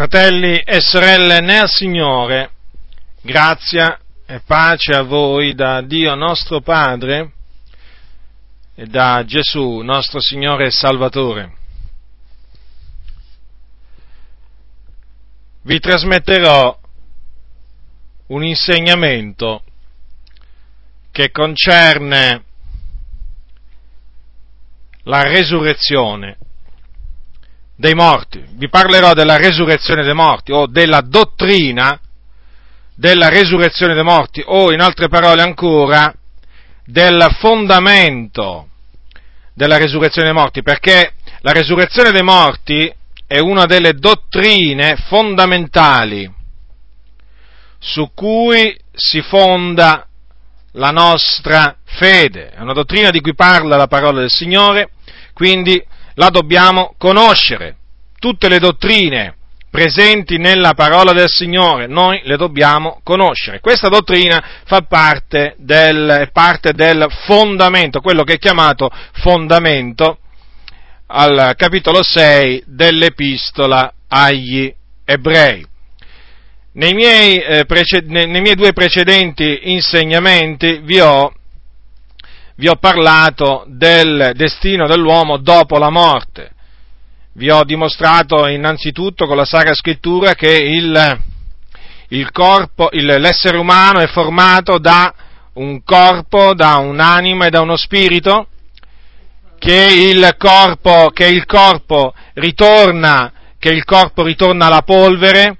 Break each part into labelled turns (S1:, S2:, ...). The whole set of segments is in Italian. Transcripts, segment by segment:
S1: Fratelli e sorelle nel Signore, grazia e pace a voi da Dio nostro Padre e da Gesù nostro Signore e Salvatore. Vi trasmetterò un insegnamento che concerne la resurrezione dei morti. Vi parlerò della resurrezione dei morti o della dottrina della resurrezione dei morti o in altre parole ancora del fondamento della resurrezione dei morti perché la resurrezione dei morti è una delle dottrine fondamentali su cui si fonda la nostra fede. È una dottrina di cui parla la parola del Signore, quindi la dobbiamo conoscere. Tutte le dottrine presenti nella parola del Signore, noi le dobbiamo conoscere. Questa dottrina fa parte del, parte del fondamento, quello che è chiamato fondamento al capitolo 6 dell'epistola agli ebrei. Nei miei, eh, prece- nei miei due precedenti insegnamenti vi ho vi ho parlato del destino dell'uomo dopo la morte. Vi ho dimostrato innanzitutto con la Sacra Scrittura che il, il corpo, il, l'essere umano è formato da un corpo, da un'anima e da uno spirito, che il corpo, che il corpo ritorna, che il corpo ritorna alla polvere,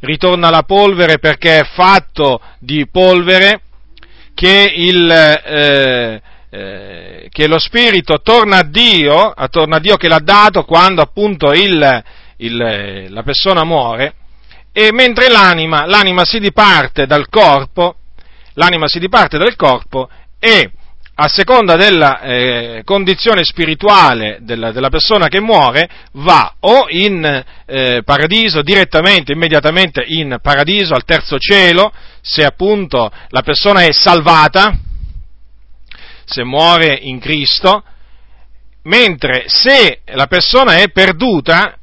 S1: ritorna alla polvere perché è fatto di polvere, che il, eh, eh, che lo spirito torna a Dio, torna a Dio che l'ha dato quando appunto il, il, la persona muore, e mentre l'anima, l'anima si diparte dal corpo, l'anima si diparte dal corpo e a seconda della eh, condizione spirituale della, della, persona che muore, va o in eh, paradiso, direttamente, immediatamente in paradiso, al terzo cielo, se appunto la persona è salvata, se muore in Cristo, mentre se la persona è perduta,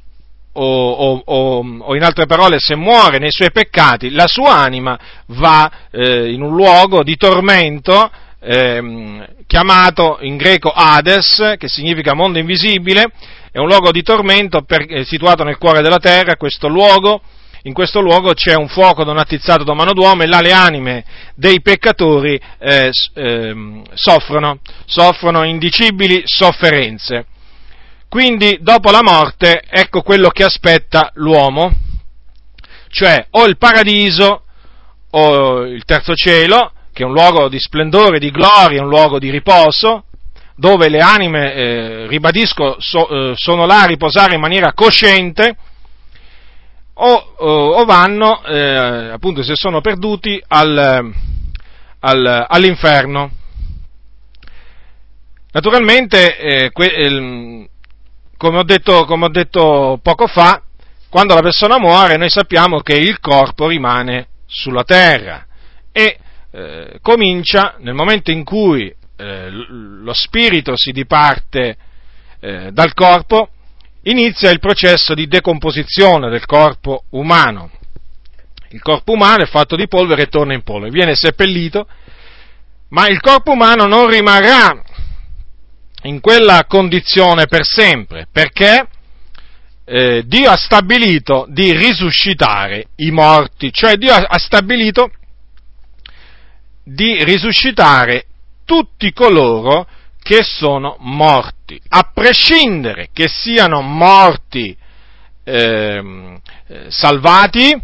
S1: o, o, o, o, in altre parole se muore nei suoi peccati, la sua anima va eh, in un luogo di tormento eh, chiamato in greco Hades, che significa mondo invisibile, è un luogo di tormento per, eh, situato nel cuore della terra, questo luogo in questo luogo c'è un fuoco non attizzato da mano d'uomo e là le anime dei peccatori eh, eh, soffrono, soffrono indicibili sofferenze. Quindi dopo la morte ecco quello che aspetta l'uomo, cioè o il paradiso o il terzo cielo, che è un luogo di splendore, di gloria, un luogo di riposo, dove le anime, eh, ribadisco, so, eh, sono là a riposare in maniera cosciente, o, o vanno, eh, appunto se sono perduti, al, al, all'inferno. Naturalmente, eh, que, eh, come, ho detto, come, ho detto, poco fa, quando la persona muore noi sappiamo che il corpo rimane sulla terra e eh, comincia nel momento in cui eh, lo spirito si diparte eh, dal corpo, inizia il processo di decomposizione del corpo umano. Il corpo umano è fatto di polvere e torna in polvere, viene seppellito, ma il corpo umano non rimarrà in quella condizione per sempre, perché eh, Dio ha stabilito di risuscitare i morti, cioè Dio ha stabilito di risuscitare tutti coloro che sono morti, a prescindere che siano morti ehm, eh, salvati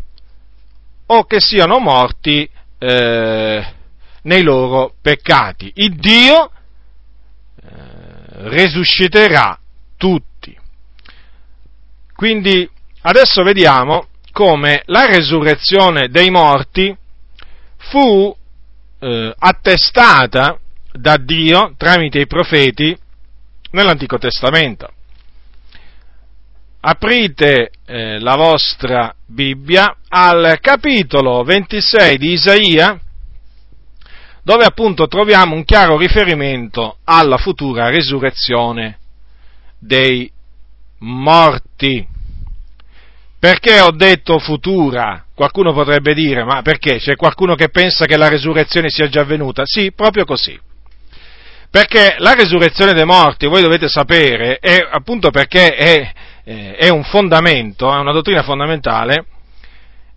S1: o che siano morti eh, nei loro peccati. Il Dio eh, resusciterà tutti. Quindi adesso vediamo come la resurrezione dei morti fu eh, attestata da Dio tramite i profeti nell'Antico Testamento. Aprite eh, la vostra Bibbia al capitolo 26 di Isaia, dove appunto troviamo un chiaro riferimento alla futura risurrezione dei morti. Perché ho detto futura? Qualcuno potrebbe dire, ma perché? C'è qualcuno che pensa che la resurrezione sia già avvenuta? Sì, proprio così. Perché la resurrezione dei morti, voi dovete sapere, è appunto perché è, eh, è un fondamento, è una dottrina fondamentale,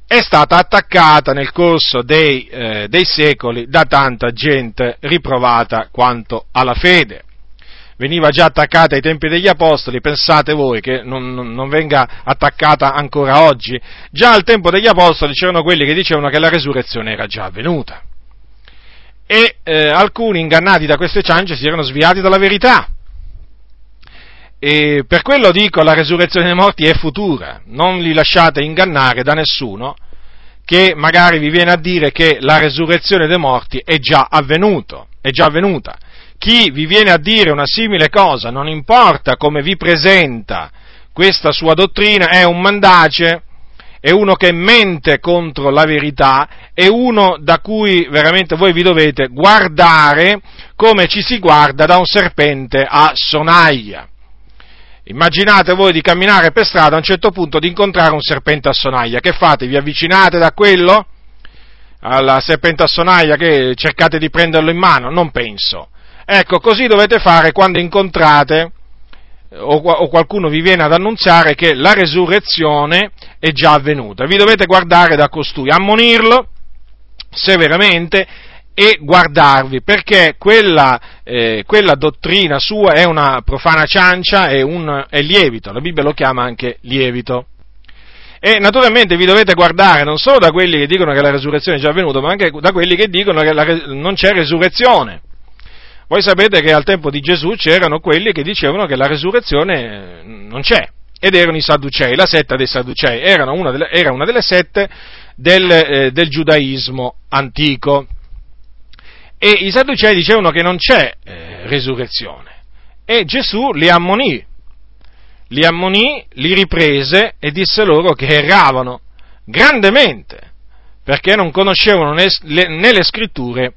S1: è stata attaccata nel corso dei, eh, dei secoli da tanta gente riprovata quanto alla fede veniva già attaccata ai tempi degli apostoli, pensate voi che non, non, non, venga attaccata ancora oggi? Già al tempo degli apostoli c'erano quelli che dicevano che la resurrezione era già avvenuta. E eh, alcuni ingannati da queste ciance si erano sviati dalla verità. E per quello dico la resurrezione dei morti è futura, non li lasciate ingannare da nessuno che magari vi viene a dire che la resurrezione dei morti è già avvenuto, è già avvenuta. Chi vi viene a dire una simile cosa, non importa come vi presenta questa sua dottrina, è un mandace, è uno che mente contro la verità, è uno da cui veramente voi vi dovete guardare come ci si guarda da un serpente a sonaglia. Immaginate voi di camminare per strada a un certo punto di incontrare un serpente a sonaglia, che fate? Vi avvicinate da quello? Alla serpente a sonaglia che cercate di prenderlo in mano? Non penso. Ecco, così dovete fare quando incontrate o, qualcuno vi viene ad annunziare che la resurrezione è già avvenuta. Vi dovete guardare da costui, ammonirlo severamente e guardarvi, perché quella, eh, quella, dottrina sua è una profana ciancia, è, un, è lievito, la Bibbia lo chiama anche lievito. E naturalmente vi dovete guardare non solo da quelli che dicono che la resurrezione è già avvenuta, ma anche da quelli che dicono che la, non c'è resurrezione. Voi sapete che al tempo di Gesù c'erano quelli che dicevano che la resurrezione non c'è, ed erano i Sadducei, la setta dei Sadducei, una delle, era una delle sette del, eh, del, giudaismo antico. E i Sadducei dicevano che non c'è eh, resurrezione. E Gesù li ammonì, li ammonì, li riprese e disse loro che erravano grandemente, perché non conoscevano né né le scritture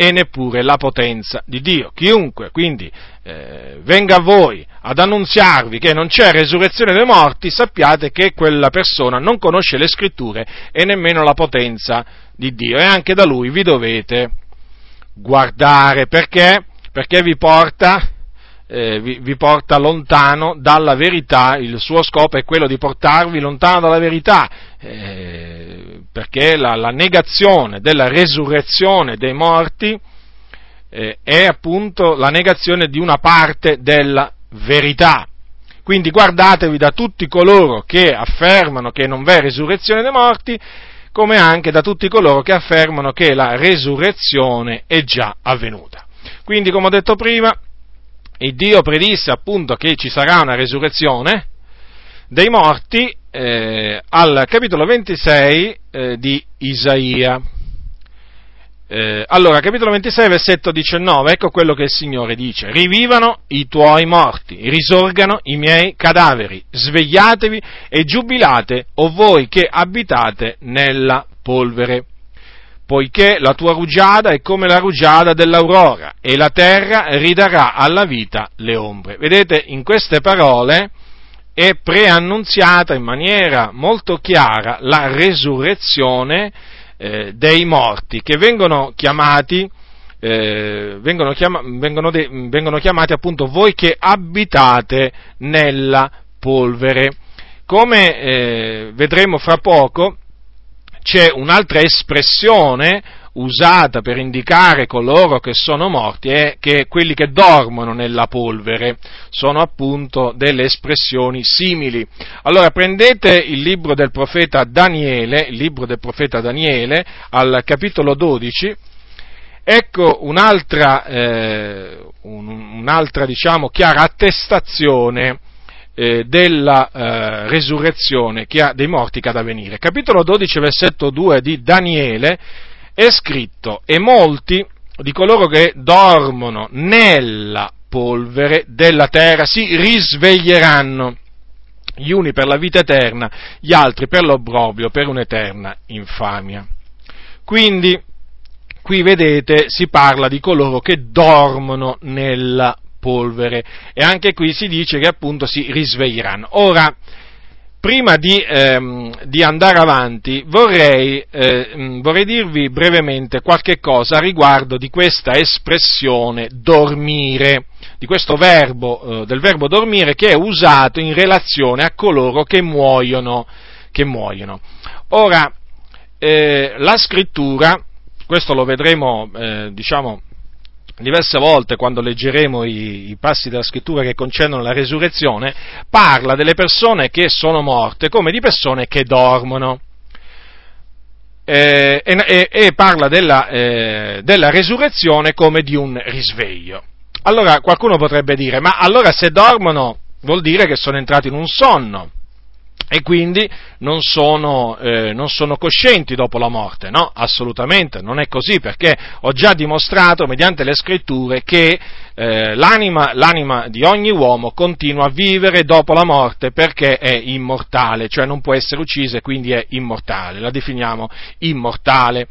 S1: e neppure la potenza di Dio. Chiunque quindi eh, venga a voi ad annunziarvi che non c'è resurrezione dei morti, sappiate che quella persona non conosce le scritture e nemmeno la potenza di Dio e anche da lui vi dovete guardare perché? Perché vi porta eh, vi, vi, porta lontano dalla verità, il suo scopo è quello di portarvi lontano dalla verità, eh, perché la, la, negazione della resurrezione dei morti eh, è appunto la negazione di una parte della verità. Quindi guardatevi da tutti coloro che affermano che non v'è resurrezione dei morti, come anche da tutti coloro che affermano che la resurrezione è già avvenuta. Quindi, come ho detto prima, il Dio predisse appunto che ci sarà una resurrezione dei morti eh, al capitolo 26 eh, di Isaia. Eh, allora, capitolo 26, versetto 19, ecco quello che il Signore dice. Rivivano i tuoi morti, risorgano i miei cadaveri, svegliatevi e giubilate, o voi che abitate nella polvere poiché la tua rugiada è come la rugiada dell'aurora e la terra ridarà alla vita le ombre. Vedete, in queste parole è preannunziata in maniera molto chiara la resurrezione eh, dei morti, che vengono chiamati, eh, vengono, chiama, vengono, de, vengono chiamati appunto voi che abitate nella polvere. Come eh, vedremo fra poco, c'è un'altra espressione usata per indicare coloro che sono morti è che quelli che dormono nella polvere sono appunto delle espressioni simili. Allora prendete il libro del profeta Daniele, il libro del profeta Daniele al capitolo 12, ecco un'altra, eh, un'altra diciamo, chiara attestazione eh, della eh, resurrezione ha, dei morti che ha da venire. Capitolo 12, versetto 2 di Daniele è scritto, e molti di coloro che dormono nella polvere della terra si risveglieranno, gli uni per la vita eterna, gli altri per l'obbrobrio, per un'eterna infamia. Quindi, qui vedete, si parla di coloro che dormono nella polvere. E anche qui si dice che appunto si risveglieranno. Ora, prima di, ehm, di, andare avanti vorrei, eh, vorrei, dirvi brevemente qualche cosa riguardo di questa espressione dormire, di questo verbo, eh, del verbo dormire che è usato in relazione a coloro che muoiono. Che muoiono. Ora, eh, la scrittura, questo lo vedremo, eh, diciamo, diverse volte quando leggeremo i, i, passi della scrittura che concernono la resurrezione, parla delle persone che sono morte come di persone che dormono. Eh, e, e, parla della, eh, della resurrezione come di un risveglio. Allora qualcuno potrebbe dire, ma allora se dormono vuol dire che sono entrati in un sonno e quindi non sono, eh, non sono, coscienti dopo la morte. No, assolutamente, non è così perché ho già dimostrato mediante le scritture che eh, l'anima, l'anima, di ogni uomo continua a vivere dopo la morte perché è immortale, cioè non può essere uccisa e quindi è immortale, la definiamo immortale.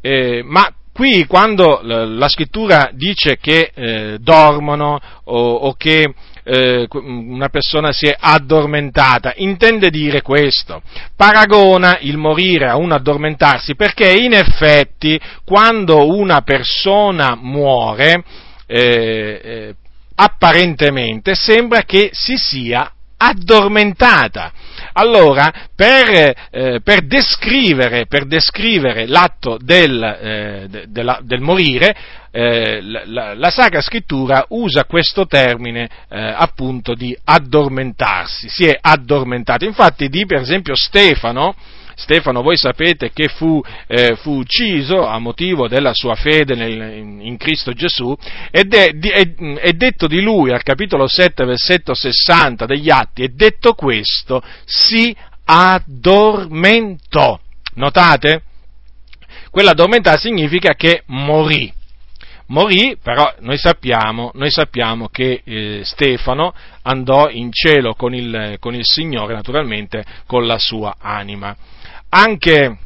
S1: Eh, ma qui quando la scrittura dice che eh, dormono o, o che eh, una persona si è addormentata, intende dire questo, paragona il morire a un addormentarsi perché in effetti quando una persona muore, eh, eh, apparentemente sembra che si sia addormentata. Allora, per, eh, per, descrivere, per descrivere, l'atto del, eh, de, de la, del morire, eh, la, la, Sacra Scrittura usa questo termine eh, appunto di addormentarsi, si è addormentato. Infatti di per esempio Stefano, Stefano, voi sapete che fu, eh, fu, ucciso a motivo della sua fede nel, in, Cristo Gesù ed è, è, è, detto di lui al capitolo 7, versetto 60 degli Atti, è detto questo, si addormentò. Notate? Quell'addormentare significa che morì. Morì, però noi sappiamo, noi sappiamo che eh, Stefano andò in cielo con il, con il Signore, naturalmente con la sua anima anche,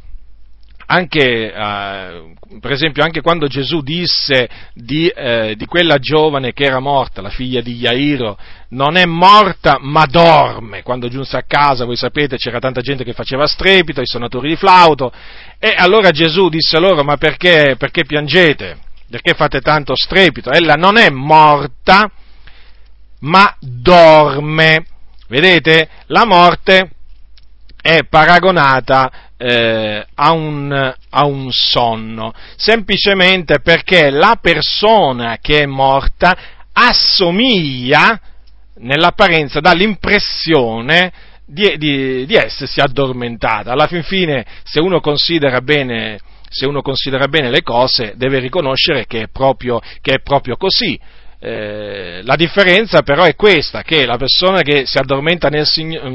S1: anche eh, per esempio, anche quando Gesù disse di, eh, di, quella giovane che era morta, la figlia di Jairo, non è morta ma dorme, quando giunse a casa, voi sapete, c'era tanta gente che faceva strepito, i suonatori di flauto, e allora Gesù disse loro, ma perché, perché piangete? Perché fate tanto strepito? Ella non è morta, ma dorme. Vedete? La morte è paragonata eh, a, un, a, un, sonno, semplicemente perché la persona che è morta assomiglia nell'apparenza, dà l'impressione di, di, di essersi addormentata. Alla fin fine, se uno considera bene, se uno considera bene le cose, deve riconoscere che è proprio, che è proprio così. Eh, la differenza però è questa, che la persona che si addormenta nel,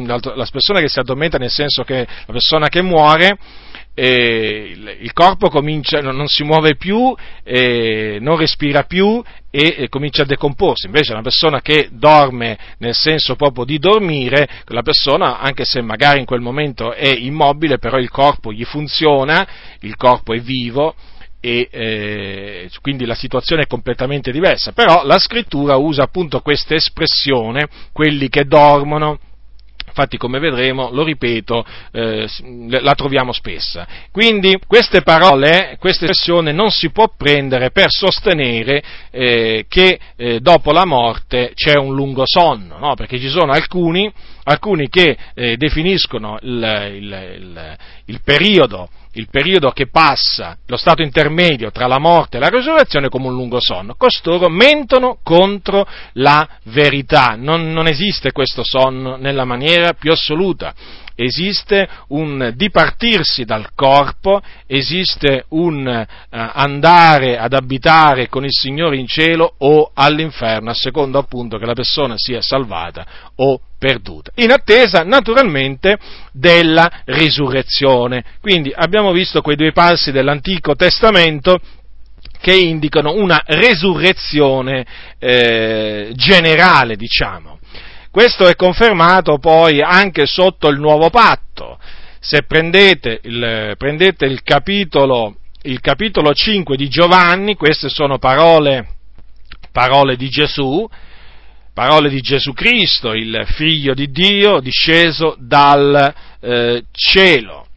S1: la persona che si addormenta nel senso che la persona che muore, eh, il corpo comincia, non si muove più, eh, non respira più e, comincia a decomporsi. Invece una persona che dorme nel senso proprio di dormire, quella persona, anche se magari in quel momento è immobile, però il corpo gli funziona, il corpo è vivo e eh, quindi la situazione è completamente diversa, però la scrittura usa appunto questa espressione, quelli che dormono, Infatti, come vedremo, lo ripeto, eh, la troviamo spessa. Quindi, queste parole, questa espressione non si può prendere per sostenere eh, che eh, dopo la morte c'è un lungo sonno, no? perché ci sono alcuni, alcuni che eh, definiscono il, il, il, il periodo il periodo che passa, lo stato intermedio tra la morte e la resurrezione come un lungo sonno. Costoro mentono contro la verità. Non, non esiste questo sonno nella maniera più assoluta esiste un dipartirsi dal corpo, esiste un uh, andare ad abitare con il Signore in cielo o all'inferno, a seconda appunto che la persona sia salvata o perduta, in attesa naturalmente della risurrezione. Quindi abbiamo visto quei due passi dell'Antico Testamento che indicano una resurrezione eh, generale, diciamo. Questo è confermato poi anche sotto il nuovo patto. Se prendete il, prendete il, capitolo, il capitolo 5 di Giovanni, queste sono parole, parole di Gesù, parole di Gesù Cristo, il figlio di Dio disceso dal eh, cielo,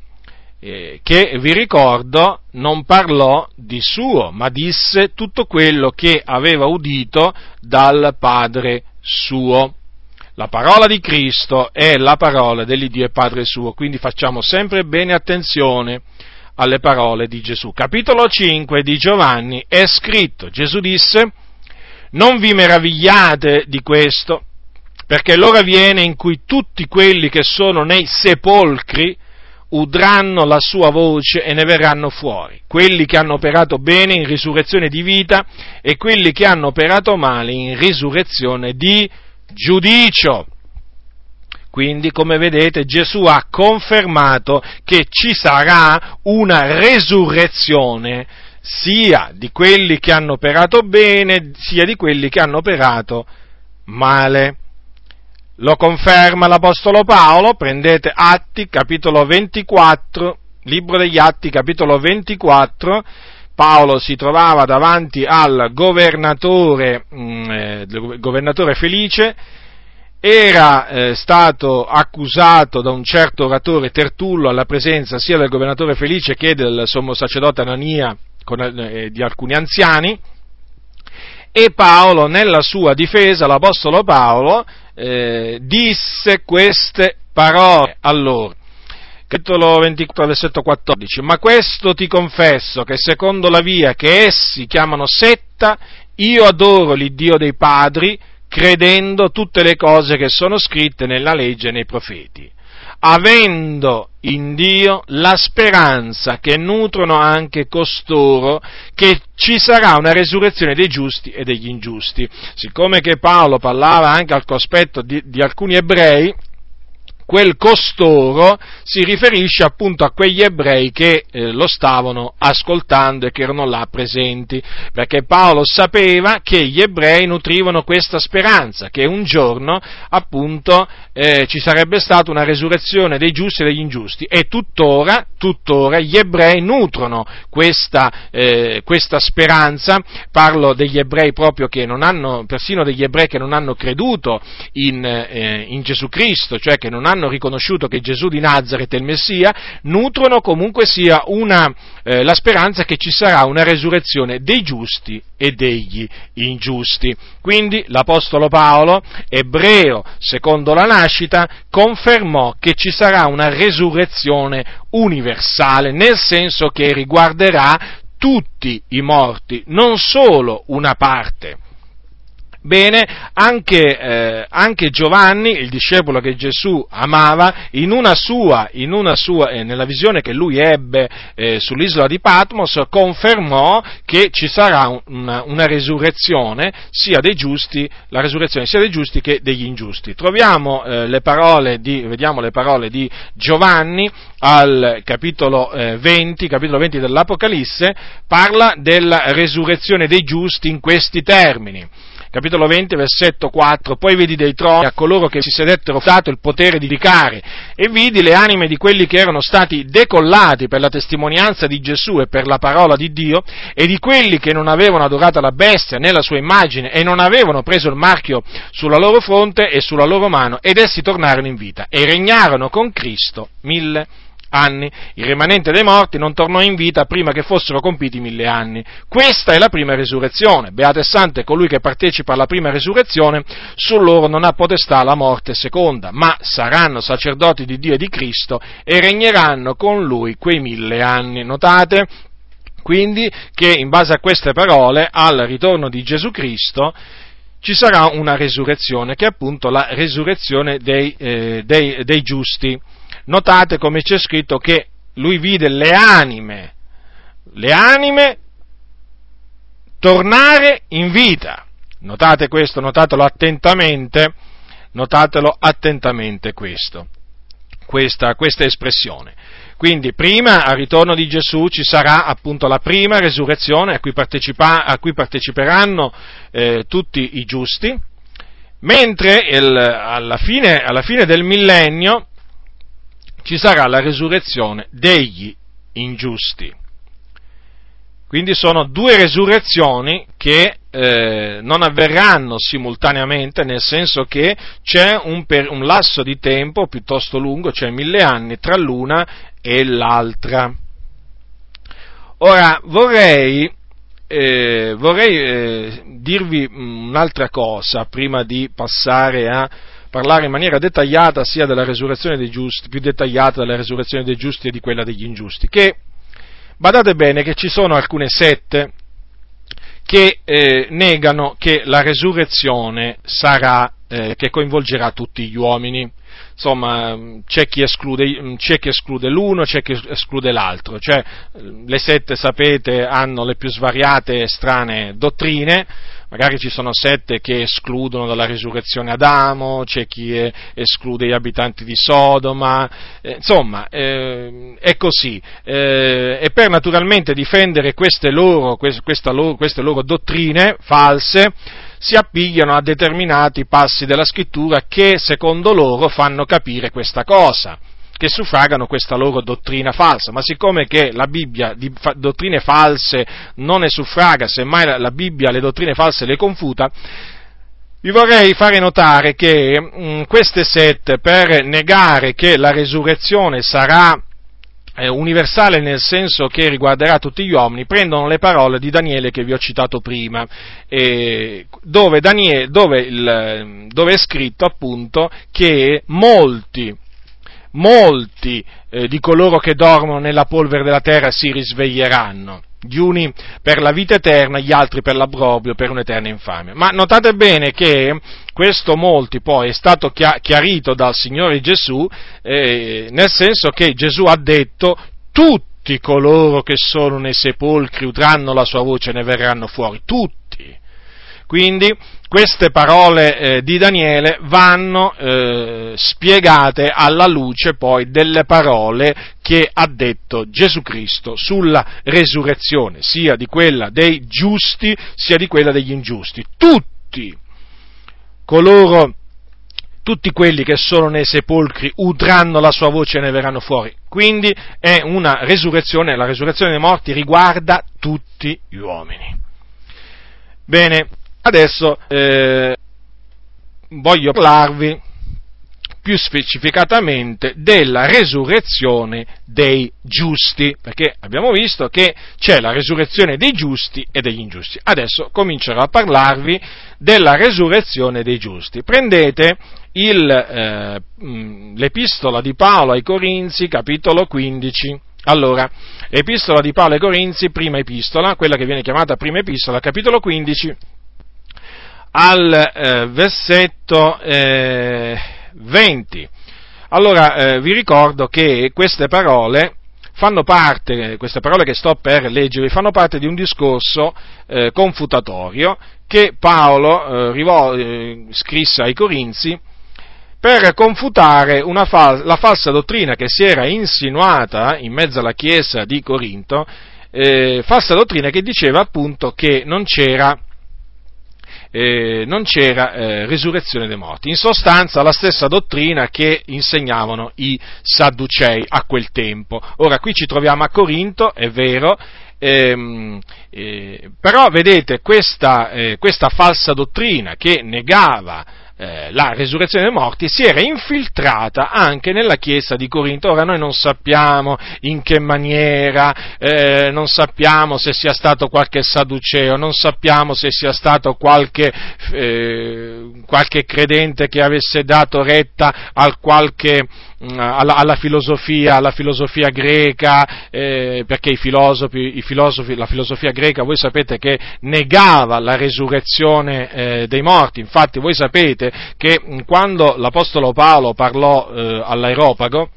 S1: eh, che vi ricordo non parlò di suo, ma disse tutto quello che aveva udito dal Padre suo. La parola di Cristo è la parola dell'Iddio e Padre suo, quindi facciamo sempre bene attenzione alle parole di Gesù. Capitolo 5 di Giovanni è scritto, Gesù disse, non vi meravigliate di questo, perché l'ora viene in cui tutti quelli che sono nei sepolcri udranno la sua voce e ne verranno fuori, quelli che hanno operato bene in risurrezione di vita e quelli che hanno operato male in risurrezione di giudicio. Quindi, come vedete, Gesù ha confermato che ci sarà una resurrezione sia di quelli che hanno operato bene, sia di quelli che hanno operato male. Lo conferma l'Apostolo Paolo, prendete Atti, capitolo 24, libro degli Atti, capitolo 24, Paolo si trovava davanti al governatore, mm, eh, governatore Felice, era eh, stato accusato da un certo oratore Tertullo alla presenza sia del governatore Felice che del sommo sacerdote Anania con, eh, di alcuni anziani e Paolo nella sua difesa, l'Apostolo Paolo, eh, disse queste parole a loro. Capitolo 24, versetto 14. Ma questo ti confesso che secondo la via che essi chiamano setta, io adoro l'Iddio dei padri, credendo tutte le cose che sono scritte nella legge e nei profeti avendo in Dio la speranza che nutrono anche costoro che ci sarà una resurrezione dei giusti e degli ingiusti. Siccome che Paolo parlava anche al cospetto di, di alcuni ebrei, quel costoro si riferisce appunto a quegli ebrei che eh, lo stavano ascoltando e che erano là presenti, perché Paolo sapeva che gli ebrei nutrivano questa speranza, che un giorno appunto eh, ci sarebbe stata una resurrezione dei giusti e degli ingiusti e tuttora, tuttora gli ebrei nutrono questa, eh, questa speranza, parlo degli ebrei proprio che non hanno, persino degli ebrei che non hanno creduto in, eh, in Gesù Cristo, cioè che non hanno riconosciuto che Gesù di Nazareth è il Messia, nutrono comunque sia una, eh, la speranza che ci sarà una resurrezione dei giusti e degli ingiusti. Quindi l'Apostolo Paolo, ebreo secondo la nascita, confermò che ci sarà una resurrezione universale, nel senso che riguarderà tutti i morti, non solo una parte. Bene, anche, eh, anche, Giovanni, il discepolo che Gesù amava, in una sua, in una sua eh, nella visione che lui ebbe eh, sull'isola di Patmos, confermò che ci sarà una, una, resurrezione sia dei giusti, la resurrezione sia dei giusti che degli ingiusti. Troviamo eh, le parole di, vediamo le parole di Giovanni al capitolo 20, eh, capitolo 20 dell'Apocalisse, parla della resurrezione dei giusti in questi termini capitolo 20, versetto 4, poi vedi dei troni a coloro che si sedettero dato il potere di giudicare e vidi le anime di quelli che erano stati decollati per la testimonianza di Gesù e per la parola di Dio e di quelli che non avevano adorato la bestia né la sua immagine e non avevano preso il marchio sulla loro fronte e sulla loro mano ed essi tornarono in vita e regnarono con Cristo mille anni anni. Il rimanente dei morti non tornò in vita prima che fossero compiti mille anni. Questa è la prima resurrezione. Beato e santo è colui che partecipa alla prima resurrezione, su loro non ha potestà la morte seconda, ma saranno sacerdoti di Dio e di Cristo e regneranno con lui quei mille anni. Notate? Quindi che in base a queste parole, al ritorno di Gesù Cristo, ci sarà una resurrezione, che è appunto la resurrezione dei, eh, dei, dei giusti notate come c'è scritto che lui vide le anime, le anime tornare in vita. Notate questo, notatelo attentamente, notatelo attentamente questo, questa, questa espressione. Quindi prima al ritorno di Gesù ci sarà appunto la prima resurrezione a cui, a cui parteciperanno eh, tutti i giusti, mentre il, alla, fine, alla fine del millennio ci sarà la resurrezione degli ingiusti. Quindi sono due resurrezioni che eh, non avverranno simultaneamente, nel senso che c'è un, per, un lasso di tempo piuttosto lungo, cioè mille anni, tra l'una e l'altra. Ora vorrei, eh, vorrei eh, dirvi un'altra cosa prima di passare a parlare in maniera dettagliata sia della resurrezione dei giusti, più dettagliata della resurrezione dei giusti e di quella degli ingiusti, che badate bene che ci sono alcune sette che eh, negano che la resurrezione sarà, eh, che coinvolgerà tutti gli uomini. Insomma, c'è chi, esclude, c'è chi esclude l'uno, c'è chi esclude l'altro. Cioè, le sette, sapete, hanno le più svariate e strane dottrine, magari ci sono sette che escludono dalla risurrezione Adamo, c'è chi esclude gli abitanti di Sodoma, eh, insomma eh, è così. Eh, e per naturalmente difendere queste loro, queste loro, queste loro dottrine false, si appigliano a determinati passi della scrittura che secondo loro fanno capire questa cosa che suffragano questa loro dottrina falsa, ma siccome che la Bibbia di fa- dottrine false non ne suffraga, semmai la, la Bibbia le dottrine false le confuta, vi vorrei fare notare che mh, queste sette, per negare che la resurrezione sarà eh, universale nel senso che riguarderà tutti gli uomini, prendono le parole di Daniele che vi ho citato prima, eh, dove, Daniele, dove, il, dove, è scritto appunto che molti, molti eh, di coloro che dormono nella polvere della terra si risveglieranno gli uni per la vita eterna, gli altri per l'abbrobio, per un'eterna infamia. Ma notate bene che questo molti poi è stato chiarito dal Signore Gesù, eh, nel senso che Gesù ha detto tutti coloro che sono nei sepolcri udranno la sua voce e ne verranno fuori, tutti. Quindi queste parole eh, di Daniele vanno eh, spiegate alla luce poi delle parole che ha detto Gesù Cristo sulla resurrezione, sia di quella dei giusti sia di quella degli ingiusti. Tutti coloro tutti quelli che sono nei sepolcri udranno la sua voce e ne verranno fuori. Quindi è una resurrezione, la resurrezione dei morti riguarda tutti gli uomini. Bene, Adesso eh, voglio parlarvi più specificatamente della resurrezione dei giusti, perché abbiamo visto che c'è la resurrezione dei giusti e degli ingiusti. Adesso comincerò a parlarvi della resurrezione dei giusti. Prendete il, eh, l'epistola di Paolo ai Corinzi, capitolo 15. Allora, l'epistola di Paolo ai Corinzi, prima epistola, quella che viene chiamata prima epistola, capitolo 15, al eh, versetto eh, 20. Allora eh, vi ricordo che queste parole fanno parte, queste parole che sto per leggervi, fanno parte di un discorso eh, confutatorio che Paolo eh, rivol- eh, scrisse ai Corinzi per confutare fal- la falsa dottrina che si era insinuata in mezzo alla chiesa di Corinto, falsa dottrina che diceva appunto che non c'era eh, non c'era eh, risurrezione dei morti. In sostanza la stessa dottrina che insegnavano i Sadducei a quel tempo. Ora qui ci troviamo a Corinto, è vero, ehm, eh, però vedete questa, eh, questa falsa dottrina che negava eh, la resurrezione dei morti si era infiltrata anche nella chiesa di Corinto. Ora noi non sappiamo in che maniera, eh, non sappiamo se sia stato qualche saduceo, non sappiamo se sia stato qualche, eh, qualche credente che avesse dato retta al qualche alla, alla, filosofia, alla filosofia greca, eh, perché i filosofi, i filosofi, la filosofia greca, voi sapete che negava la resurrezione eh, dei morti, infatti voi sapete che mm, quando l'Apostolo Paolo parlò eh, all'Aeropago,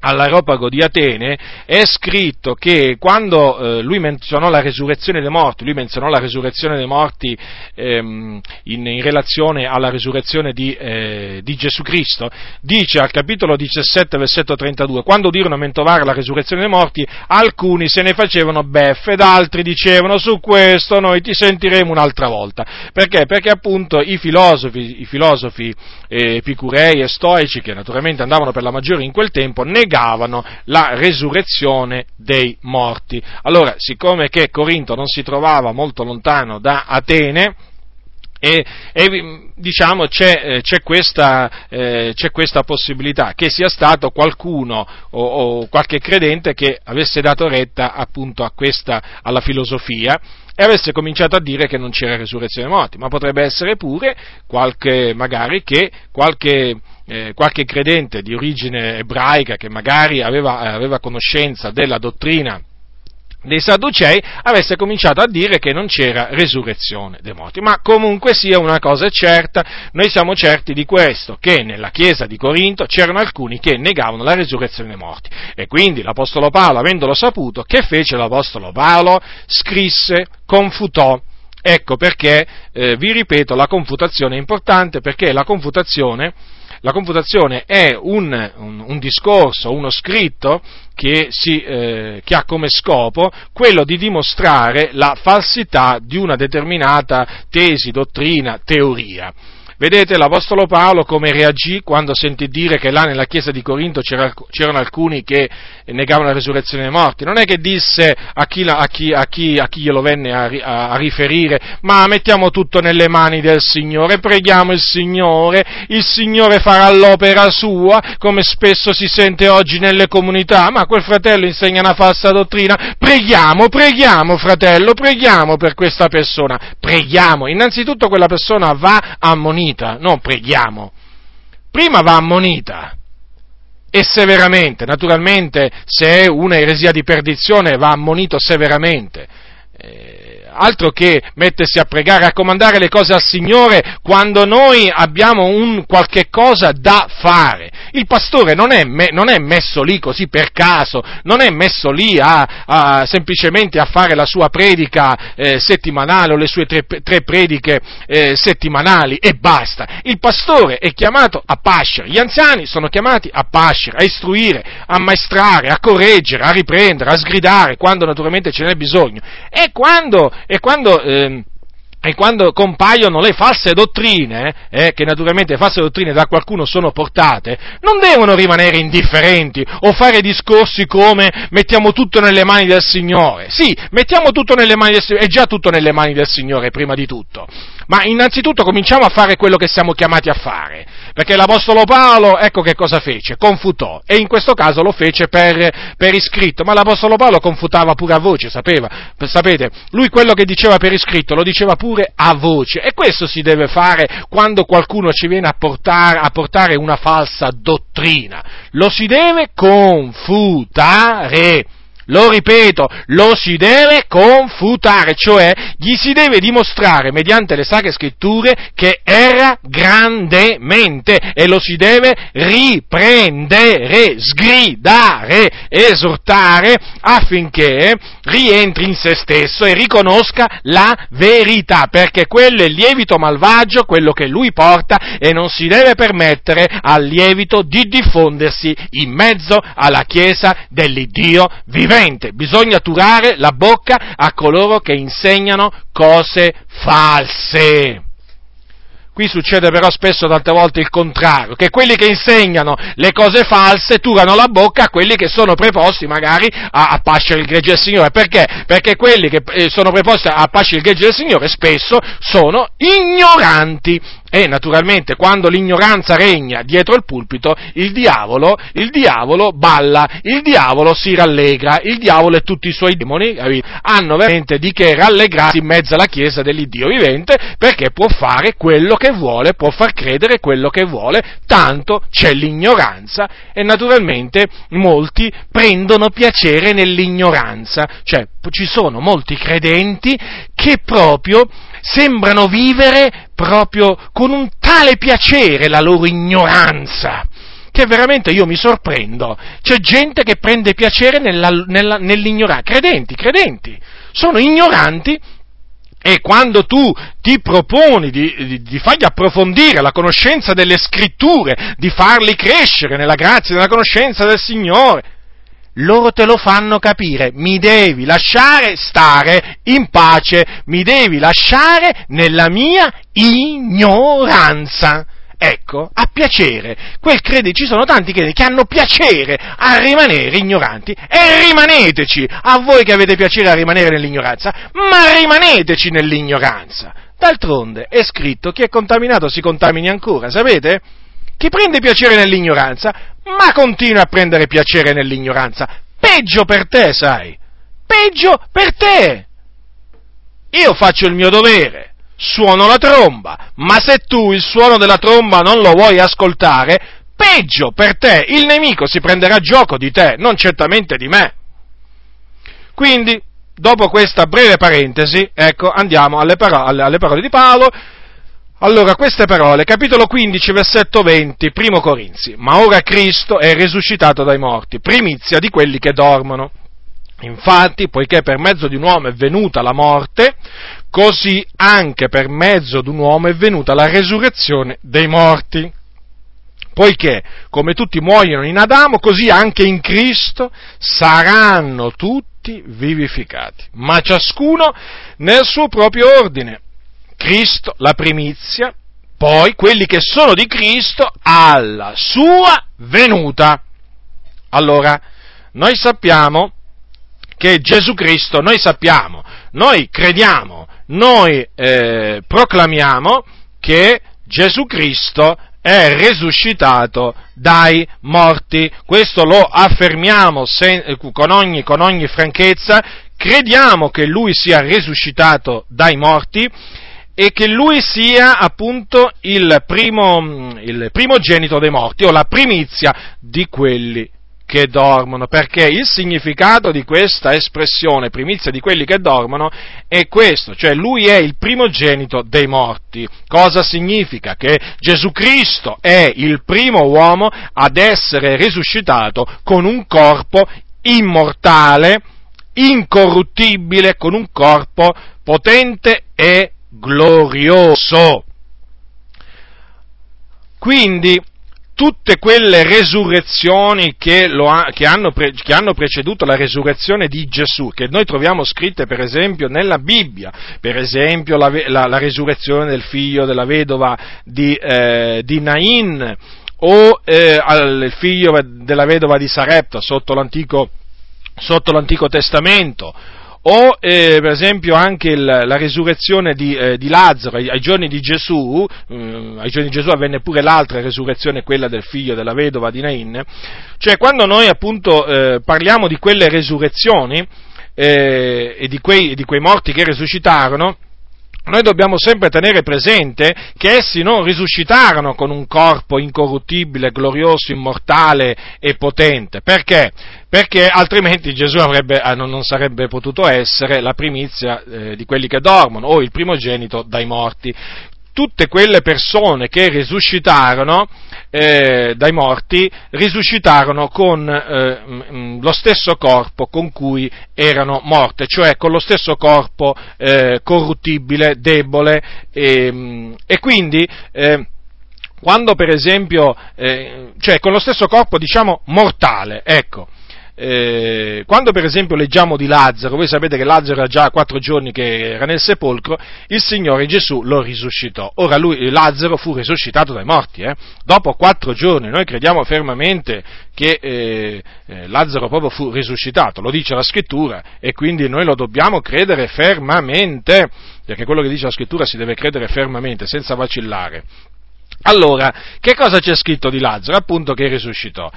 S1: all'aeropago di Atene, è scritto che quando eh, lui menzionò la resurrezione dei morti, lui menzionò la resurrezione dei morti ehm, in, in, relazione alla resurrezione di, eh, di, Gesù Cristo, dice al capitolo 17, versetto 32, quando udirono mentovare la resurrezione dei morti, alcuni se ne facevano beffe ed altri dicevano su questo noi ti sentiremo un'altra volta. Perché? Perché appunto i filosofi, i filosofi epicurei e stoici, che naturalmente andavano per la maggiore in quel tempo, negavano la resurrezione dei morti. Allora, siccome che Corinto non si trovava molto lontano da Atene, e, e diciamo c'è, eh, c'è, questa, eh, c'è, questa, possibilità che sia stato qualcuno o, o, qualche credente che avesse dato retta appunto a questa, alla filosofia e avesse cominciato a dire che non c'era resurrezione dei morti, ma potrebbe essere pure qualche, magari che qualche, eh, qualche credente di origine ebraica che magari aveva, aveva conoscenza della dottrina dei Sadducei avesse cominciato a dire che non c'era resurrezione dei morti. Ma comunque sia una cosa certa, noi siamo certi di questo, che nella chiesa di Corinto c'erano alcuni che negavano la resurrezione dei morti. E quindi l'Apostolo Paolo, avendolo saputo, che fece l'Apostolo Paolo? Scrisse, confutò. Ecco perché, eh, vi ripeto, la confutazione è importante perché la confutazione la confutazione è un, un, un discorso, uno scritto che, si, eh, che, ha come scopo quello di dimostrare la falsità di una determinata tesi, dottrina, teoria. Vedete l'Apostolo Paolo come reagì quando sentì dire che là nella chiesa di Corinto c'erano alcuni che negavano la resurrezione dei morti. Non è che disse a chi, a chi, a chi, a chi glielo venne a, a, riferire, ma mettiamo tutto nelle mani del Signore, preghiamo il Signore, il Signore farà l'opera sua, come spesso si sente oggi nelle comunità, ma quel fratello insegna una falsa dottrina, preghiamo, preghiamo fratello, preghiamo per questa persona, preghiamo. Innanzitutto quella persona va ammonita ammonita, non preghiamo. Prima va ammonita e severamente, naturalmente se è una eresia di perdizione va ammonito severamente. Eh, altro che mettersi a pregare, a comandare le cose al Signore quando noi abbiamo un qualche cosa da fare. Il pastore non è, me, non è messo lì così per caso, non è messo lì a, a, semplicemente a fare la sua predica eh, settimanale o le sue tre, tre prediche eh, settimanali e basta. Il pastore è chiamato a pascere, gli anziani sono chiamati a pascere, a istruire, a maestrare, a correggere, a riprendere, a sgridare quando naturalmente ce n'è bisogno. E quando e quando eh, e quando compaiono le false dottrine, eh, che naturalmente false dottrine da qualcuno sono portate, non devono rimanere indifferenti o fare discorsi come mettiamo tutto nelle mani del Signore. Sì, mettiamo tutto nelle mani del Signore, è già tutto nelle mani del Signore prima di tutto. Ma innanzitutto cominciamo a fare quello che siamo chiamati a fare, perché l'Apostolo Paolo, ecco che cosa fece, confutò, e in questo caso lo fece per, per iscritto, ma l'Apostolo Paolo confutava pure a voce, sapeva, sapete, lui quello che diceva per iscritto lo diceva pure pure a voce. E questo si deve fare quando qualcuno ci viene a portare, a portare una falsa dottrina. Lo si deve confutare lo ripeto, lo si deve confutare, cioè gli si deve dimostrare mediante le sacre scritture che era grandemente e lo si deve riprendere, sgridare, esortare affinché rientri in se stesso e riconosca la verità, perché quello è il lievito malvagio, quello che lui porta e non si deve permettere al lievito di diffondersi in mezzo alla Chiesa dell'Iddio vivente veramente bisogna turare la bocca a coloro che insegnano cose false. Qui succede però spesso tante volte il contrario, che quelli che insegnano le cose false turano la bocca a quelli che sono preposti magari a, a pascere il gregge del Signore. Perché? Perché quelli che eh, sono preposti a pascere il gregge del Signore spesso sono ignoranti e naturalmente quando l'ignoranza regna dietro il pulpito, il diavolo, il diavolo balla, il diavolo si rallegra, il diavolo e tutti i suoi demoni hanno veramente di che rallegrarsi in mezzo alla Chiesa dell'Iddio vivente perché può fare quello che vuole, può far credere quello che vuole, tanto c'è l'ignoranza e naturalmente molti prendono piacere nell'ignoranza, cioè ci sono molti credenti che proprio sembrano vivere proprio con un tale piacere la loro ignoranza che veramente io mi sorprendo. C'è gente che prende piacere nella, nella, nell'ignoranza, credenti, credenti, sono ignoranti e quando tu ti proponi di, di, di, fargli approfondire la conoscenza delle scritture, di farli crescere nella grazia e nella conoscenza del Signore, loro te lo fanno capire, mi devi lasciare stare in pace, mi devi lasciare nella mia ignoranza. ecco, ha piacere. Quel crede, ci sono tanti credenti che hanno piacere a rimanere ignoranti e rimaneteci, a voi che avete piacere a rimanere nell'ignoranza, ma rimaneteci nell'ignoranza. D'altronde è scritto chi è contaminato si contamini ancora, sapete? Chi prende piacere nell'ignoranza, ma continua a prendere piacere nell'ignoranza. Peggio per te, sai. Peggio per te. Io faccio il mio dovere, suono la tromba, ma se tu il suono della tromba non lo vuoi ascoltare, peggio per te, il nemico si prenderà gioco di te, non certamente di me. Quindi, dopo questa breve parentesi, ecco, andiamo alle, paro- alle parole di Paolo. Allora, queste parole, capitolo 15, versetto 20, primo Corinzi. Ma ora Cristo è risuscitato dai morti, primizia di quelli che dormono. Infatti, poiché per mezzo di un uomo è venuta la morte, così anche per mezzo di un uomo è venuta la resurrezione dei morti. Poiché, come tutti muoiono in Adamo, così anche in Cristo saranno tutti vivificati, ma ciascuno nel suo proprio ordine. Cristo la primizia, poi quelli che sono di Cristo alla sua venuta. Allora, noi sappiamo che Gesù Cristo, noi sappiamo, noi crediamo, noi eh, proclamiamo che Gesù Cristo è risuscitato dai morti. Questo lo affermiamo sen- con, ogni, con ogni franchezza, crediamo che Lui sia risuscitato dai morti e che Lui sia appunto il primo, il primogenito dei morti o la primizia di quelli che dormono, perché il significato di questa espressione, primizia di quelli che dormono, è questo, cioè lui è il primogenito dei morti. Cosa significa? Che Gesù Cristo è il primo uomo ad essere risuscitato con un corpo immortale, incorruttibile, con un corpo potente e glorioso. Quindi tutte quelle resurrezioni che, ha, che, hanno pre, che, hanno preceduto la resurrezione di Gesù, che noi troviamo scritte per esempio nella Bibbia, per esempio la, la, la resurrezione del figlio della vedova di, eh, di Nain, o eh, il figlio della vedova di Sarepta sotto l'Antico, sotto l'Antico Testamento, o eh, per esempio anche il, la resurrezione di, eh, di Lazzaro ai, ai, giorni di Gesù, eh, ai giorni di Gesù avvenne pure l'altra resurrezione, quella del figlio della vedova di Nain, cioè quando noi appunto eh, parliamo di quelle resurrezioni eh, e di quei, di quei morti che risuscitarono, noi dobbiamo sempre tenere presente che essi non risuscitarono con un corpo incorruttibile, glorioso, immortale e potente. Perché? Perché altrimenti Gesù avrebbe, eh, non sarebbe potuto essere la primizia eh, di quelli che dormono o il primogenito dai morti tutte quelle persone che risuscitarono eh, dai morti, risuscitarono con eh, mm, lo stesso corpo con cui erano morte, cioè con lo stesso corpo eh, corruttibile, debole e, mm, e quindi eh, quando per esempio, eh, cioè con lo stesso corpo diciamo mortale, ecco, eh, quando per esempio leggiamo di Lazzaro, voi sapete che Lazzaro era già quattro giorni che era nel sepolcro, il Signore Gesù lo risuscitò. Ora lui, Lazzaro fu risuscitato dai morti, eh? dopo quattro giorni, noi crediamo fermamente che eh, eh, Lazzaro proprio fu risuscitato, lo dice la scrittura e quindi noi lo dobbiamo credere fermamente, perché quello che dice la scrittura si deve credere fermamente, senza vacillare. Allora, che cosa c'è scritto di Lazzaro? Appunto che risuscitò.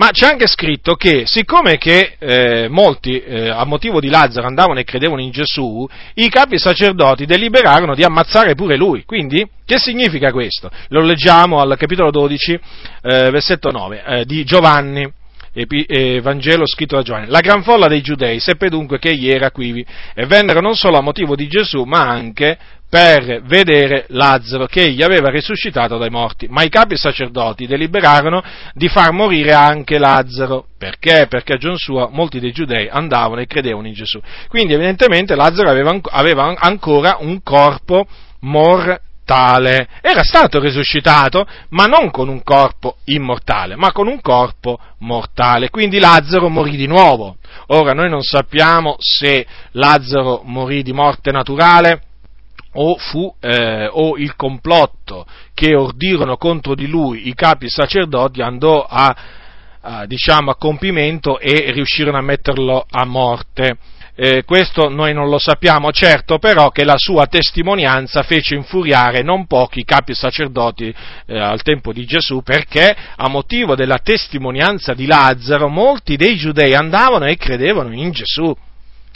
S1: Ma c'è anche scritto che, siccome che eh, molti eh, a motivo di Lazzaro andavano e credevano in Gesù, i capi sacerdoti deliberarono di ammazzare pure lui. Quindi, che significa questo? Lo leggiamo al capitolo 12, eh, versetto 9, eh, di Giovanni. Vangelo scritto da Giovanni. La gran folla dei giudei seppe dunque che egli era quivi e vennero non solo a motivo di Gesù, ma anche per vedere Lazzaro che egli aveva risuscitato dai morti. Ma i capi sacerdoti deliberarono di far morire anche Lazzaro. Perché? Perché a giorno suo molti dei giudei andavano e credevano in Gesù. Quindi evidentemente Lazzaro aveva, aveva ancora un corpo mortale. Era stato risuscitato, ma non con un corpo immortale, ma con un corpo mortale. Quindi Lazzaro morì di nuovo. Ora noi non sappiamo se Lazzaro morì di morte naturale o fu eh, o il complotto che ordirono contro di lui i capi sacerdoti andò a, a, diciamo, a compimento e riuscirono a metterlo a morte. Eh, questo noi non lo sappiamo, certo però che la sua testimonianza fece infuriare non pochi capi sacerdoti eh, al tempo di Gesù perché a motivo della testimonianza di Lazzaro molti dei giudei andavano e credevano in Gesù.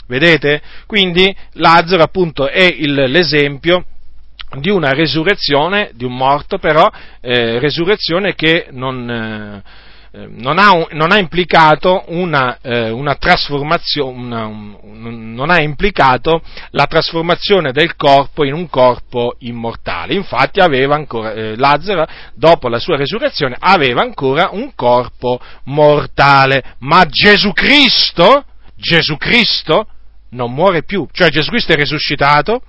S1: Vedete? Quindi Lazzaro appunto è il, l'esempio di una resurrezione, di un morto però, eh, resurrezione che non, eh, non, ha, non, ha, implicato una, eh, una trasformazione, una, un, non ha implicato la trasformazione del corpo in un corpo immortale. Infatti ancora, eh, Lazzaro, dopo la sua resurrezione, aveva ancora un corpo mortale, ma Gesù Cristo, Gesù Cristo, non muore più, cioè Gesù Cristo è risuscitato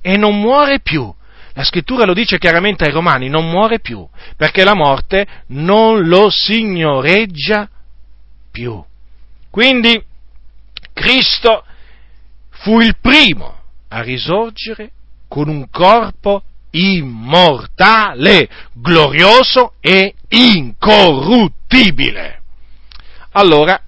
S1: e non muore più. La scrittura lo dice chiaramente ai Romani, non muore più, perché la morte non lo signoreggia più. Quindi Cristo fu il primo a risorgere con un corpo immortale, glorioso e incorruttibile. Allora,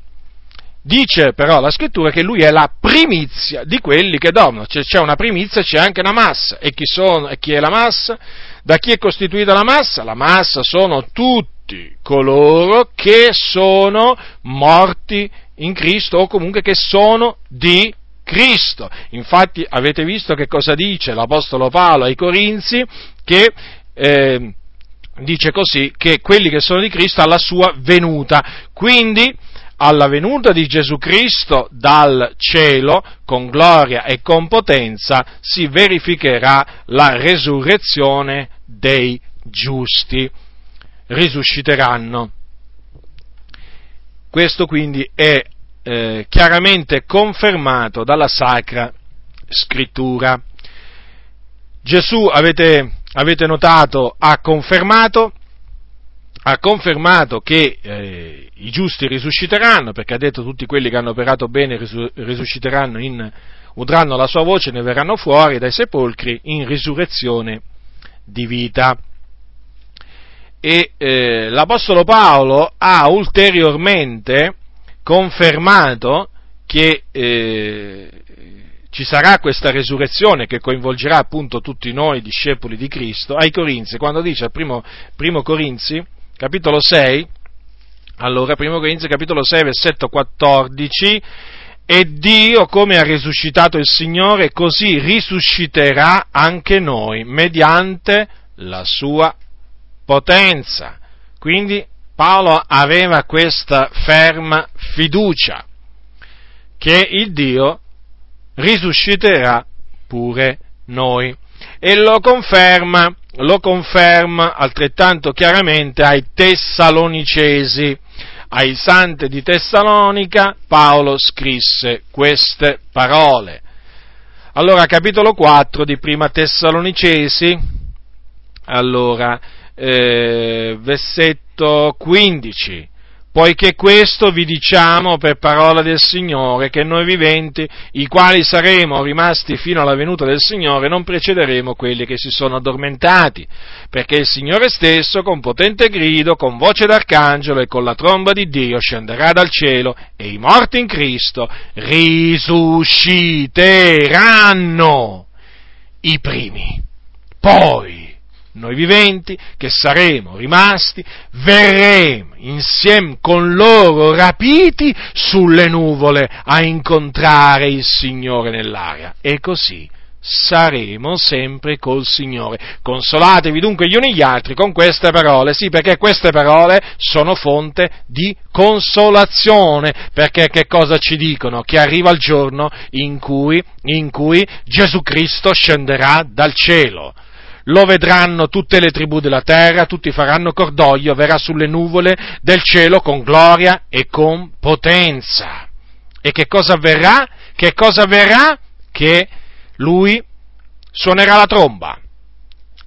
S1: Dice però la scrittura che lui è la primizia di quelli che dormono, cioè c'è una primizia, c'è anche una massa. E chi, sono, e chi è la massa? Da chi è costituita la massa? La massa sono tutti coloro che sono morti in Cristo o comunque che sono di Cristo. Infatti avete visto che cosa dice l'Apostolo Paolo ai Corinzi? Che eh, dice così, che quelli che sono di Cristo alla sua venuta. Quindi alla venuta di Gesù Cristo dal cielo, con gloria e con potenza, si verificherà la resurrezione dei giusti. Risusciteranno. Questo quindi è eh, chiaramente confermato dalla Sacra Scrittura. Gesù, avete, avete notato, ha confermato ha confermato che eh, i giusti risusciteranno, perché ha detto tutti quelli che hanno operato bene risusciteranno, in, udranno la sua voce ne verranno fuori dai sepolcri in risurrezione di vita. E eh, l'Apostolo Paolo ha ulteriormente confermato che eh, ci sarà questa resurrezione che coinvolgerà appunto tutti noi discepoli di Cristo ai Corinzi, quando dice al primo, primo Corinzi, capitolo 6, allora, 1 Corinzi capitolo 6, versetto 14, e Dio, come ha risuscitato il Signore, così risusciterà anche noi, mediante la sua potenza. Quindi Paolo aveva questa ferma fiducia che il Dio risusciterà pure noi. E lo conferma lo conferma altrettanto chiaramente ai Tessalonicesi. Ai santi di Tessalonica Paolo scrisse queste parole. Allora, capitolo 4 di Prima Tessalonicesi, allora, eh, versetto 15 poiché questo vi diciamo per parola del Signore, che noi viventi, i quali saremo rimasti fino alla venuta del Signore, non precederemo quelli che si sono addormentati, perché il Signore stesso, con potente grido, con voce d'arcangelo e con la tromba di Dio, scenderà dal cielo e i morti in Cristo risusciteranno i primi. Poi noi viventi, che saremo rimasti, verremo insieme con loro rapiti sulle nuvole a incontrare il Signore nell'aria. E così saremo sempre col Signore. Consolatevi dunque gli uni gli altri con queste parole, sì, perché queste parole sono fonte di consolazione, perché che cosa ci dicono? Che arriva il giorno in cui, in cui Gesù Cristo scenderà dal cielo lo vedranno tutte le tribù della terra, tutti faranno cordoglio, verrà sulle nuvole del cielo con gloria e con potenza. E che cosa avverrà? Che cosa avverrà? Che lui suonerà la tromba,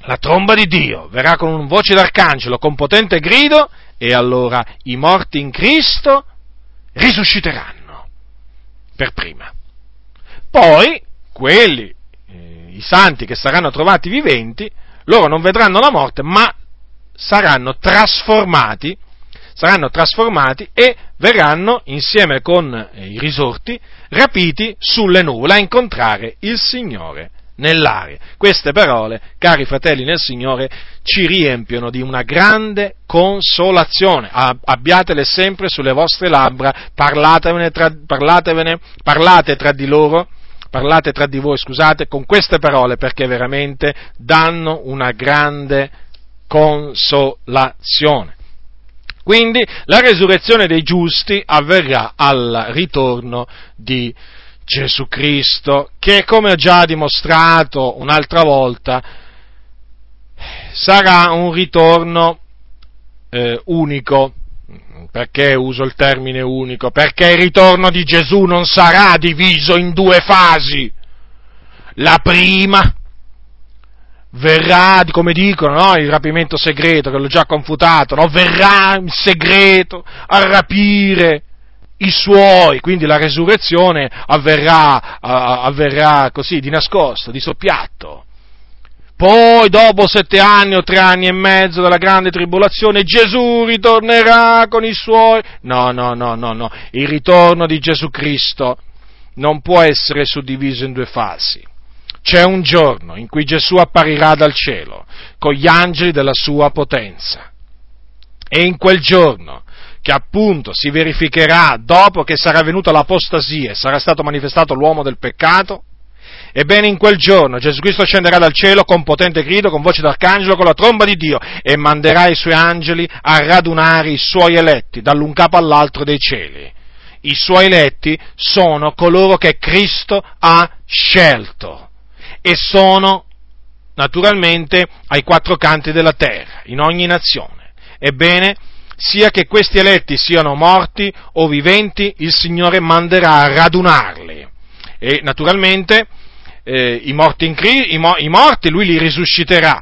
S1: la tromba di Dio, verrà con un voce d'arcangelo, con potente grido, e allora i morti in Cristo risusciteranno per prima. Poi quelli i santi che saranno trovati viventi, loro non vedranno la morte, ma saranno trasformati, saranno trasformati e verranno insieme con i risorti rapiti sulle nuvole a incontrare il Signore nell'aria. Queste parole, cari fratelli nel Signore, ci riempiono di una grande consolazione. Abbiatele sempre sulle vostre labbra, parlatevene tra, parlatevene, parlate tra di loro, parlate tra di voi, scusate, con queste parole perché veramente danno una grande consolazione. Quindi la resurrezione dei giusti avverrà al ritorno di Gesù Cristo, che come ho già dimostrato un'altra volta, sarà un ritorno eh, unico. Perché uso il termine unico? Perché il ritorno di Gesù non sarà diviso in due fasi. La prima verrà, come dicono, no? il rapimento segreto, che l'ho già confutato, no? verrà in segreto a rapire i suoi, quindi la resurrezione avverrà, avverrà così, di nascosto, di soppiatto. Poi, dopo sette anni o tre anni e mezzo della grande tribolazione, Gesù ritornerà con i suoi. No, no, no, no, no. Il ritorno di Gesù Cristo non può essere suddiviso in due fasi. C'è un giorno in cui Gesù apparirà dal cielo con gli angeli della sua potenza. E in quel giorno che appunto si verificherà dopo che sarà venuta l'apostasia e sarà stato manifestato l'uomo del peccato, Ebbene, in quel giorno Gesù Cristo scenderà dal cielo con potente grido, con voce d'arcangelo, con la tromba di Dio e manderà i suoi angeli a radunare i suoi eletti dall'un capo all'altro dei cieli. I suoi eletti sono coloro che Cristo ha scelto e sono naturalmente ai quattro canti della terra, in ogni nazione. Ebbene, sia che questi eletti siano morti o viventi, il Signore manderà a radunarli. E naturalmente eh, i, morti in, i, i morti lui li risusciterà,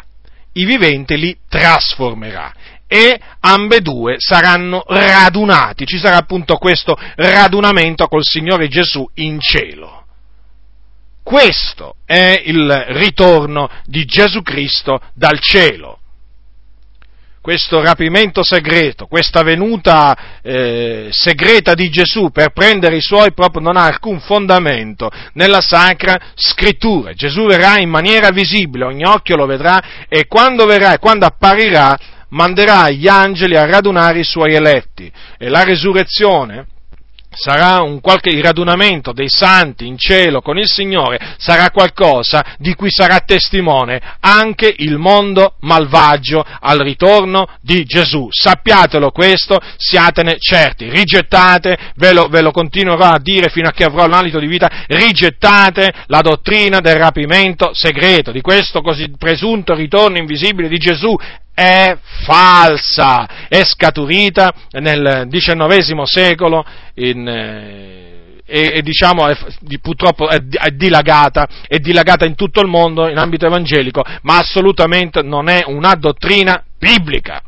S1: i viventi li trasformerà e ambedue saranno radunati. Ci sarà appunto questo radunamento col Signore Gesù in cielo. Questo è il ritorno di Gesù Cristo dal cielo questo rapimento segreto, questa venuta eh, segreta di Gesù per prendere i suoi proprio non ha alcun fondamento nella sacra scrittura. Gesù verrà in maniera visibile, ogni occhio lo vedrà e quando verrà e quando apparirà manderà gli angeli a radunare i suoi eletti e la resurrezione sarà un qualche radunamento dei santi in cielo con il Signore, sarà qualcosa di cui sarà testimone anche il mondo malvagio al ritorno di Gesù. Sappiatelo questo, siatene certi, rigettate, ve lo, ve lo continuerò a dire fino a che avrò l'alito di vita, rigettate la dottrina del rapimento segreto, di questo così presunto ritorno invisibile di Gesù è falsa, è scaturita nel XIX secolo in, eh, e, e, diciamo è, purtroppo è, è, dilagata, è dilagata in tutto il mondo in ambito evangelico, ma assolutamente non è una dottrina biblica.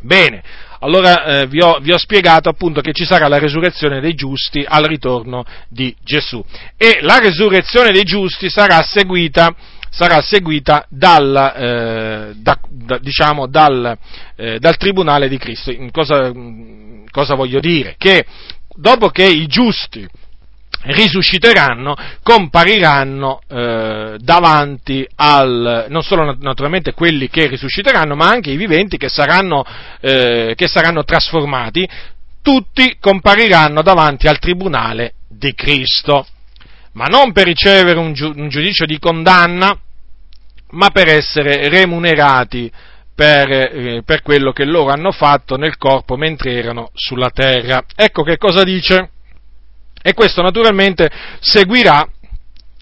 S1: Bene, allora eh, vi, ho, vi, ho, spiegato appunto che ci sarà la resurrezione dei giusti al ritorno di Gesù e la resurrezione dei giusti sarà seguita sarà seguita dal, eh, da, da, diciamo, dal, eh, dal, Tribunale di Cristo. Cosa, cosa voglio dire? Che dopo che i giusti risusciteranno, compariranno eh, davanti al, non solo naturalmente quelli che risusciteranno, ma anche i viventi che saranno, eh, che saranno trasformati, tutti compariranno davanti al tribunale di Cristo, ma non per ricevere un, giudicio di condanna, ma per essere remunerati per, eh, per, quello che loro hanno fatto nel corpo mentre erano sulla terra. Ecco che cosa dice. E questo naturalmente seguirà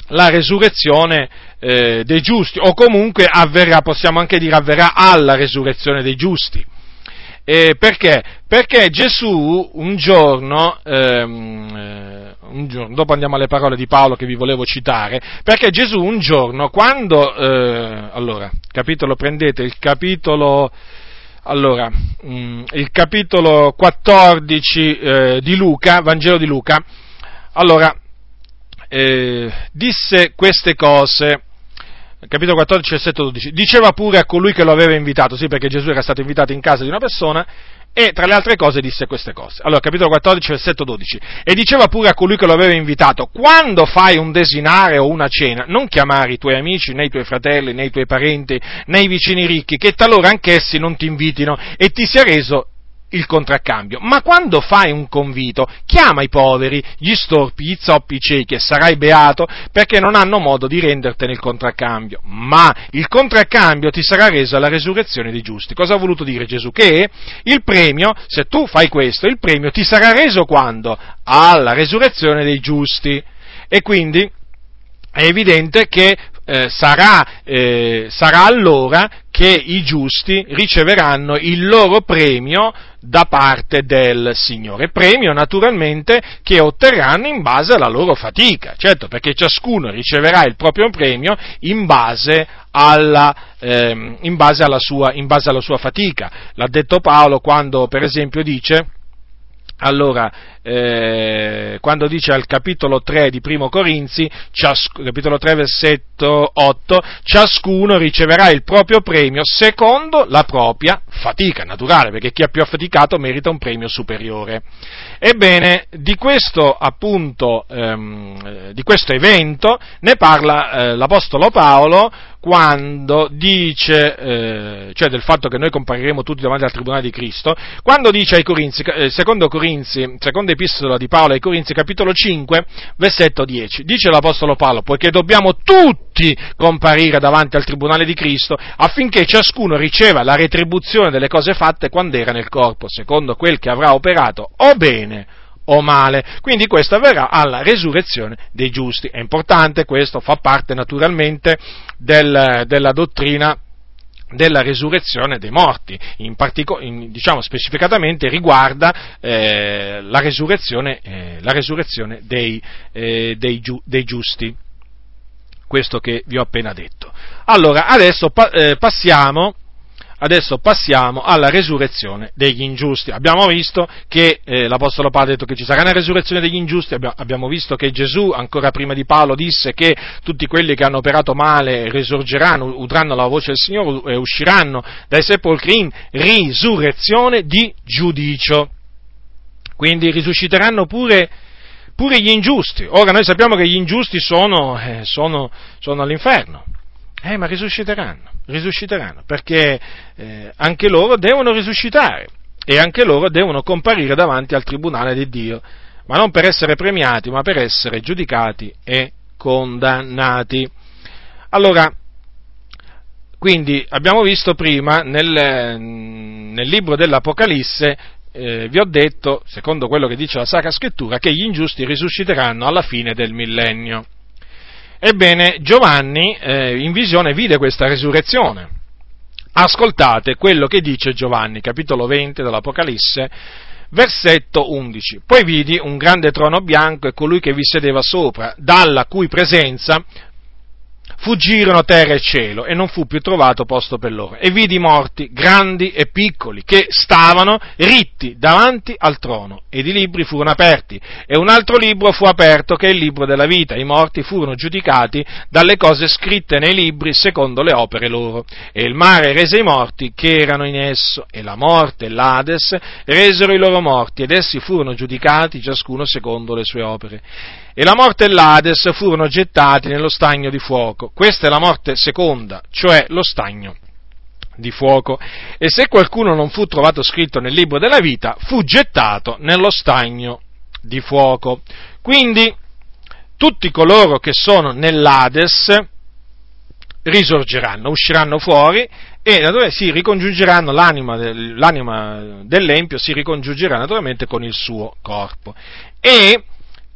S1: la resurrezione eh, dei giusti, o comunque avverrà, possiamo anche dire avverrà alla resurrezione dei giusti. Eh, perché? Perché Gesù un giorno, ehm, eh, un giorno, dopo andiamo alle parole di Paolo che vi volevo citare, perché Gesù un giorno, quando, eh, allora, capitolo, prendete il capitolo, allora, mh, mm, il capitolo 14 eh, di Luca, Vangelo di Luca, allora, eh, disse queste cose capitolo 14, versetto 12, diceva pure a colui che lo aveva invitato, sì perché Gesù era stato invitato in casa di una persona, e tra le altre cose disse queste cose. Allora, capitolo 14, versetto 12. E diceva pure a colui che lo aveva invitato, quando fai un desinare o una cena, non chiamare i tuoi amici, né i tuoi fratelli, né i tuoi parenti, né i vicini ricchi, che talora anch'essi non ti invitino e ti sia reso il contraccambio, ma quando fai un convito, chiama i poveri, gli storpi, gli zoppi, i ciechi e sarai beato perché non hanno modo di rendertene il contraccambio. Ma il contraccambio ti sarà reso alla resurrezione dei giusti. Cosa ha voluto dire Gesù? Che il premio, se tu fai questo, il premio ti sarà reso quando? Alla resurrezione dei giusti. E quindi è evidente che eh, sarà, eh, sarà allora che i giusti riceveranno il loro premio da parte del Signore. Premio naturalmente che otterranno in base alla loro fatica, certo perché ciascuno riceverà il proprio premio in base alla, ehm, in base alla, sua, in base alla sua fatica. L'ha detto Paolo quando per esempio dice allora, eh, quando dice al capitolo 3 di Primo Corinzi, ciasc- capitolo 3 versetto 8, ciascuno riceverà il proprio premio secondo la propria fatica, naturale, perché chi ha più affaticato merita un premio superiore. Ebbene, di questo appunto, ehm, di questo evento ne parla eh, l'Apostolo Paolo quando dice, eh, cioè del fatto che noi compariremo tutti davanti al Tribunale di Cristo, quando dice ai Corinzi, eh, secondo Corinzi, seconda epistola di Paolo ai Corinzi, capitolo 5, versetto 10, dice l'Apostolo Paolo, poiché dobbiamo tutti comparire davanti al Tribunale di Cristo affinché ciascuno riceva la retribuzione delle cose fatte quando era nel corpo, secondo quel che avrà operato, o bene o male. Quindi questo avverrà alla resurrezione dei giusti. È importante, questo fa parte naturalmente del, della dottrina della resurrezione dei morti, in partico- in, diciamo specificatamente riguarda eh, la resurrezione, eh, la resurrezione dei, eh, dei, giu- dei, giusti. Questo che vi ho appena detto. Allora, adesso pa- eh, passiamo adesso passiamo alla resurrezione degli ingiusti. Abbiamo visto che eh, l'Apostolo Paolo ha detto che ci sarà una resurrezione degli ingiusti, abbiamo visto che Gesù, ancora prima di Paolo, disse che tutti quelli che hanno operato male risorgeranno, udranno la voce del Signore e usciranno dai sepolcri in risurrezione di giudicio. Quindi risusciteranno pure pure gli ingiusti. Ora noi sappiamo che gli ingiusti sono, eh, sono, sono all'inferno, eh, ma risusciteranno, risusciteranno, perché eh, anche loro devono risuscitare e anche loro devono comparire davanti al tribunale di Dio, ma non per essere premiati, ma per essere giudicati e condannati. Allora, quindi abbiamo visto prima nel, nel libro dell'Apocalisse, eh, vi ho detto, secondo quello che dice la Sacra Scrittura, che gli ingiusti risusciteranno alla fine del millennio. Ebbene, Giovanni eh, in visione vide questa resurrezione. Ascoltate quello che dice Giovanni, capitolo 20 dell'Apocalisse, versetto 11. Poi vidi un grande trono bianco e colui che vi sedeva sopra, dalla cui presenza fuggirono terra e cielo e non fu più trovato posto per loro. E vidi morti, grandi e piccoli, che stavano ritti davanti al trono ed i libri furono aperti e un altro libro fu aperto che è il libro della vita. I morti furono giudicati dalle cose scritte nei libri secondo le opere loro. E il mare rese i morti che erano in esso e la morte e l'Ades resero i loro morti ed essi furono giudicati ciascuno secondo le sue opere e la morte e l'Ades furono gettati nello stagno di fuoco. Questa è la morte seconda, cioè lo stagno di fuoco. E se qualcuno non fu trovato scritto nel libro della vita, fu gettato nello stagno di fuoco. Quindi tutti coloro che sono nell'Ades risorgeranno, usciranno fuori e si ricongiungeranno l'anima, l'anima dell'empio si ricongiungerà naturalmente con il suo corpo. E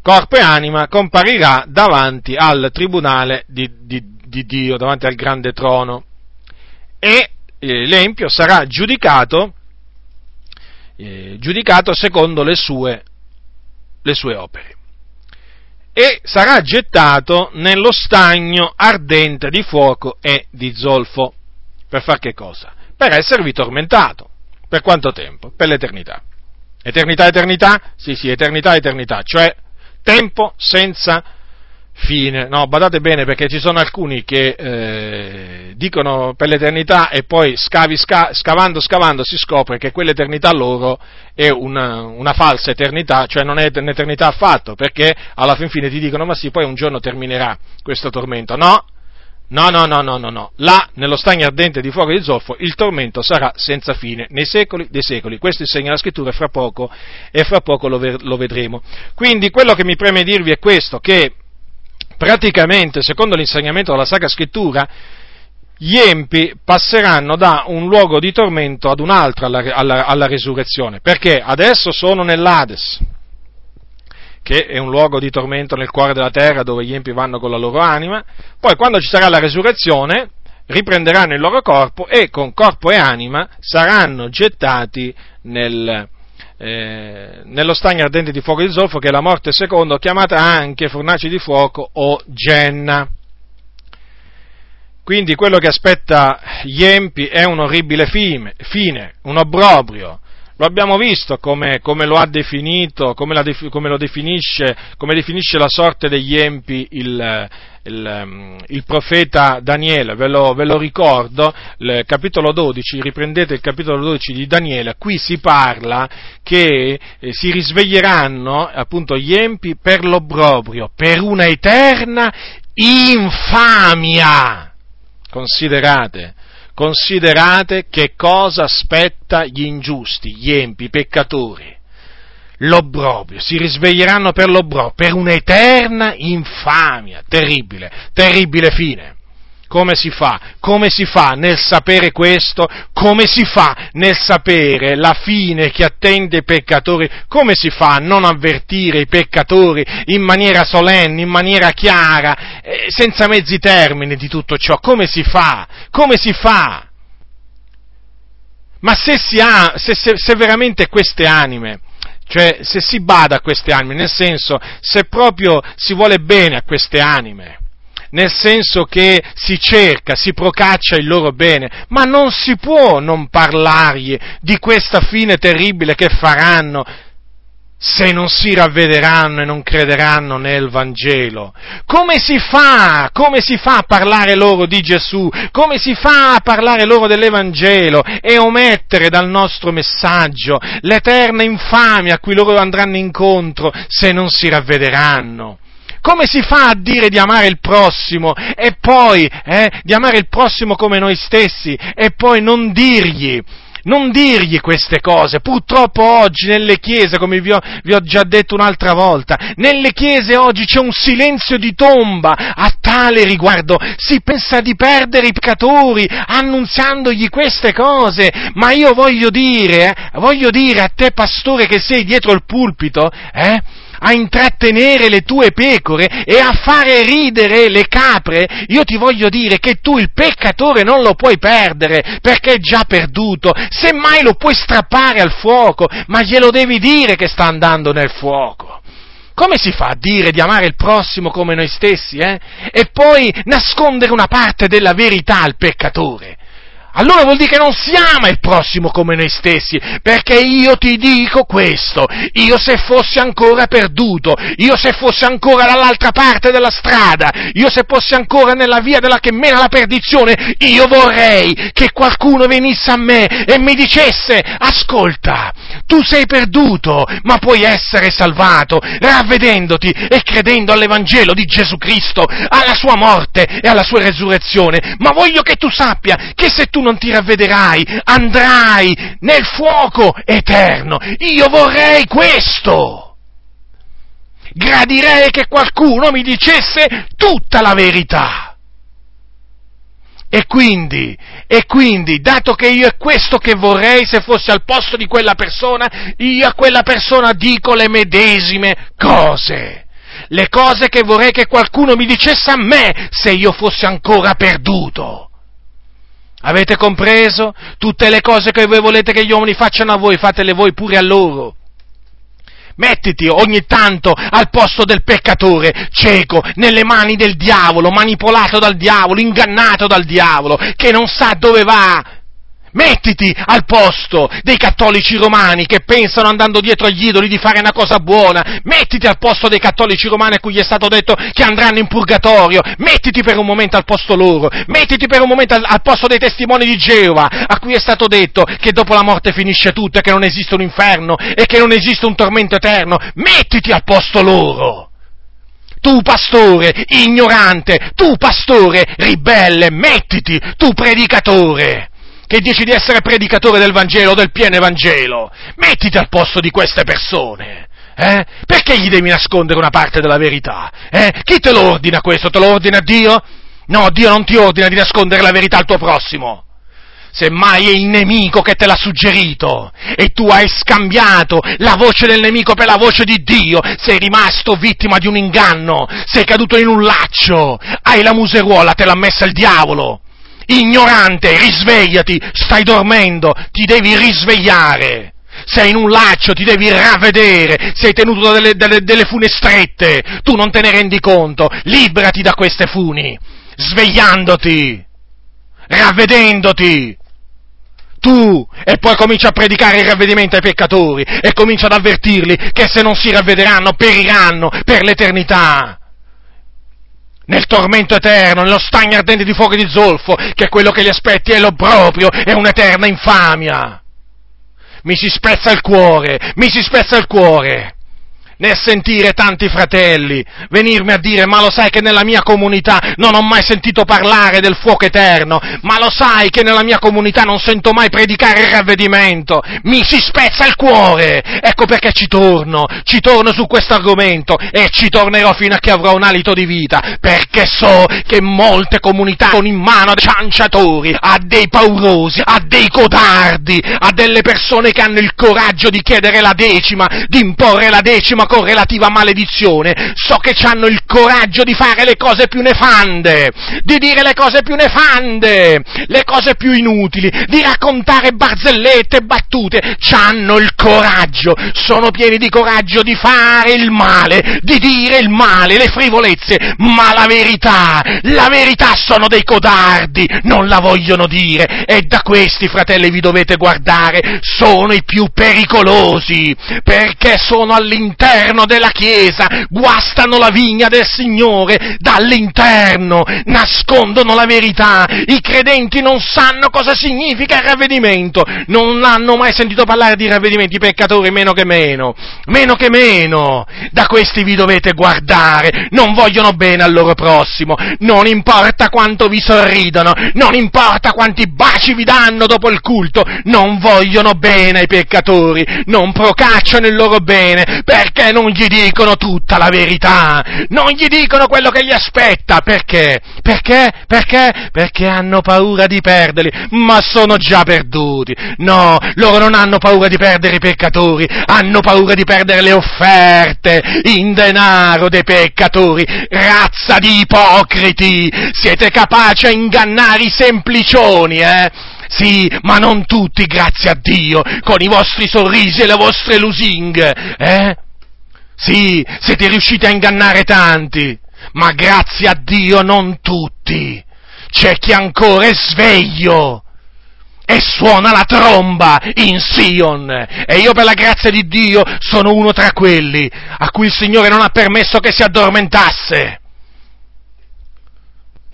S1: corpo e anima comparirà davanti al tribunale di, di, di Dio, davanti al grande trono. E eh, l'Empio sarà giudicato, eh, giudicato secondo le sue, le sue opere. E sarà gettato nello stagno ardente di fuoco e di zolfo. Per far che cosa? Per esservi tormentato. Per quanto tempo? Per l'eternità. Eternità, eternità? Sì, sì, eternità, eternità, cioè tempo senza fine. No, badate bene perché ci sono alcuni che eh, dicono per l'eternità e poi scavi, sca, scavando, scavando si scopre che quell'eternità loro è una, una, falsa eternità, cioè non è un'eternità affatto, perché alla fin fine ti dicono ma sì, poi un giorno terminerà questo tormento. No, No, no, no, no, no. Là, nello stagno ardente di fuoco e di zolfo, il tormento sarà senza fine, nei secoli dei secoli. Questo insegna la scrittura e fra poco, e fra poco lo, lo vedremo. Quindi quello che mi preme dirvi è questo, che praticamente, secondo l'insegnamento della Sacra Scrittura, gli empi passeranno da un luogo di tormento ad un altro alla, alla, alla resurrezione, perché adesso sono nell'Ades, che è un luogo di tormento nel cuore della terra dove gli empi vanno con la loro anima, poi quando ci sarà la resurrezione riprenderanno il loro corpo e con corpo e anima saranno gettati nel, eh, nello stagno ardente di fuoco di zolfo che è la morte secondo, chiamata anche fornace di fuoco o genna. Quindi quello che aspetta gli empi è un orribile fine, un obbrobrio, lo abbiamo visto come, come lo ha definito, come, la, come, lo definisce, come definisce la sorte degli empi il, il, um, il profeta Daniele, ve lo, ve lo, ricordo, il capitolo 12, riprendete il capitolo 12 di Daniele, qui si parla che eh, si risveglieranno appunto gli empi per l'obbrobrio, per una eterna infamia. Considerate, considerate che cosa aspetta gli ingiusti, gli empi, i peccatori. L'obbrobrio, si risveglieranno per l'obbrobrio, per un'eterna infamia, terribile, terribile fine. Come si fa? Come si fa nel sapere questo? Come si fa nel sapere la fine che attende i peccatori? Come si fa a non avvertire i peccatori in maniera solenne, in maniera chiara, eh, senza mezzi termini di tutto ciò? Come si fa? Come si fa? Ma se, si ha, se, se, se veramente queste anime cioè se si bada a queste anime, nel senso se proprio si vuole bene a queste anime, nel senso che si cerca, si procaccia il loro bene, ma non si può non parlargli di questa fine terribile che faranno se non si ravvederanno e non crederanno nel Vangelo. Come si fa? Come si fa a parlare loro di Gesù? Come si fa a parlare loro dell'Evangelo e omettere dal nostro messaggio l'eterna infamia a cui loro andranno incontro se non si ravvederanno? Come si fa a dire di amare il prossimo e poi eh, di amare il prossimo come noi stessi e poi non dirgli non dirgli queste cose. Purtroppo oggi nelle chiese, come vi ho, vi ho, già detto un'altra volta, nelle chiese oggi c'è un silenzio di tomba a tale riguardo. Si pensa di perdere i peccatori annunziandogli queste cose. Ma io voglio dire, eh, voglio dire a te pastore che sei dietro il pulpito, eh, a intrattenere le tue pecore e a fare ridere le capre, io ti voglio dire che tu il peccatore non lo puoi perdere perché è già perduto, semmai lo puoi strappare al fuoco, ma glielo devi dire che sta andando nel fuoco. Come si fa a dire di amare il prossimo come noi stessi, eh? E poi nascondere una parte della verità al peccatore? Allora vuol dire che non si ama il prossimo come noi stessi, perché io ti dico questo, io se fossi ancora perduto, io se fossi ancora dall'altra parte della strada, io se fossi ancora nella via della che mena la perdizione, io vorrei che qualcuno venisse a me e mi dicesse, ascolta, tu sei perduto, ma puoi essere salvato, ravvedendoti e credendo all'Evangelo di Gesù Cristo, alla sua morte e alla sua resurrezione, ma voglio che tu sappia che se tu non ti ravvederai, andrai nel fuoco eterno. Io vorrei questo. Gradirei che qualcuno mi dicesse tutta la verità. E quindi, e quindi, dato che io è questo che vorrei se fossi al posto di quella persona, io a quella persona dico le medesime cose. Le cose che vorrei che qualcuno mi dicesse a me se io fossi ancora perduto. Avete compreso? Tutte le cose che voi volete che gli uomini facciano a voi, fatele voi pure a loro. Mettiti ogni tanto al posto del peccatore, cieco, nelle mani del diavolo, manipolato dal diavolo, ingannato dal diavolo, che non sa dove va. Mettiti al posto dei cattolici romani che pensano andando dietro agli idoli di fare una cosa buona. Mettiti al posto dei cattolici romani a cui gli è stato detto che andranno in purgatorio. Mettiti per un momento al posto loro. Mettiti per un momento al, al posto dei testimoni di Geova a cui è stato detto che dopo la morte finisce tutto e che non esiste un inferno e che non esiste un tormento eterno. Mettiti al posto loro tu pastore ignorante, tu pastore ribelle, mettiti, tu predicatore, che dici di essere predicatore del Vangelo, del pieno Evangelo, mettiti al posto di queste persone. Eh? Perché gli devi nascondere una parte della verità? Eh? Chi te lo ordina questo? Te lo ordina Dio? No, Dio non ti ordina di nascondere la verità al tuo prossimo semmai è il nemico che te l'ha suggerito e tu hai scambiato la voce del nemico per la voce di Dio, sei rimasto vittima di un inganno, sei caduto in un laccio, hai la museruola, te l'ha messa il diavolo. Ignorante, risvegliati, stai dormendo, ti devi risvegliare. Sei in un laccio, ti devi ravvedere, sei tenuto da delle, delle, delle fune strette, tu non te ne rendi conto, liberati da queste funi, svegliandoti, ravvedendoti, tu e poi comincia a predicare il ravvedimento ai peccatori e comincia ad avvertirli che se non si ravvederanno periranno per l'eternità. Nel tormento eterno, nello stagno ardente di fuoco e di zolfo, che quello che li aspetti è l'obbrobrio, è un'eterna infamia. Mi si spezza il cuore, mi si spezza il cuore nel sentire tanti fratelli venirmi a dire ma lo sai che nella mia comunità non ho mai sentito parlare del fuoco eterno, ma lo sai che nella mia comunità non sento mai predicare il ravvedimento, mi si spezza il cuore, ecco perché ci torno, ci torno su questo argomento e ci tornerò fino a che avrò un alito di vita, perché so che molte comunità sono in mano a dei cianciatori, a dei paurosi, a dei codardi, a delle persone che hanno il coraggio di chiedere la decima, di imporre la decima con relativa maledizione, so che hanno il coraggio di fare le cose più nefande, di dire le cose più nefande, le cose più inutili, di raccontare barzellette, battute, hanno il coraggio, sono pieni di coraggio di fare il male, di dire il male, le frivolezze, ma la verità, la verità sono dei codardi, non la vogliono dire. E da questi fratelli vi dovete guardare, sono i più pericolosi, perché sono all'interno all'interno della Chiesa, guastano la vigna del Signore dall'interno, nascondono la verità, i credenti non sanno cosa significa il ravvedimento, non hanno mai sentito parlare di ravvedimento, i peccatori meno che meno, meno che meno, da questi vi dovete guardare, non vogliono bene al loro prossimo, non importa quanto vi sorridono, non importa quanti baci vi danno dopo il culto, non vogliono bene ai peccatori, non procacciano il loro bene, perché perché non gli dicono tutta la verità? Non gli dicono quello che gli aspetta? Perché? Perché? Perché? Perché hanno paura di perderli, ma sono già perduti. No, loro non hanno paura di perdere i peccatori, hanno paura di perdere le offerte in denaro dei peccatori. Razza di ipocriti! Siete capaci a ingannare i semplicioni, eh? Sì, ma non tutti, grazie a Dio, con i vostri sorrisi e le vostre lusinghe, eh? Sì, siete riusciti a ingannare tanti, ma grazie a Dio non tutti. C'è chi ancora è sveglio e suona la tromba in Sion. E io per la grazia di Dio sono uno tra quelli a cui il Signore non ha permesso che si addormentasse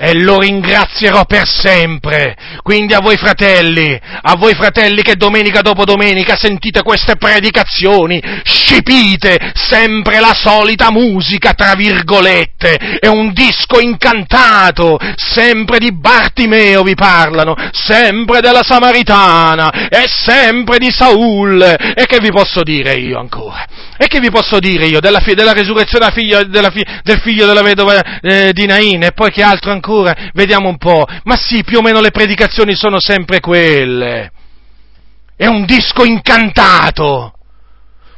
S1: e lo ringrazierò per sempre. Quindi a voi fratelli, a voi fratelli che domenica dopo domenica sentite queste predicazioni, scipite sempre la solita musica, tra virgolette, è un disco incantato, sempre di Bartimeo vi parlano, sempre della Samaritana, e sempre di Saul, e che vi posso dire io ancora? E che vi posso dire io della, della resurrezione della della del figlio della vedova eh, di Nain, e poi che altro ancora? Vediamo un po'. Ma sì, più o meno le predicazioni sono sempre quelle. È un disco incantato.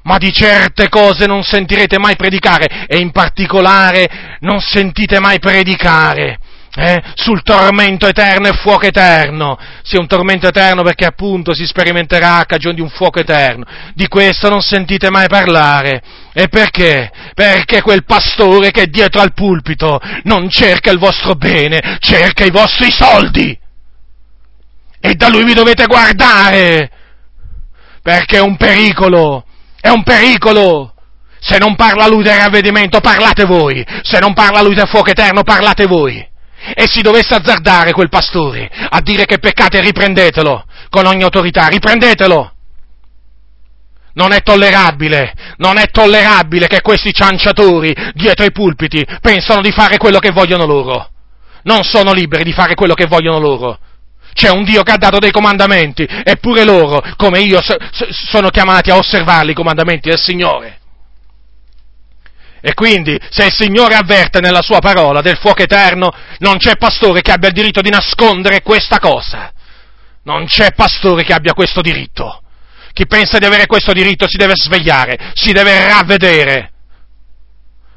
S1: Ma di certe cose non sentirete mai predicare e in particolare non sentite mai predicare eh, sul tormento eterno e fuoco eterno. Sì, un tormento eterno perché appunto si sperimenterà a cagione di un fuoco eterno. Di questo non sentite mai parlare. E perché? Perché quel pastore che è dietro al pulpito non cerca il vostro bene, cerca i vostri soldi. e da lui vi dovete guardare, perché è un pericolo, è un pericolo. Se non parla lui del ravvedimento, parlate voi. Se non parla lui del fuoco eterno, parlate voi. E si dovesse azzardare quel pastore a dire che peccate, riprendetelo con ogni autorità, riprendetelo. Non è tollerabile, non è tollerabile che questi cianciatori dietro i pulpiti pensano di fare quello che vogliono loro. Non sono liberi di fare quello che vogliono loro. C'è un Dio che ha dato dei comandamenti, eppure loro, come io, sono chiamati a osservare i comandamenti del Signore. E quindi, se il Signore avverte nella sua parola del fuoco eterno, non c'è pastore che abbia il diritto di nascondere questa cosa. Non c'è pastore che abbia questo diritto. Chi pensa di avere questo diritto si deve svegliare, si deve ravvedere.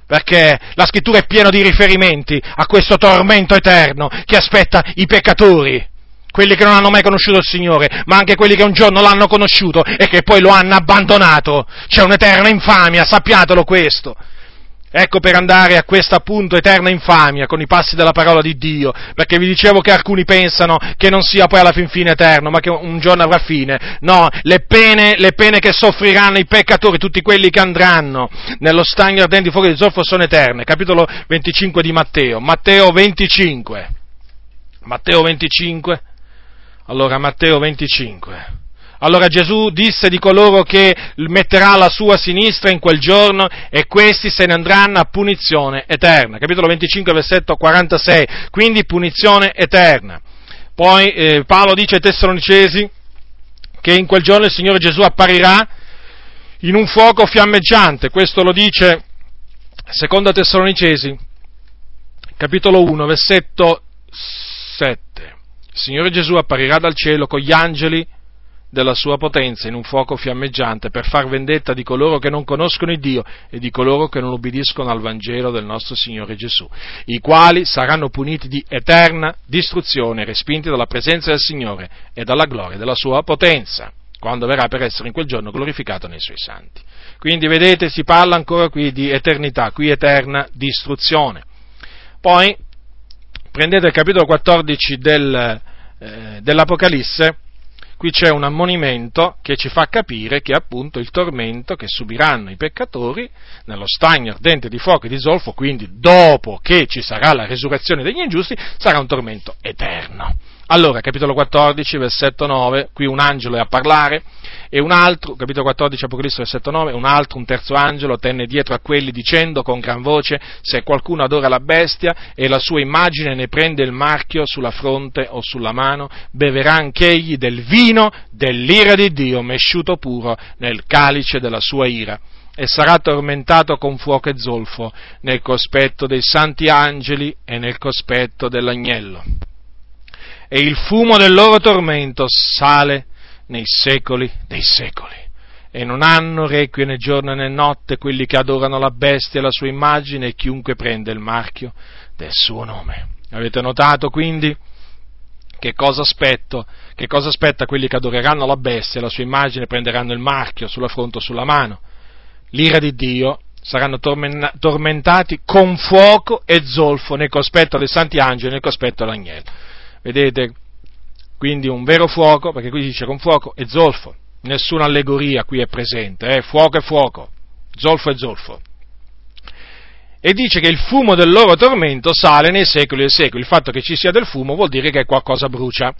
S1: Perché la scrittura è piena di riferimenti a questo tormento eterno che aspetta i peccatori quelli che non hanno mai conosciuto il Signore, ma anche quelli che un giorno l'hanno conosciuto e che poi lo hanno abbandonato. C'è un'eterna infamia, sappiatelo questo. Ecco per andare a questa appunto eterna infamia con i passi della parola di Dio, perché vi dicevo che alcuni pensano che non sia poi alla fin fine eterno, ma che un giorno avrà fine. No, le pene, le pene che soffriranno i peccatori, tutti quelli che andranno nello stagno ardente di fuoco di zolfo sono eterne. Capitolo 25 di Matteo. Matteo 25. Matteo 25. Allora, Matteo 25. Allora Gesù disse di coloro che metterà la sua sinistra in quel giorno e questi se ne andranno a punizione eterna. Capitolo 25, versetto 46. Quindi punizione eterna. Poi eh, Paolo dice ai Tessalonicesi che in quel giorno il Signore Gesù apparirà in un fuoco fiammeggiante. Questo lo dice secondo Tessalonicesi, capitolo 1, versetto 7. Il Signore Gesù apparirà dal cielo con gli angeli della sua potenza in un fuoco fiammeggiante per far vendetta di coloro che non conoscono il Dio e di coloro che non ubbidiscono al Vangelo del nostro Signore Gesù, i quali saranno puniti di eterna distruzione, respinti dalla presenza del Signore e dalla gloria della sua potenza, quando verrà per essere in quel giorno glorificato nei suoi santi. Quindi vedete, si parla ancora qui di eternità, qui eterna distruzione. Poi prendete il capitolo 14 del, eh, dell'Apocalisse, qui c'è un ammonimento che ci fa capire che appunto il tormento che subiranno i peccatori nello stagno ardente di fuoco e di zolfo, quindi dopo che ci sarà la resurrezione degli ingiusti, sarà un tormento eterno. Allora, capitolo 14, versetto 9, qui un angelo è a parlare e un altro, capitolo 14, Apocalisse, versetto 9, un altro, un terzo angelo, tenne dietro a quelli dicendo con gran voce, se qualcuno adora la bestia e la sua immagine ne prende il marchio sulla fronte o sulla mano, beverà anch'egli del vino dell'ira di Dio, mesciuto puro nel calice della sua ira. E sarà tormentato con fuoco e zolfo nel cospetto dei santi angeli e nel cospetto dell'agnello. E il fumo del loro tormento sale nei secoli dei secoli. E non hanno requie né giorno né notte quelli che adorano la bestia e la sua immagine e chiunque prende il marchio del suo nome. Avete notato quindi che cosa, aspetto, che cosa aspetta quelli che adoreranno la bestia e la sua immagine prenderanno il marchio sulla fronte o sulla mano? L'ira di Dio saranno tormentati con fuoco e zolfo nel cospetto dei santi angeli e nel cospetto dell'agnello. Vedete? Quindi un vero fuoco, perché qui si dice con fuoco e zolfo. Nessuna allegoria qui è presente, eh? fuoco e fuoco, zolfo e zolfo. E dice che il fumo del loro tormento sale nei secoli e secoli. Il fatto che ci sia del fumo vuol dire che qualcosa brucia.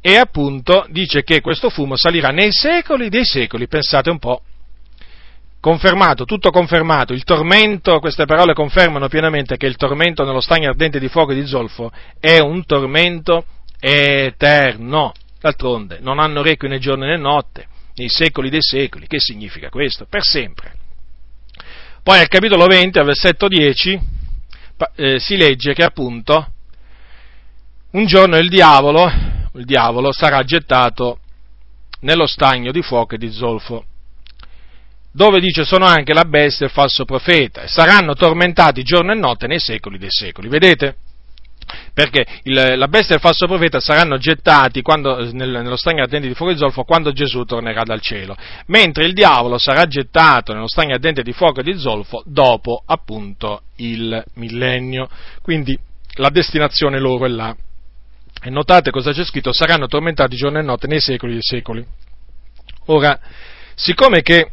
S1: E appunto dice che questo fumo salirà nei secoli dei secoli. Pensate un po' confermato, tutto confermato, il tormento, queste parole confermano pienamente che il tormento nello stagno ardente di fuoco e di zolfo è un tormento eterno. D'altronde non hanno requie né giorno né notte, nei secoli dei secoli. Che significa questo? Per sempre. Poi al capitolo 20, al versetto 10, eh, si legge che appunto un giorno il diavolo, il diavolo sarà gettato nello stagno di fuoco e di zolfo dove dice sono anche la bestia e il falso profeta, e saranno tormentati giorno e notte nei secoli dei secoli. Vedete? Perché il, la bestia e il falso profeta saranno gettati quando, nel, nello stagno ardente di fuoco e zolfo quando Gesù tornerà dal cielo, mentre il diavolo sarà gettato nello stagno ardente di fuoco e di zolfo dopo appunto il millennio. Quindi la destinazione loro è là. E notate cosa c'è scritto, saranno tormentati giorno e notte nei secoli dei secoli. Ora, siccome che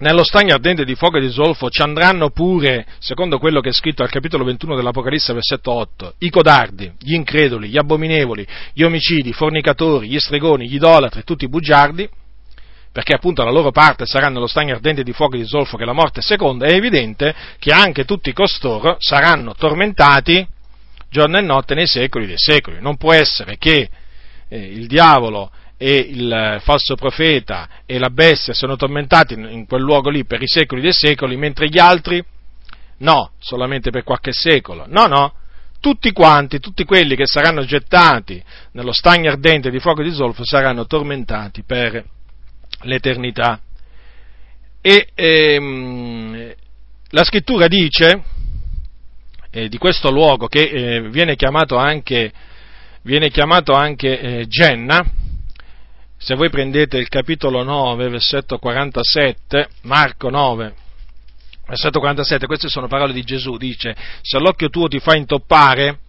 S1: nello stagno ardente di fuoco e di zolfo ci andranno pure, secondo quello che è scritto al capitolo 21 dell'Apocalisse, versetto 8, i codardi, gli increduli, gli abominevoli, gli omicidi, i fornicatori, gli stregoni, gli idolatri, tutti i bugiardi, perché appunto la loro parte sarà nello stagno ardente di fuoco e di zolfo che è la morte seconda, è evidente che anche tutti costoro saranno tormentati giorno e notte nei secoli dei secoli. Non può essere che eh, il diavolo e il falso profeta e la bestia sono tormentati in quel luogo lì per i secoli dei secoli, mentre gli altri no, solamente per qualche secolo. No, no, tutti quanti, tutti quelli che saranno gettati nello stagno ardente di fuoco e di zolfo saranno tormentati per l'eternità. E ehm, la scrittura dice eh, di questo luogo che eh, viene chiamato anche, viene chiamato anche eh, Genna, se voi prendete il capitolo 9, versetto 47, Marco 9, versetto 47, queste sono parole di Gesù, dice, se l'occhio tuo ti fa intoppare,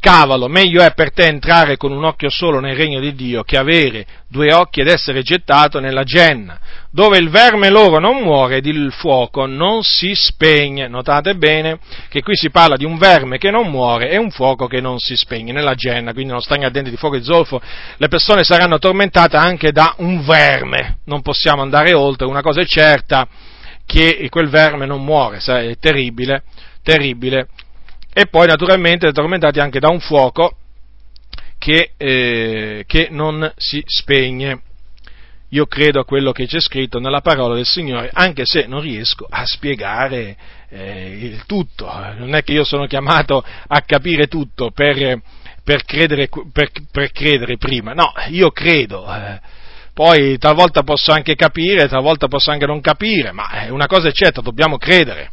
S1: Cavalo, meglio è per te entrare con un occhio solo nel regno di Dio che avere due occhi ed essere gettato nella genna, dove il verme loro non muore ed il fuoco non si spegne. Notate bene che qui si parla di un verme che non muore e un fuoco che non si spegne nella genna, quindi non stagno ardente di fuoco e zolfo. Le persone saranno tormentate anche da un verme, non possiamo andare oltre, una cosa è certa che quel verme non muore, è terribile, terribile e poi naturalmente tormentati anche da un fuoco che, eh, che non si spegne. Io credo a quello che c'è scritto nella parola del Signore, anche se non riesco a spiegare eh, il tutto. Non è che io sono chiamato a capire tutto per, per, credere, per, per credere, prima, no, io credo. Eh, poi talvolta posso anche capire, talvolta posso anche non capire, ma una cosa è certa, dobbiamo credere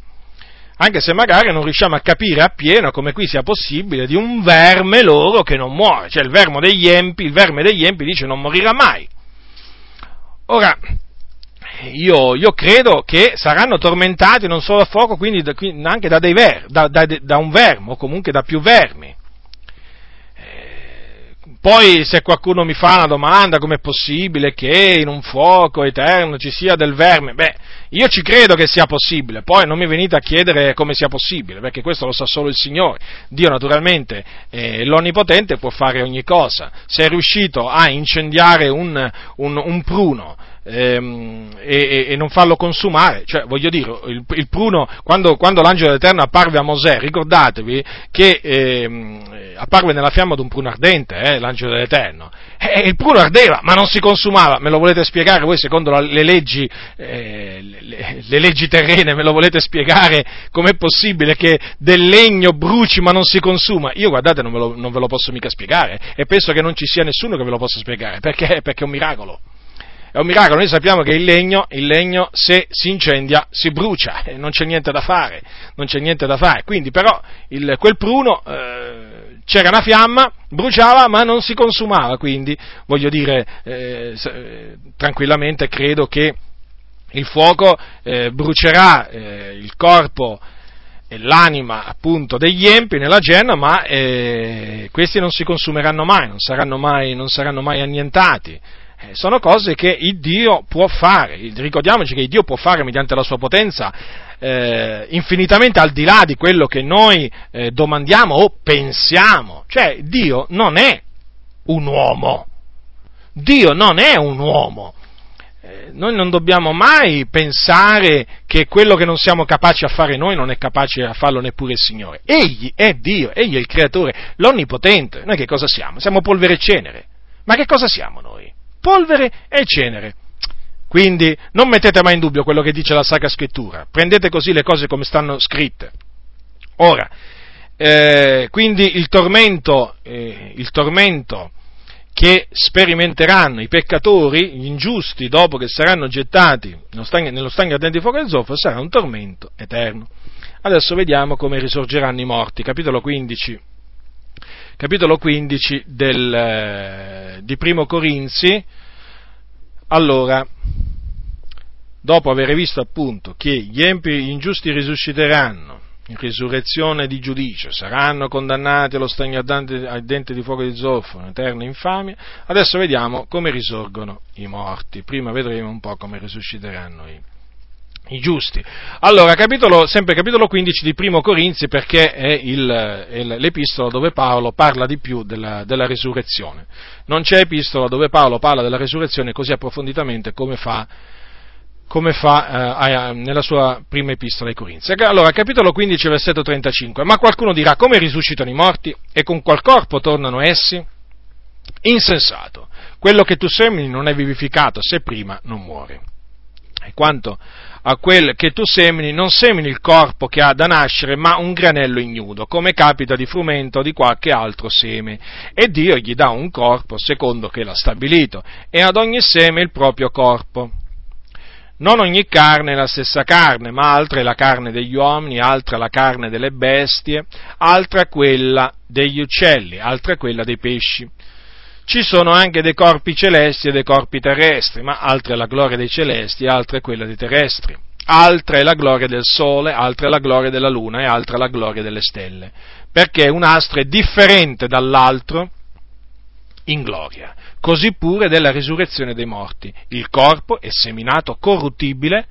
S1: anche se magari non riusciamo a capire appieno come qui sia possibile di un verme loro che non muore, cioè il verme degli empi, il verme degli empi dice non morirà mai. Ora, io, io credo che saranno tormentati non solo a fuoco, quindi anche da, ver, da, da, da un verme o comunque da più vermi. Poi se qualcuno mi fa una domanda come è possibile che in un fuoco eterno ci sia del verme, beh, io ci credo che sia possibile, poi non mi venite a chiedere come sia possibile, perché questo lo sa solo il Signore. Dio naturalmente, eh, l'Onnipotente, può fare ogni cosa. Se è riuscito a incendiare un, un, un pruno, ehm, e, e, non farlo consumare. Cioè, voglio dire, il, il pruno, quando, quando, l'angelo dell'Eterno apparve a Mosè, ricordatevi che ehm, apparve nella fiamma di un pruno ardente, eh, l'angelo dell'Eterno. E il pruno ardeva, ma non si consumava. Me lo volete spiegare voi secondo le leggi, eh, le, le leggi terrene? Me lo volete spiegare com'è possibile che del legno bruci ma non si consuma? Io guardate non lo, non ve lo posso mica spiegare e penso che non ci sia nessuno che ve lo possa spiegare perché, perché è un miracolo è un miracolo, noi sappiamo che il legno, il legno se si incendia si brucia, non c'è niente da fare, niente da fare. Quindi però il, quel pruno eh, c'era una fiamma, bruciava ma non si consumava, quindi voglio dire eh, eh tranquillamente credo che il fuoco eh, brucerà eh, il corpo e l'anima appunto degli empi nella genna, ma eh, questi non si consumeranno mai, non mai, non saranno mai annientati. Eh, sono cose che il Dio può fare. Ricordiamoci che il Dio può fare mediante la sua potenza eh, infinitamente al di là di quello che noi eh, domandiamo o pensiamo. Cioè, Dio non è un uomo. Dio non è un uomo. Eh, noi non dobbiamo mai pensare che quello che non siamo capaci a fare noi non è capace a farlo neppure il Signore. Egli è Dio, Egli è il Creatore, l'Onnipotente. Noi che cosa siamo? Siamo polvere e cenere. Ma che cosa siamo noi? Polvere e cenere. Quindi non mettete mai in dubbio quello che dice la Sacra Scrittura, prendete così le cose come stanno scritte. Ora, eh, quindi il tormento, eh, il tormento che sperimenteranno i peccatori, gli ingiusti, dopo che saranno gettati nello stagno, nello stagno ardente di fuoco del zolfo, sarà un tormento eterno. Adesso vediamo come risorgeranno i morti, capitolo 15, capitolo 15 del, eh, di Primo Corinzi, allora, dopo aver visto appunto che gli empi ingiusti risusciteranno risurrezione di giudicio, saranno condannati allo stagno al dente di fuoco di zolfo, un'eterna infamia. Adesso vediamo come risorgono i morti, prima vedremo un po' come risusciteranno i, i giusti. Allora, capitolo, sempre capitolo 15 di Primo Corinzi perché è, il, è l'epistola dove Paolo parla di più della, della, resurrezione. Non c'è epistola dove Paolo parla della resurrezione così approfonditamente come fa come fa eh, nella sua prima epistola ai Corinzi. Allora, capitolo 15, versetto 35. Ma qualcuno dirà, come risuscitano i morti e con qual corpo tornano essi? Insensato. Quello che tu semini non è vivificato se prima non muore. E quanto a quel che tu semini, non semini il corpo che ha da nascere, ma un granello ignudo, come capita di frumento o di qualche altro seme. E Dio gli dà un corpo secondo che l'ha stabilito, e ad ogni seme il proprio corpo non ogni carne è la stessa carne, ma altra è la carne degli uomini, altra la carne delle bestie, altra quella degli uccelli, altra quella dei pesci. Ci sono anche dei corpi celesti e dei corpi terrestri, ma altra è la gloria dei celesti, altra è quella dei terrestri. Altra è la gloria del sole, altra è la gloria della luna e altra è la gloria delle stelle. Perché un astro è differente dall'altro in gloria così pure della risurrezione dei morti. Il corpo è seminato corruttibile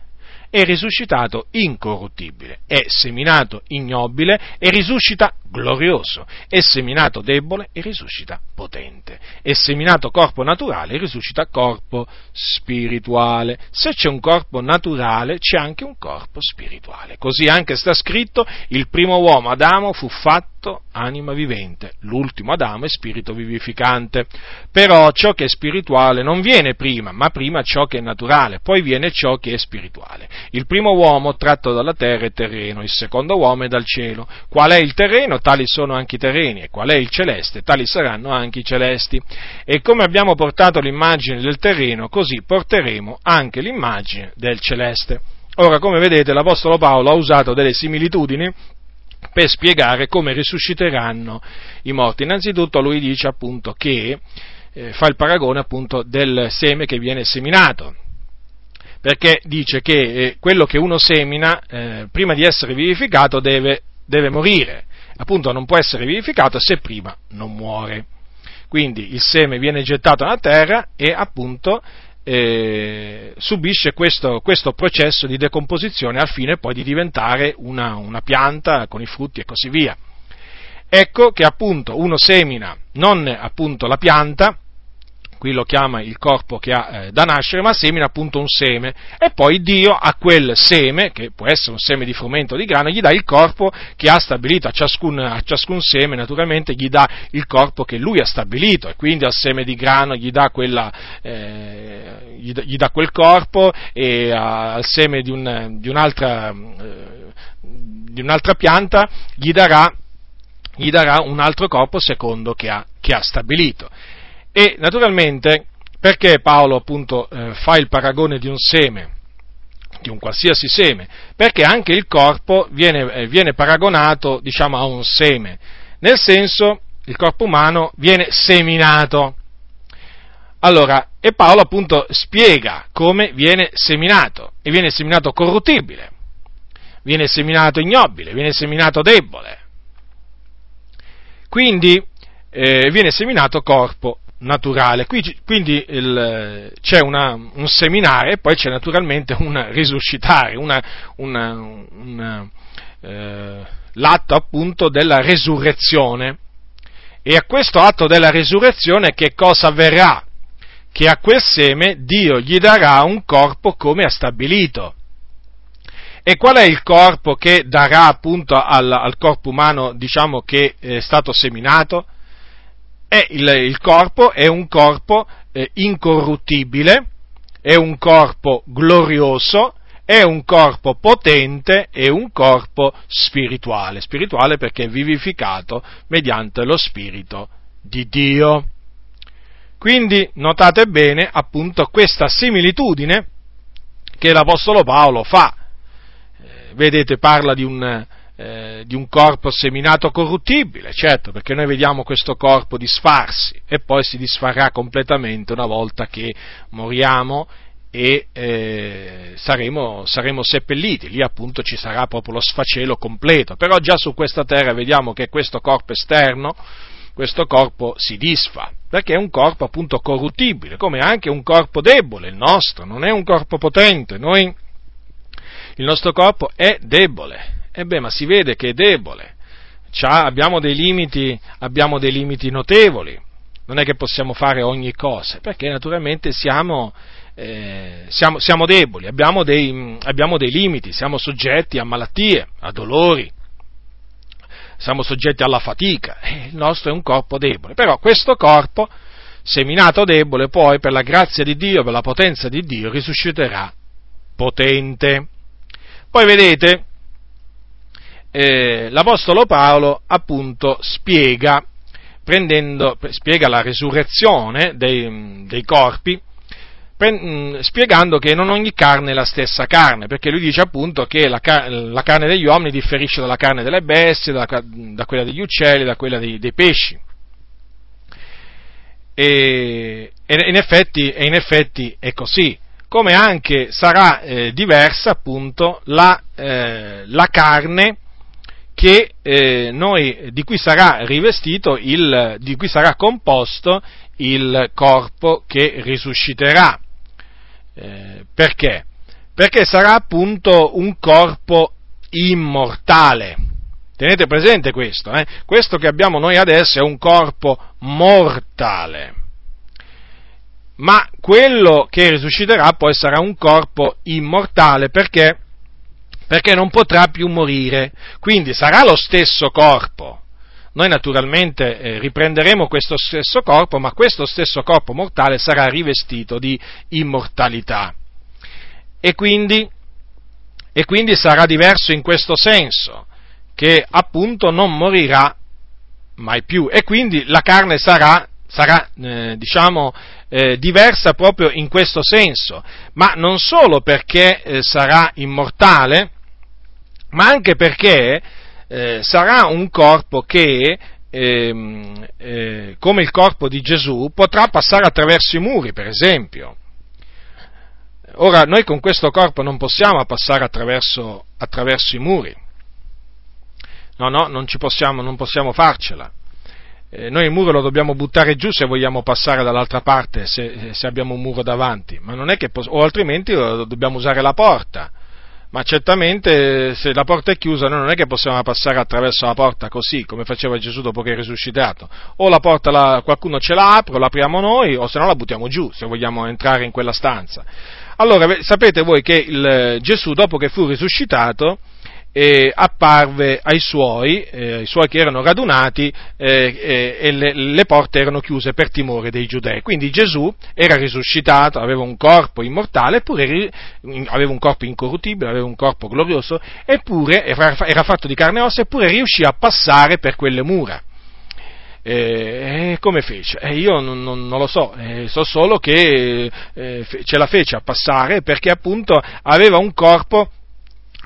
S1: e risuscitato incorruttibile, è seminato ignobile e risuscita glorioso, è seminato debole e risuscita potente, è seminato corpo naturale e risuscita corpo spirituale. Se c'è un corpo naturale c'è anche un corpo spirituale. Così anche sta scritto, il primo uomo Adamo fu fatto anima vivente, l'ultimo Adamo è spirito vivificante. Però ciò che è spirituale non viene prima, ma prima ciò che è naturale, poi viene ciò che è spirituale. Il primo uomo tratto dalla terra è terreno, il secondo uomo è dal cielo. Qual è il terreno? Tali sono anche i terreni, e qual è il celeste? Tali saranno anche i celesti. E come abbiamo portato l'immagine del terreno, così porteremo anche l'immagine del celeste. Ora, come vedete, l'Apostolo Paolo ha usato delle similitudini per spiegare come risusciteranno i morti. Innanzitutto lui dice appunto che eh, fa il paragone appunto del seme che viene seminato perché dice che eh, quello che uno semina, eh, prima di essere vivificato, deve, deve, morire. Appunto, non può essere vivificato se prima non muore. Quindi il seme viene gettato nella terra e appunto eh, subisce questo, questo, processo di decomposizione al fine poi di diventare una, una pianta con i frutti e così via. Ecco che appunto uno semina non appunto la pianta, qui lo chiama il corpo che ha eh, da nascere, ma semina appunto un seme e poi Dio a quel seme, che può essere un seme di frumento o di grano, gli dà il corpo che ha stabilito, a ciascun, a ciascun seme naturalmente gli dà il corpo che lui ha stabilito e quindi al seme di grano gli dà, quella, eh, gli, gli dà quel corpo e al seme di, un, di, un'altra, eh, di un'altra pianta gli darà gli darà un altro corpo secondo che ha, che ha stabilito. E naturalmente perché Paolo appunto eh, fa il paragone di un seme, di un qualsiasi seme? Perché anche il corpo viene, eh, viene paragonato diciamo, a un seme, nel senso il corpo umano viene seminato. Allora, e Paolo appunto spiega come viene seminato, e viene seminato corruttibile, viene seminato ignobile, viene seminato debole. Quindi eh, viene seminato corpo naturale. Qui, quindi il, c'è una, un seminare e poi c'è naturalmente un risuscitare, una, una, una, eh, l'atto appunto della resurrezione. E a questo atto della resurrezione che cosa avverrà? Che a quel seme Dio gli darà un corpo come ha stabilito. E qual è il corpo che darà appunto al, al corpo umano, diciamo, che è stato seminato? Il, il corpo è un corpo eh, incorruttibile, è un corpo glorioso, è un corpo potente e un corpo spirituale, spirituale perché è vivificato mediante lo Spirito di Dio. Quindi notate bene appunto questa similitudine che l'Apostolo Paolo fa. Eh, vedete, parla di un, eh, di un corpo seminato corruttibile, certo, perché noi vediamo questo corpo disfarsi e poi si disfarà completamente una volta che moriamo e eh, saremo, saremo, seppelliti, lì appunto ci sarà proprio lo sfacelo completo, però già su questa terra vediamo che questo corpo esterno, questo corpo si disfa, perché è un corpo appunto corruttibile, come anche un corpo debole, il nostro, non è un corpo potente, noi, il nostro corpo è debole, beh, ma si vede che è debole, abbiamo, dei limiti, abbiamo dei limiti notevoli, non è che possiamo fare ogni cosa, perché naturalmente siamo, eh, siamo, siamo deboli, abbiamo dei, abbiamo dei limiti, siamo soggetti a malattie, a dolori, siamo soggetti alla fatica, il nostro è un corpo debole, però questo corpo, seminato debole, poi per la grazia di Dio, per la potenza di Dio, risusciterà potente. Poi vedete, eh, l'Apostolo Paolo appunto spiega, spiega la risurrezione dei, dei corpi, Mm, spiegando che non ogni carne è la stessa carne, perché lui dice appunto che la, la carne degli uomini differisce dalla carne delle bestie, da, da quella degli uccelli, da quella dei, dei pesci. E, in effetti, in effetti, è così, come anche sarà eh, diversa appunto la, eh, la carne che, eh, noi, di cui sarà rivestito, il, di cui sarà composto il corpo che risusciterà. Eh, perché? Perché sarà appunto un corpo immortale. Tenete presente questo, eh? questo che abbiamo noi adesso è un corpo mortale, ma quello che risusciterà poi sarà un corpo immortale perché? Perché non potrà più morire, quindi sarà lo stesso corpo, noi naturalmente eh, riprenderemo questo stesso corpo, ma questo stesso corpo mortale sarà rivestito di immortalità. E quindi, e quindi sarà diverso in questo senso, che appunto non morirà mai più. E quindi la carne sarà, sarà eh, diciamo, eh, diversa proprio in questo senso, ma non solo perché eh, sarà immortale, ma anche perché eh, sarà un corpo che, ehm, eh, come il corpo di Gesù, potrà passare attraverso i muri, per esempio. Ora, noi con questo corpo non possiamo passare attraverso, attraverso i muri. No, no, non, possiamo, non possiamo farcela. Eh, noi il muro lo dobbiamo buttare giù se vogliamo passare dall'altra parte, se, se abbiamo un muro davanti, ma non è che, o altrimenti dobbiamo usare la porta ma certamente se la porta è chiusa noi non è che possiamo passare attraverso la porta così, come faceva Gesù dopo che è risuscitato. O la porta la, qualcuno ce la apre, o l'apriamo noi, o se no la buttiamo giù, se vogliamo entrare in quella stanza. Allora, sapete voi che il, Gesù, dopo che fu risuscitato, eh, apparve ai suoi, eh, ai suoi che erano radunati eh, e le, le, porte erano chiuse per timore dei giudei. Quindi Gesù era risuscitato, aveva un corpo immortale, eppure aveva un corpo incorruttibile, aveva un corpo glorioso, eppure era fatto di carne e ossa, eppure riuscì a passare per quelle mura. Eh, come fece? Eh, io non, non, non, lo so, eh, so solo che eh, ce la fece a passare perché appunto aveva un corpo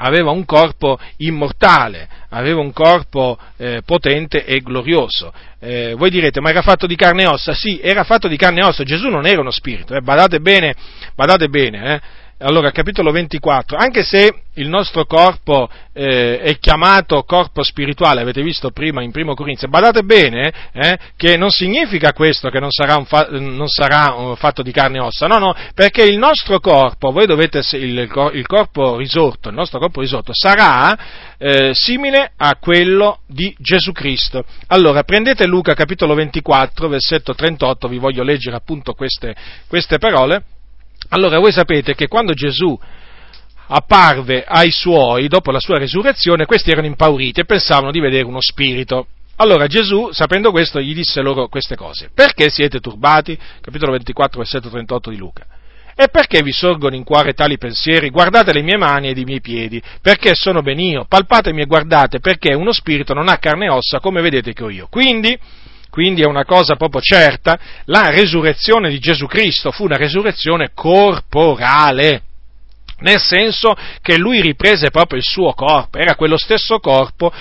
S1: aveva un corpo immortale, aveva un corpo eh, potente e glorioso. Eh, voi direte, ma era fatto di carne e ossa? Sì, era fatto di carne e ossa, Gesù non era uno spirito, eh, badate bene, badate bene, eh. Allora, capitolo 24, anche se il nostro corpo eh, è chiamato corpo spirituale, avete visto prima in primo Corinzio, badate bene eh, che non significa questo che non sarà, fa- non sarà un fatto di carne e ossa, no, no, perché il nostro corpo, voi dovete, il, il corpo risorto, il nostro corpo risorto sarà eh, simile a quello di Gesù Cristo. Allora, prendete Luca capitolo 24, versetto 38, vi voglio leggere appunto queste, queste parole allora voi sapete che quando Gesù apparve ai suoi dopo la sua resurrezione, questi erano impauriti e pensavano di vedere uno spirito. Allora Gesù, sapendo questo, gli disse loro queste cose. Perché siete turbati? Capitolo 24, versetto 38 di Luca. E perché vi sorgono in cuore tali pensieri? Guardate le mie mani ed i miei piedi, perché sono ben io. Palpatemi e guardate, perché uno spirito non ha carne e ossa come vedete che ho io. Quindi, quindi è una cosa proprio certa, la resurrezione di Gesù Cristo fu una resurrezione corporale nel senso che lui riprese proprio il suo corpo, era quello stesso corpo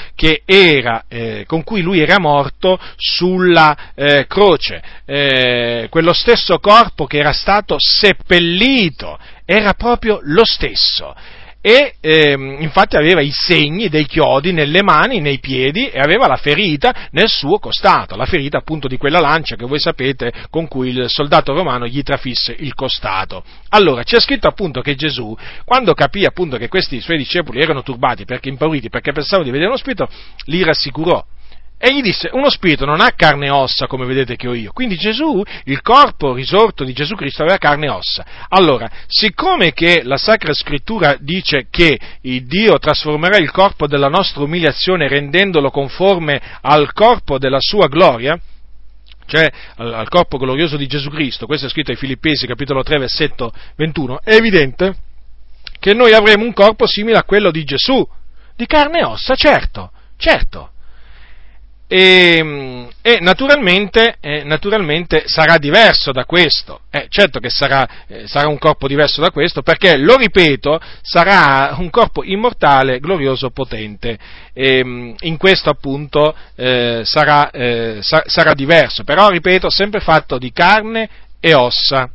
S1: era, eh, con cui lui era morto sulla eh, croce, eh, quello stesso corpo che era stato seppellito era proprio lo stesso e ehm, infatti aveva i segni dei chiodi nelle mani, nei piedi e aveva la ferita nel suo costato, la ferita appunto di quella lancia che voi sapete con cui il soldato romano gli trafisse il costato. Allora c'è scritto appunto che Gesù, quando capì appunto che questi suoi discepoli erano turbati perché impauriti, perché pensavano di vedere uno spirito, li rassicurò e gli disse, uno spirito non ha carne e ossa come vedete che ho io. Quindi Gesù, il corpo risorto di Gesù Cristo aveva carne e ossa. Allora, siccome che la Sacra Scrittura dice che Dio trasformerà il corpo della nostra umiliazione rendendolo conforme al corpo della sua gloria, cioè al, corpo glorioso di Gesù Cristo, questo è scritto ai Filippesi capitolo 3 versetto 21, è evidente che noi avremo un corpo simile a quello di Gesù, di carne e ossa, certo, certo. E, e naturalmente, eh, naturalmente, sarà diverso da questo, eh, certo che sarà, eh, sarà, un corpo diverso da questo, perché, lo ripeto, sarà un corpo immortale, glorioso, potente, e, in questo appunto eh, sarà, eh, sa, sarà diverso, però, ripeto, sempre fatto di carne e ossa.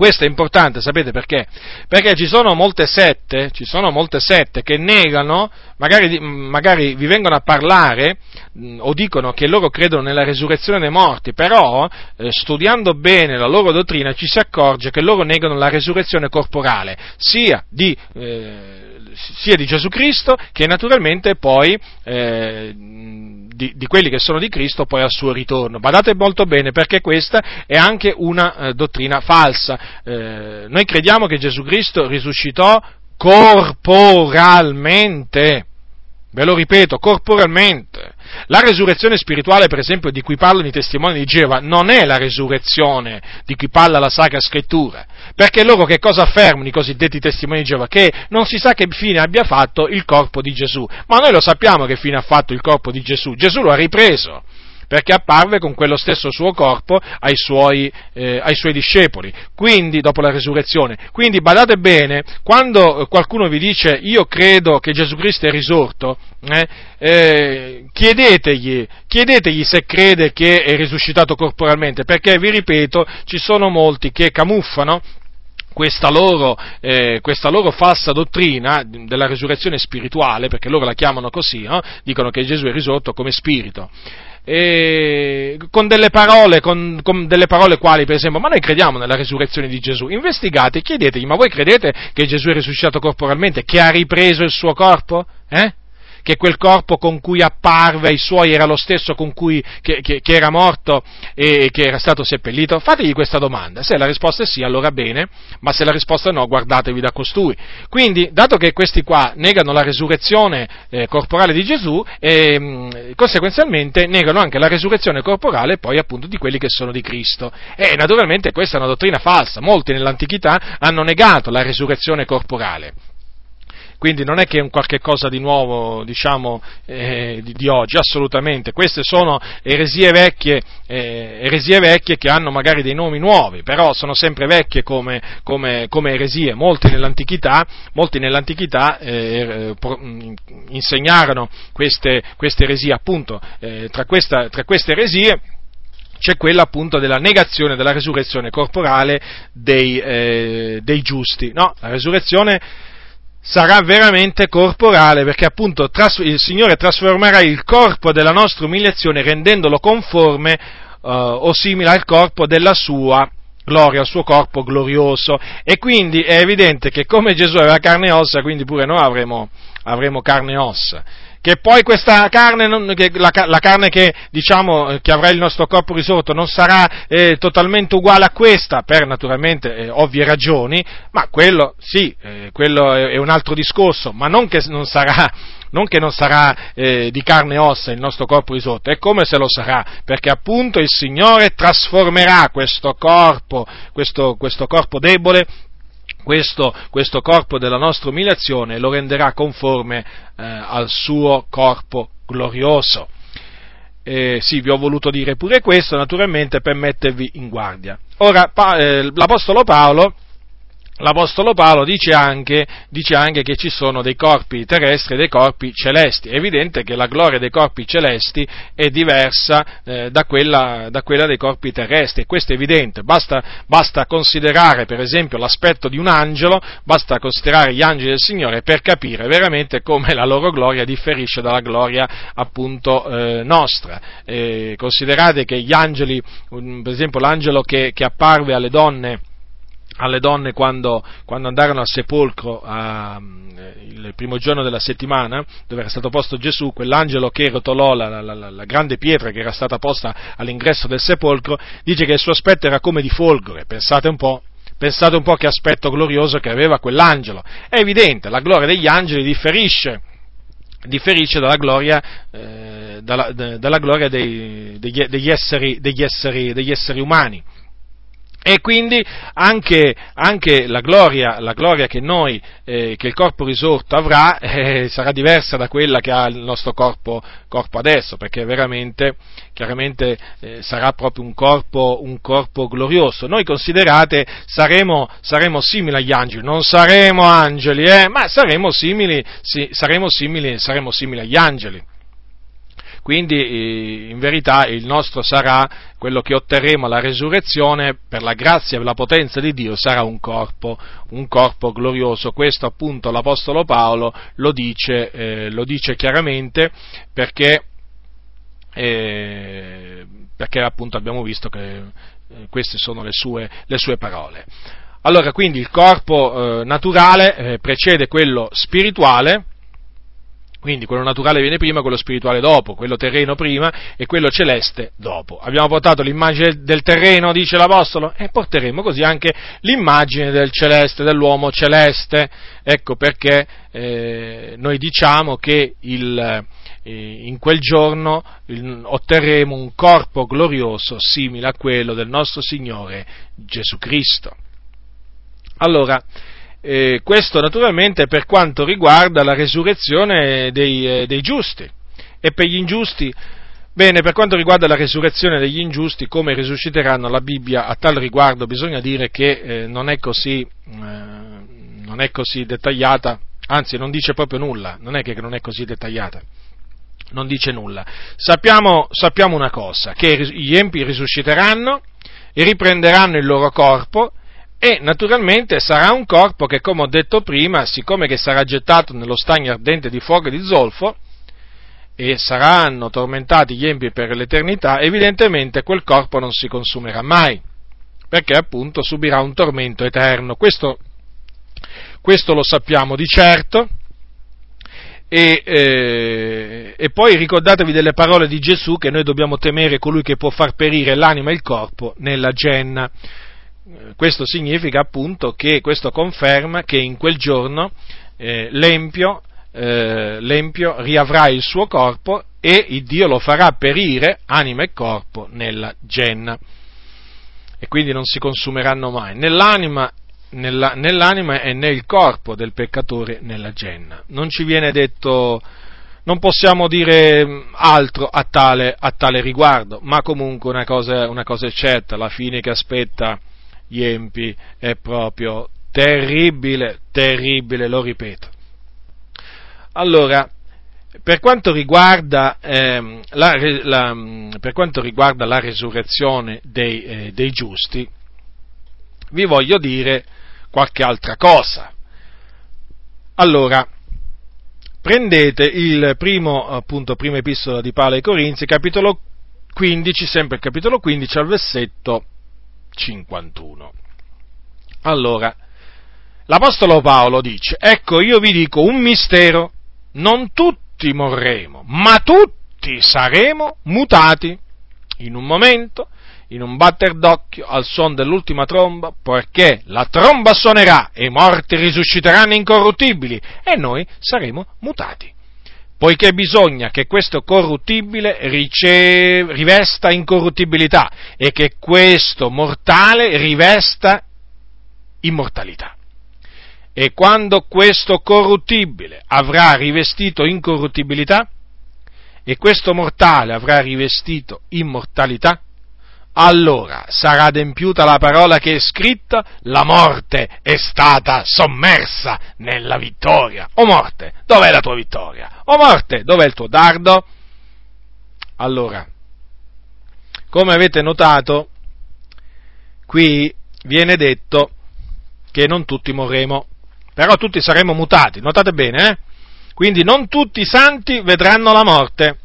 S1: Questo è importante, sapete perché? Perché ci sono molte sette, sono molte sette che negano, magari, magari, vi vengono a parlare o dicono che loro credono nella resurrezione dei morti, però eh, studiando bene la loro dottrina ci si accorge che loro negano la resurrezione corporale, sia di, eh, sia di Gesù Cristo che naturalmente poi eh, di, di, quelli che sono di Cristo poi al suo ritorno. Badate molto bene perché questa è anche una eh, dottrina falsa. Eh, noi crediamo che Gesù Cristo risuscitò corporalmente. Ve lo ripeto, corporalmente. La resurrezione spirituale, per esempio, di cui parlano i testimoni di Geova, non è la resurrezione di cui parla la Sacra Scrittura. Perché loro che cosa affermano i cosiddetti testimoni di Geova? Che non si sa che fine abbia fatto il corpo di Gesù. Ma noi lo sappiamo che fine ha fatto il corpo di Gesù. Gesù lo ha ripreso perché apparve con quello stesso suo corpo ai suoi, eh, ai suoi discepoli, quindi dopo la resurrezione. Quindi badate bene, quando qualcuno vi dice io credo che Gesù Cristo è risorto, eh, eh, chiedetegli, chiedetegli se crede che è risuscitato corporalmente, perché vi ripeto, ci sono molti che camuffano questa loro, eh, questa loro, falsa dottrina della risurrezione spirituale, perché loro la chiamano così, no? dicono che Gesù è risorto come spirito eh, con delle parole, con, con delle parole quali, per esempio, ma noi crediamo nella risurrezione di Gesù. Investigate, chiedetegli, ma voi credete che Gesù è risuscitato corporalmente, che ha ripreso il suo corpo? Eh? Che quel corpo con cui apparve ai suoi era lo stesso con cui che, che, che era morto e che era stato seppellito? Fategli questa domanda. Se la risposta è sì, allora bene, ma se la risposta è no, guardatevi da costui. Quindi, dato che questi qua negano la resurrezione eh, corporale di Gesù, eh, conseguenzialmente negano anche la resurrezione corporale poi appunto di quelli che sono di Cristo. E naturalmente questa è una dottrina falsa. Molti nell'antichità hanno negato la resurrezione corporale quindi non è che è un qualche cosa di nuovo, diciamo, eh, di, di, oggi, assolutamente, queste sono eresie vecchie, eh, eresie vecchie, che hanno magari dei nomi nuovi, però sono sempre vecchie come, come, come eresie, molti nell'antichità, molti nell'antichità eh, mm, insegnarono queste, queste eresie, appunto, eh, tra, questa, tra queste eresie, c'è quella appunto della negazione della resurrezione corporale dei, eh, dei giusti. No, la resurrezione sarà veramente corporale, perché appunto il Signore trasformerà il corpo della nostra umiliazione rendendolo conforme uh, o simile al corpo della sua gloria, al suo corpo glorioso. E quindi è evidente che come Gesù aveva carne e ossa, quindi pure noi avremo, avremo carne e ossa che poi questa carne, la, la carne che, diciamo, che avrà il nostro corpo risorto non sarà eh, totalmente uguale a questa, per naturalmente eh, ovvie ragioni, ma quello sì, eh, quello è, è, un altro discorso, ma non che non sarà, non che non sarà eh, di carne e ossa il nostro corpo risorto, è come se lo sarà, perché appunto il Signore trasformerà questo corpo, questo, questo corpo debole questo, questo, corpo della nostra umiliazione lo renderà conforme eh, al suo corpo glorioso. Eh, sì, vi ho voluto dire pure questo, naturalmente, per mettervi in guardia. Ora, pa, eh, l'Apostolo Paolo l'Apostolo Paolo dice anche, dice anche, che ci sono dei corpi terrestri e dei corpi celesti. È evidente che la gloria dei corpi celesti è diversa eh, da, quella, da, quella, dei corpi terrestri, e questo è evidente. Basta, basta, considerare, per esempio, l'aspetto di un angelo, basta considerare gli angeli del Signore per capire veramente come la loro gloria differisce dalla gloria appunto eh, nostra. Eh, considerate che gli angeli, per esempio l'angelo che, che apparve alle donne, alle donne quando, quando andarono al sepolcro a, il primo giorno della settimana, dove era stato posto Gesù, quell'angelo che rotolò la, la, la, la, grande pietra che era stata posta all'ingresso del sepolcro, dice che il suo aspetto era come di folgore, pensate un po'. Pensate un po' che aspetto glorioso che aveva quell'angelo. È evidente, la gloria degli angeli differisce, differisce dalla gloria, eh, dalla, dalla gloria dei, degli, degli, esseri, degli, esseri, degli esseri umani. E quindi anche, anche la, gloria, la, gloria, che noi, eh, che il corpo risorto avrà, eh, sarà diversa da quella che ha il nostro corpo, corpo adesso, perché veramente, chiaramente eh, sarà proprio un corpo, un corpo, glorioso. Noi considerate saremo, saremo, simili agli angeli, non saremo angeli, eh, ma saremo simili, sì, saremo simili, saremo simili agli angeli. Quindi eh, in verità il nostro sarà, quello che otterremo alla resurrezione, per la grazia e la potenza di Dio, sarà un corpo, un corpo glorioso. Questo appunto l'Apostolo Paolo lo dice, eh, lo dice chiaramente perché, eh, perché appunto abbiamo visto che eh, queste sono le sue, le sue parole. Allora, quindi il corpo eh, naturale eh, precede quello spirituale, quindi quello naturale viene prima, quello spirituale dopo, quello terreno prima e quello celeste dopo. Abbiamo portato l'immagine del terreno, dice l'Apostolo, e porteremo così anche l'immagine del celeste, dell'uomo celeste. Ecco perché eh, noi diciamo che il, eh, in quel giorno il, otterremo un corpo glorioso simile a quello del nostro Signore Gesù Cristo. Allora, eh, questo naturalmente per quanto riguarda la resurrezione dei, eh, dei giusti. E per gli ingiusti, bene, per quanto riguarda la resurrezione degli ingiusti, come risusciteranno la Bibbia a tal riguardo, bisogna dire che eh, non, è così, eh, non è così dettagliata, anzi non dice proprio nulla, non è che non è così dettagliata non dice nulla. Sappiamo, sappiamo, una cosa, che gli empi risusciteranno e riprenderanno il loro corpo e naturalmente sarà un corpo che, come ho detto prima, siccome che sarà gettato nello stagno ardente di fuoco e di zolfo, e saranno tormentati gli empi per l'eternità, evidentemente quel corpo non si consumerà mai, perché appunto subirà un tormento eterno. Questo, questo lo sappiamo di certo. E, eh, e, poi ricordatevi delle parole di Gesù che noi dobbiamo temere colui che può far perire l'anima e il corpo nella genna questo significa appunto che questo conferma che in quel giorno eh, l'empio, eh, l'empio riavrà il suo corpo e il Dio lo farà perire, anima e corpo, nella genna. E quindi non si consumeranno mai. Nell'anima, nella, nell'anima e nel corpo del peccatore nella genna. Non ci viene detto, non possiamo dire altro a tale, a tale riguardo, ma comunque una cosa, una cosa è certa, la fine che aspetta gli empi è proprio terribile, terribile, lo ripeto. Allora, per quanto riguarda, ehm, la, la, per quanto riguarda la, resurrezione dei, eh, dei giusti, vi voglio dire qualche altra cosa. Allora, prendete il primo, appunto, prima epistola di Paolo ai Corinzi, capitolo 15, sempre il capitolo 15, al versetto 51. Allora, l'Apostolo Paolo dice, ecco io vi dico un mistero, non tutti morremo, ma tutti saremo mutati in un momento, in un batter d'occhio, al suono dell'ultima tromba, perché la tromba suonerà e i morti risusciteranno incorruttibili e noi saremo mutati poiché bisogna che questo corruttibile riceve, rivesta incorruttibilità e che questo mortale rivesta immortalità. E quando questo corruttibile avrà rivestito incorruttibilità e questo mortale avrà rivestito immortalità, allora sarà adempiuta la parola che è scritta, la morte è stata sommersa nella vittoria. O morte, dov'è la tua vittoria? O morte, dov'è il tuo dardo? Allora, come avete notato, qui viene detto che non tutti morremo, però tutti saremo mutati, notate bene, eh? Quindi non tutti i santi vedranno la morte,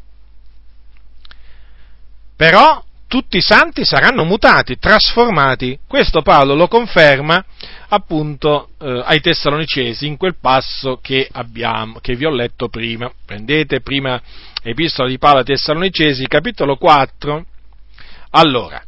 S1: però tutti i santi saranno mutati, trasformati. Questo Paolo lo conferma appunto eh, ai Tessalonicesi in quel passo che, abbiamo, che vi ho letto prima. Prendete prima Epistola di Paolo ai Tessalonicesi, capitolo 4. Allora,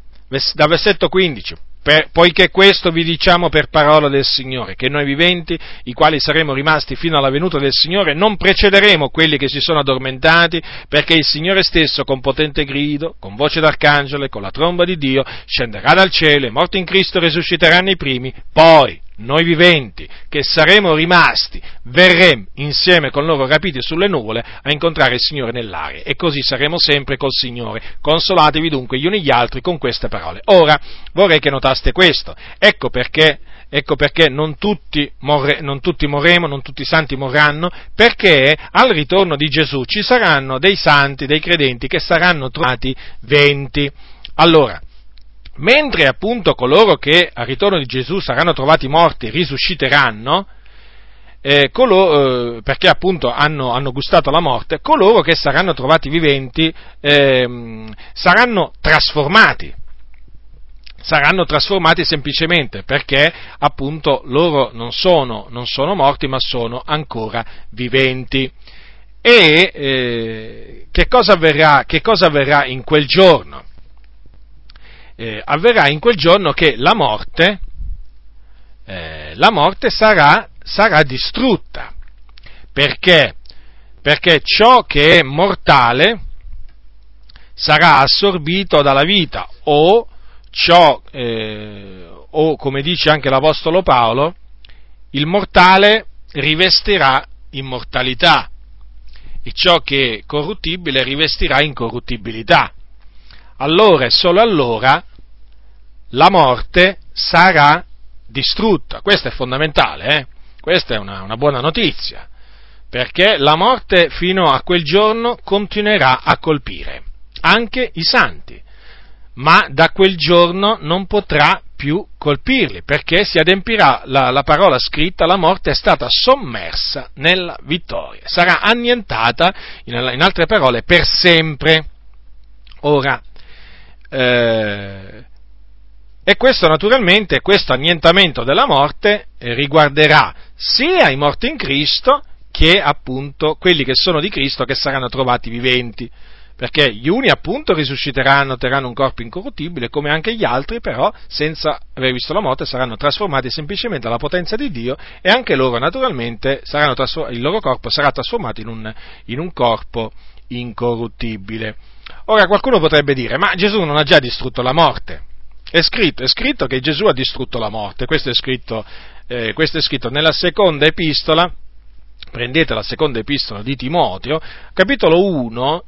S1: da versetto 15, per, poiché questo vi diciamo per parola del Signore, che noi viventi, i quali saremo rimasti fino alla venuta del Signore, non precederemo quelli che si sono addormentati, perché il Signore stesso, con potente grido, con voce d'arcangelo e con la tromba di Dio, scenderà dal cielo e morti in Cristo risusciteranno i primi, poi noi viventi, che saremo rimasti, verremo insieme con loro rapiti sulle nuvole a incontrare il Signore nell'aria e così saremo sempre col Signore. Consolatevi dunque gli uni gli altri con queste parole. Ora vorrei che notaste questo. Ecco perché, ecco perché non, tutti morre, non tutti morremo, non tutti i santi morranno, perché al ritorno di Gesù ci saranno dei santi, dei credenti che saranno trovati venti. Allora, mentre appunto coloro che al ritorno di Gesù saranno trovati morti risusciteranno, eh, coloro, eh, perché appunto hanno, hanno, gustato la morte, coloro che saranno trovati viventi eh, saranno trasformati. Saranno trasformati semplicemente perché appunto loro non sono, non sono morti ma sono ancora viventi. E eh, che cosa, avverrà, che cosa avverrà in quel giorno? Eh, avverrà in quel giorno che la morte, eh, la morte sarà, sarà distrutta. Perché? Perché ciò che è mortale sarà assorbito dalla vita o ciò, eh, o come dice anche l'Apostolo Paolo, il mortale rivestirà immortalità e ciò che è corruttibile rivestirà incorruttibilità allora e solo allora la morte sarà distrutta. Questo è fondamentale, eh? questa è una, una buona notizia, perché la morte fino a quel giorno continuerà a colpire anche i santi, ma da quel giorno non potrà più colpirli, perché si adempirà la, la, parola scritta, la morte è stata sommersa nella vittoria, sarà annientata, in, in altre parole, per sempre. Ora, eh, e questo naturalmente, questo annientamento della morte riguarderà sia i morti in Cristo che appunto quelli che sono di Cristo che saranno trovati viventi. Perché gli uni appunto risusciteranno, terranno un corpo incorruttibile, come anche gli altri però, senza aver visto la morte, saranno trasformati semplicemente dalla potenza di Dio e anche loro naturalmente il loro corpo sarà trasformato in un, in un corpo incorruttibile. Ora qualcuno potrebbe dire, ma Gesù non ha già distrutto la morte? È scritto, è scritto che Gesù ha distrutto la morte, questo è scritto, eh, questo è scritto nella seconda epistola, prendete la seconda epistola di Timoteo, capitolo 1,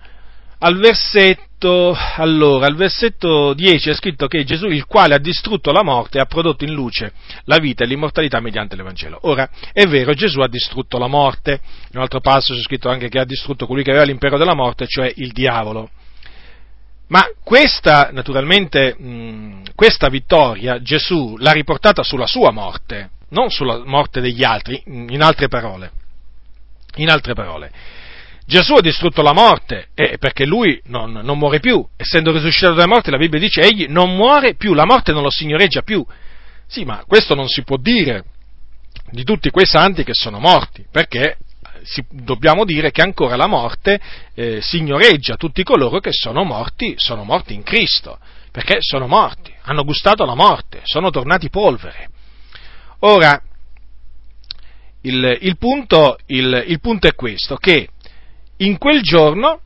S1: al versetto, allora, al versetto 10 è scritto che Gesù, il quale ha distrutto la morte, ha prodotto in luce la vita e l'immortalità mediante l'Evangelo. Ora, è vero, Gesù ha distrutto la morte, in un altro passo c'è scritto anche che ha distrutto colui che aveva l'impero della morte, cioè il diavolo. Ma questa, naturalmente, mh, questa vittoria Gesù l'ha riportata sulla sua morte, non sulla morte degli altri, in altre parole. In altre parole. Gesù ha distrutto la morte eh, perché lui non, non, muore più, essendo risuscitato dalla morte, la Bibbia dice egli non muore più, la morte non lo signoreggia più. Sì, ma questo non si può dire di tutti quei santi che sono morti, perché si, dobbiamo dire che ancora la morte eh, signoreggia tutti coloro che sono morti, sono morti in Cristo, perché sono morti, hanno gustato la morte, sono tornati polvere. Ora, il, il, punto, il, il punto è questo, che in quel giorno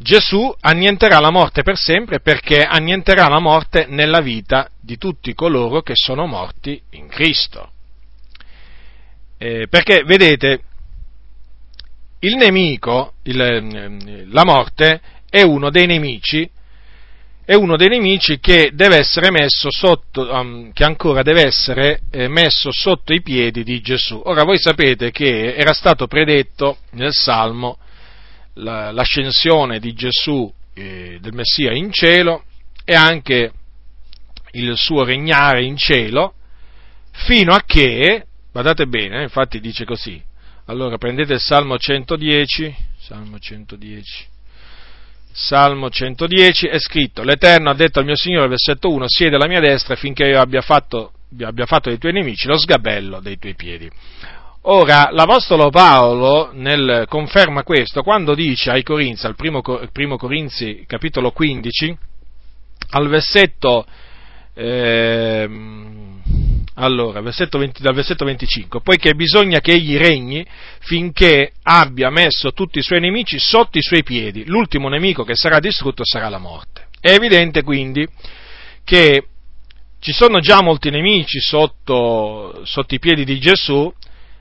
S1: Gesù annienterà la morte per sempre perché annienterà la morte nella vita di tutti coloro che sono morti in Cristo. Eh, perché, vedete, il nemico, il, la morte, è uno dei nemici, è uno dei nemici che deve essere messo sotto, um, che ancora deve essere eh, messo sotto i piedi di Gesù. Ora voi sapete che era stato predetto nel Salmo la, l'ascensione di Gesù, eh, del Messia in cielo e anche il suo regnare in cielo, fino a che, guardate bene, eh, infatti dice così, allora prendete il Salmo 110, Salmo 110, Salmo 110 è scritto, l'Eterno ha detto al mio Signore, versetto 1, siede alla mia destra finché io abbia fatto, abbia fatto dei tuoi nemici lo sgabello dei tuoi piedi. Ora, l'Apostolo Paolo nel, conferma questo quando dice ai Corinzi, al primo, primo Corinzi capitolo 15, al versetto, eh, allora, versetto 20, dal versetto 25, poiché bisogna che egli regni finché abbia messo tutti i suoi nemici sotto i suoi piedi, l'ultimo nemico che sarà distrutto sarà la morte. È evidente quindi che ci sono già molti nemici sotto, sotto i piedi di Gesù,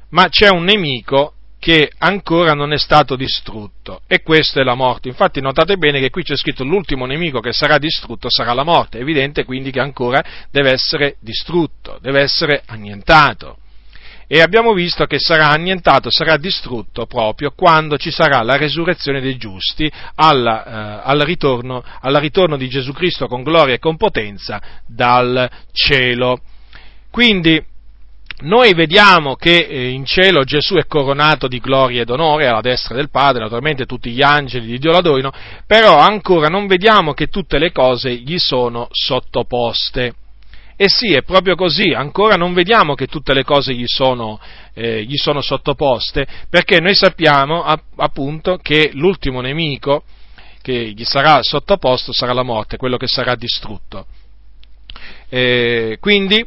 S1: ma c'è un nemico che ancora non è stato distrutto e questa è la morte. Infatti notate bene che qui c'è scritto l'ultimo nemico che sarà distrutto sarà la morte, è evidente quindi che ancora deve essere distrutto, deve essere annientato. E abbiamo visto che sarà annientato, sarà distrutto proprio quando ci sarà la resurrezione dei giusti alla, eh, al ritorno, al ritorno di Gesù Cristo con gloria e con potenza dal cielo. Quindi noi vediamo che eh, in cielo Gesù è coronato di gloria ed onore alla destra del Padre, naturalmente tutti gli angeli di Dio l'adorino, però ancora non vediamo che tutte le cose gli sono sottoposte. E sì, è proprio così, ancora non vediamo che tutte le cose gli sono, eh, gli sono sottoposte, perché noi sappiamo appunto che l'ultimo nemico che gli sarà sottoposto sarà la morte, quello che sarà distrutto. Eh, quindi,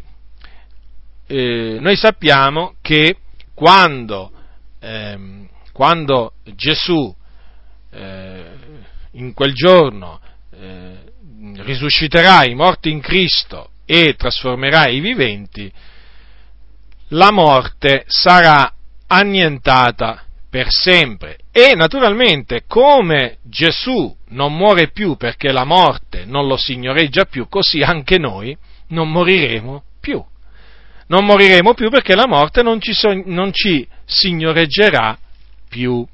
S1: eh, noi sappiamo che quando, ehm, quando Gesù eh, in quel giorno eh, risusciterà i morti in Cristo e trasformerà i viventi, la morte sarà annientata per sempre. E naturalmente, come Gesù non muore più perché la morte non lo signoreggia più, così anche noi non moriremo più non moriremo più perché la morte non ci, so, non ci signoreggerà più.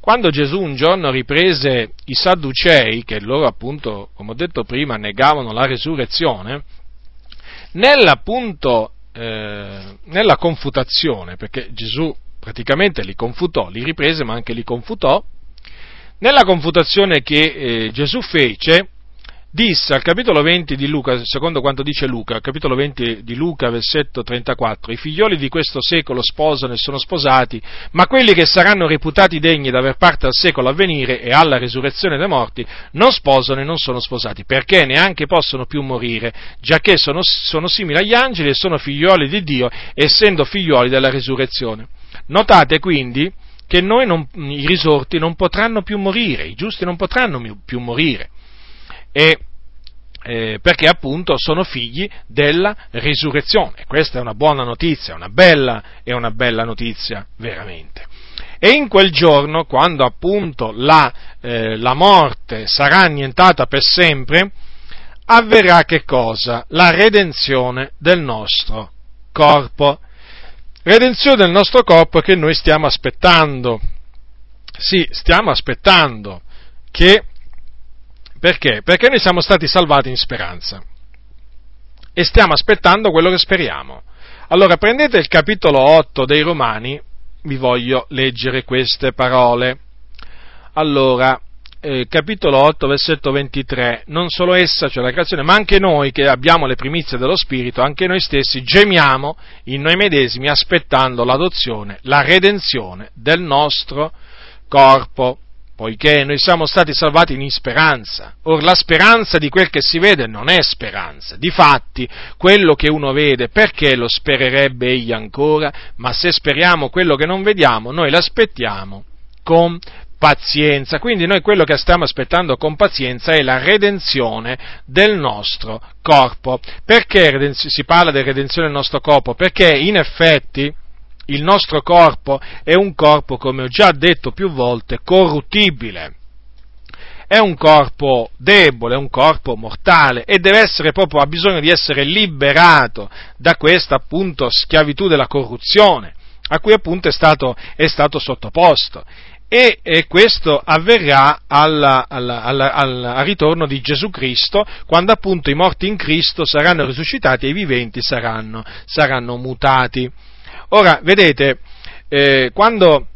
S1: Quando Gesù un giorno riprese i Sadducei, che loro appunto, come ho detto prima, negavano la resurrezione, nell'appunto, eh, nella confutazione, perché Gesù praticamente li confutò, li riprese ma anche li confutò, nella confutazione che eh, Gesù fece, disse al capitolo 20 di Luca, secondo quanto dice Luca, capitolo 20 di Luca, versetto 34, i figlioli di questo secolo sposano e sono sposati, ma quelli che saranno reputati degni d'aver parte al secolo a venire e alla risurrezione dei morti non sposano e non sono sposati, perché neanche possono più morire, giacché sono, sono simili agli angeli e sono figlioli di Dio, essendo figlioli della risurrezione. Notate quindi che noi non, i risorti non potranno più morire, i giusti non potranno più morire e eh, perché appunto sono figli della risurrezione. Questa è una buona notizia, una bella, è una bella notizia veramente. E in quel giorno, quando appunto la, eh, la morte sarà annientata per sempre, avverrà che cosa? La redenzione del nostro corpo. Redenzione del nostro corpo che noi stiamo aspettando. Sì, stiamo aspettando che perché? Perché noi siamo stati salvati in speranza e stiamo aspettando quello che speriamo. Allora prendete il capitolo 8 dei Romani, vi voglio leggere queste parole. Allora, eh, capitolo 8, versetto 23, non solo essa, cioè la creazione, ma anche noi che abbiamo le primizie dello Spirito, anche noi stessi gemiamo in noi medesimi aspettando l'adozione, la redenzione del nostro corpo poiché noi siamo stati salvati in speranza. Or la speranza di quel che si vede non è speranza. Difatti, quello che uno vede, perché lo spererebbe egli ancora? Ma se speriamo quello che non vediamo, noi l'aspettiamo con pazienza. Quindi noi quello che stiamo aspettando con pazienza è la redenzione del nostro corpo. Perché si parla di redenzione del nostro corpo? Perché in effetti il nostro corpo è un corpo, come ho già detto più volte, corruttibile. è un corpo debole, è un corpo mortale e deve essere proprio, ha bisogno di essere liberato da questa appunto schiavitù della corruzione a cui appunto è stato, è stato sottoposto. E, e, questo avverrà alla, alla, alla, al ritorno di Gesù Cristo, quando appunto i morti in Cristo saranno risuscitati e i viventi saranno, saranno mutati. Ora, vedete, eh, quando,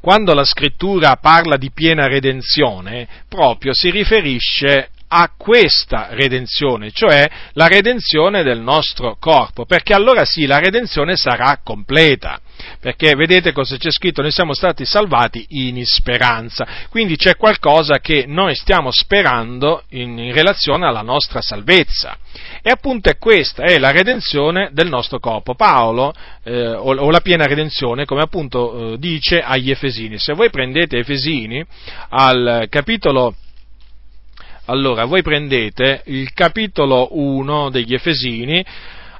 S1: quando la scrittura parla di piena redenzione, proprio si riferisce a questa redenzione, cioè la redenzione del nostro corpo, perché allora sì, la redenzione sarà completa. Perché vedete cosa c'è scritto? Noi siamo stati salvati in speranza. Quindi c'è qualcosa che noi stiamo sperando in, in relazione alla nostra salvezza. E appunto è questa, è la redenzione del nostro corpo. Paolo, eh, o, o, la piena redenzione, come appunto eh, dice agli Efesini. Se voi prendete Efesini al capitolo allora, voi prendete il capitolo 1 degli Efesini,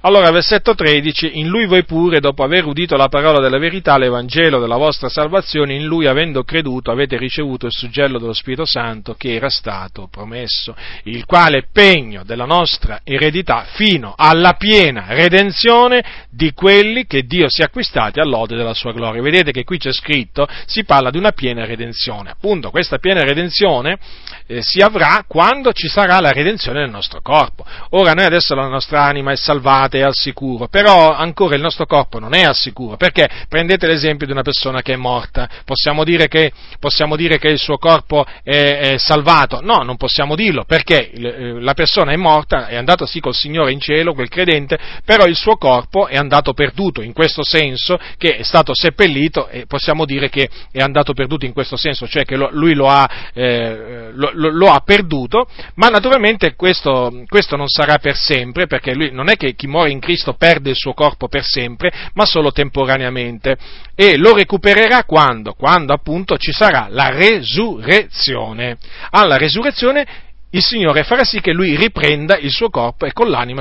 S1: allora, versetto 13, in lui voi pure, dopo aver udito la parola della verità, l'Evangelo della vostra salvazione, in lui avendo creduto avete ricevuto il suggello dello Spirito Santo che era stato promesso, il quale è pegno della nostra eredità fino alla piena redenzione di quelli che Dio si è acquistati all'ode della sua gloria. Vedete che qui c'è scritto, si parla di una piena redenzione. Appunto, questa piena redenzione eh, si avrà quando ci sarà la redenzione del nostro corpo. Ora, noi adesso la nostra anima è salvata, è al sicuro, però ancora il nostro corpo non è al sicuro, perché prendete l'esempio di una persona che è morta, possiamo dire che, possiamo dire che il suo corpo è, è, salvato? No, non possiamo dirlo, perché eh, la persona è morta, è andata sì col Signore in cielo, quel credente, però il suo corpo è andato perduto, in questo senso che è stato seppellito e possiamo dire che è andato perduto in questo senso, cioè che lui lo ha, eh, lo, lo ha, perduto, ma naturalmente questo, questo non sarà per sempre, perché lui non è che chi muore muore in Cristo perde il suo corpo per sempre, ma solo temporaneamente. E lo recupererà quando? Quando appunto ci sarà la resurrezione. Alla resurrezione il Signore farà sì che lui riprenda il suo corpo e con l'anima,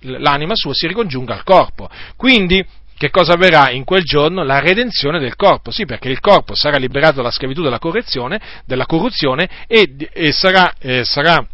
S1: l'anima sua si ricongiunga al corpo. Quindi che cosa avverrà in quel giorno? La redenzione del corpo, sì, perché il corpo sarà liberato dalla schiavitù della corruzione, della corruzione e, e sarà, eh, sarà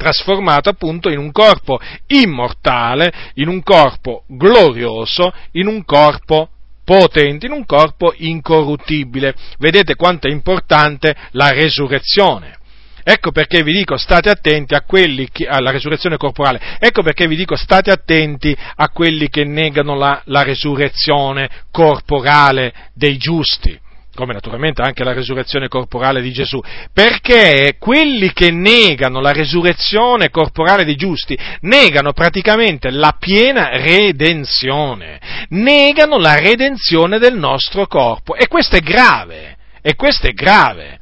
S1: trasformato appunto in un corpo immortale, in un corpo glorioso, in un corpo potente, in un corpo incorruttibile. Vedete quanto è importante la resurrezione. Ecco perché vi dico state attenti a quelli che, alla resurrezione corporale, ecco perché vi dico state attenti a quelli che negano la, la resurrezione corporale dei giusti come naturalmente anche la resurrezione corporale di Gesù, perché quelli che negano la resurrezione corporale dei giusti negano praticamente la piena redenzione, negano la redenzione del nostro corpo e questo è grave, e questo è grave.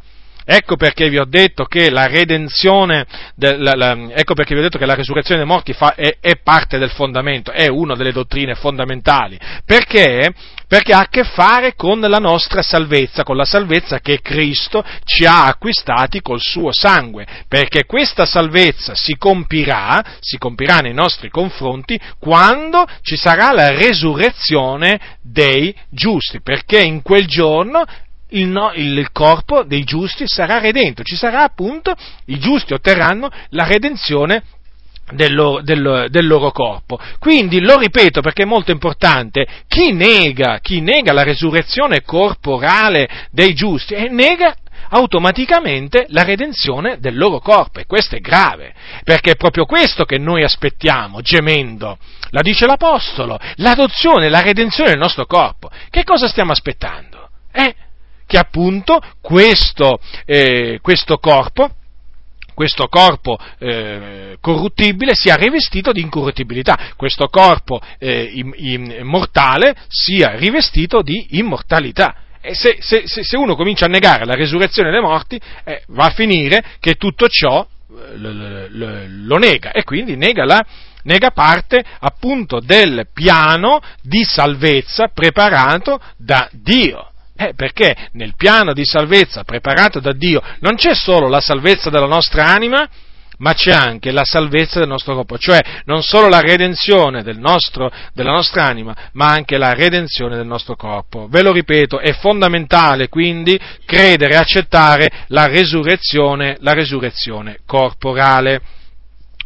S1: Ecco perché vi ho detto che la redenzione, de, la, la, ecco perché vi ho detto che la resurrezione dei morti fa, è, è, parte del fondamento, è una delle dottrine fondamentali, perché? Perché ha a che fare con la nostra salvezza, con la salvezza che Cristo ci ha acquistati col suo sangue, perché questa salvezza si compirà, si compirà nei nostri confronti quando ci sarà la resurrezione dei giusti, perché in quel giorno il, no, il, corpo dei giusti sarà redento, ci sarà appunto, i giusti otterranno la redenzione del loro, del, del loro, corpo. Quindi lo ripeto perché è molto importante, chi nega, chi nega la resurrezione corporale dei giusti e nega automaticamente la redenzione del loro corpo e questo è grave, perché è proprio questo che noi aspettiamo, gemendo. La dice l'Apostolo, l'adozione, la redenzione del nostro corpo. Che cosa stiamo aspettando? Eh? Che appunto questo, eh, questo corpo questo corpo eh, corruttibile sia rivestito di incorruttibilità, questo corpo eh, mortale sia rivestito di immortalità. E se, se, se, uno comincia a negare la resurrezione dei morti, eh, va a finire che tutto ciò eh, lo, lo, lo nega e quindi nega, la, nega parte appunto del piano di salvezza preparato da Dio. Eh, perché nel piano di salvezza preparato da Dio non c'è solo la salvezza della nostra anima, ma c'è anche la salvezza del nostro corpo, cioè non solo la redenzione del nostro, della nostra anima, ma anche la redenzione del nostro corpo. Ve lo ripeto, è fondamentale quindi credere e accettare la resurrezione, la resurrezione corporale.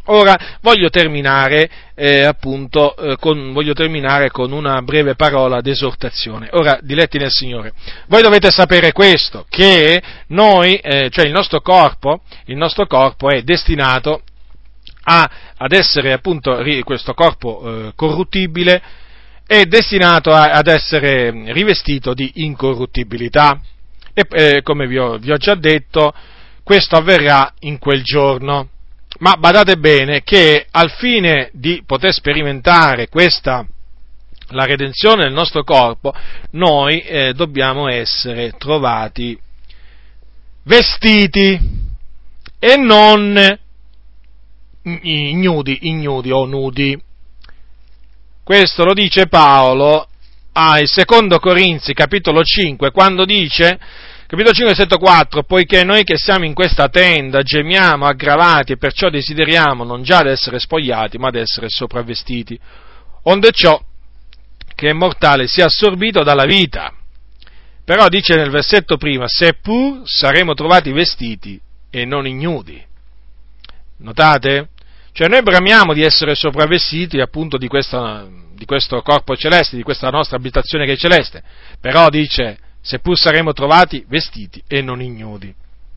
S1: Ora voglio terminare, eh, appunto, eh, con, voglio terminare con una breve parola d'esortazione. Ora, diletti nel Signore, voi dovete sapere questo, che noi, eh, cioè il nostro corpo, il nostro corpo è destinato a, ad essere appunto questo corpo eh, corruttibile, è destinato a, ad essere rivestito di incorruttibilità. E eh, come vi ho, vi ho già detto, questo avverrà in quel giorno ma badate bene che al fine di poter sperimentare questa, la redenzione del nostro corpo, noi eh, dobbiamo essere trovati vestiti e non ignudi, ignudi o nudi. Questo lo dice Paolo ai secondo Corinzi capitolo 5 quando dice Capitolo 5, versetto 4, poiché noi che siamo in questa tenda gemiamo aggravati e perciò desideriamo non già di essere spogliati, ma di essere sopravvestiti, onde ciò che è mortale sia assorbito dalla vita. Però dice nel versetto prima, seppur saremo trovati vestiti e non ignudi. Notate? Cioè noi bramiamo di essere sopravvestiti appunto di, questa, di questo corpo celeste, di questa nostra abitazione che è celeste, però dice seppur saremo trovati vestiti e non ignudi.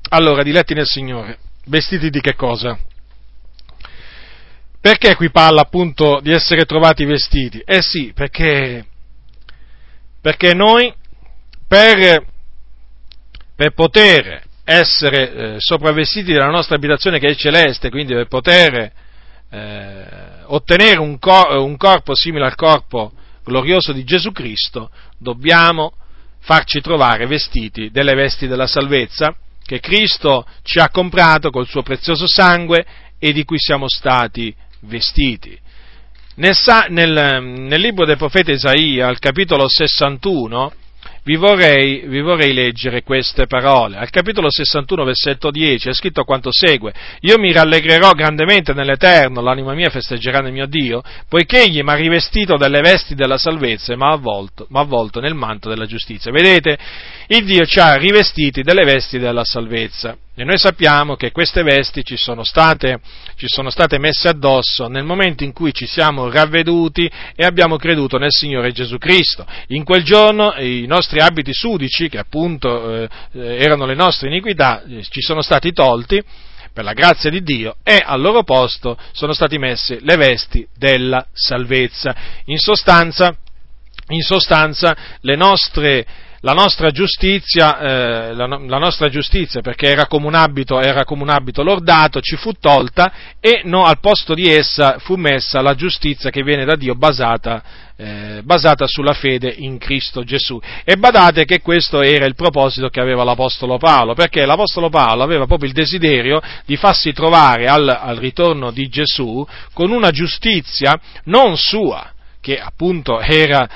S1: Allora, diletti nel Signore, vestiti di che cosa? Perché qui parla appunto di essere trovati vestiti? Eh sì, perché, perché noi per, per poter essere eh, sopravvestiti della nostra abitazione che è celeste, quindi per poter eh, ottenere un, cor- un corpo simile al corpo glorioso di Gesù Cristo, dobbiamo farci trovare vestiti delle vesti della salvezza che Cristo ci ha comprato col suo prezioso sangue e di cui siamo stati vestiti. Nel, nel, nel libro del profeta Isaia, al capitolo 61, vi vorrei, vi vorrei, leggere queste parole. Al capitolo 61, versetto 10, è scritto quanto segue: Io mi rallegrerò grandemente nell'Eterno, l'anima mia festeggerà nel mio Dio, poiché egli mi ha rivestito delle vesti della salvezza e mi ha avvolto, avvolto nel manto della giustizia. Vedete, il Dio ci ha rivestiti delle vesti della salvezza. E noi sappiamo che queste vesti ci sono, state, ci sono state messe addosso nel momento in cui ci siamo ravveduti e abbiamo creduto nel Signore Gesù Cristo. In quel giorno i nostri abiti sudici, che appunto eh, erano le nostre iniquità, eh, ci sono stati tolti per la grazia di Dio e al loro posto sono state messe le vesti della salvezza. In sostanza, in sostanza le nostre la nostra giustizia, eh, la, la nostra giustizia perché era come, un abito, era come un abito lordato, ci fu tolta e no, al posto di essa fu messa la giustizia che viene da Dio basata, eh, basata sulla fede in Cristo Gesù. E badate che questo era il proposito che aveva l'Apostolo Paolo, perché l'Apostolo Paolo aveva proprio il desiderio di farsi trovare al, al ritorno di Gesù con una giustizia non sua, che appunto era,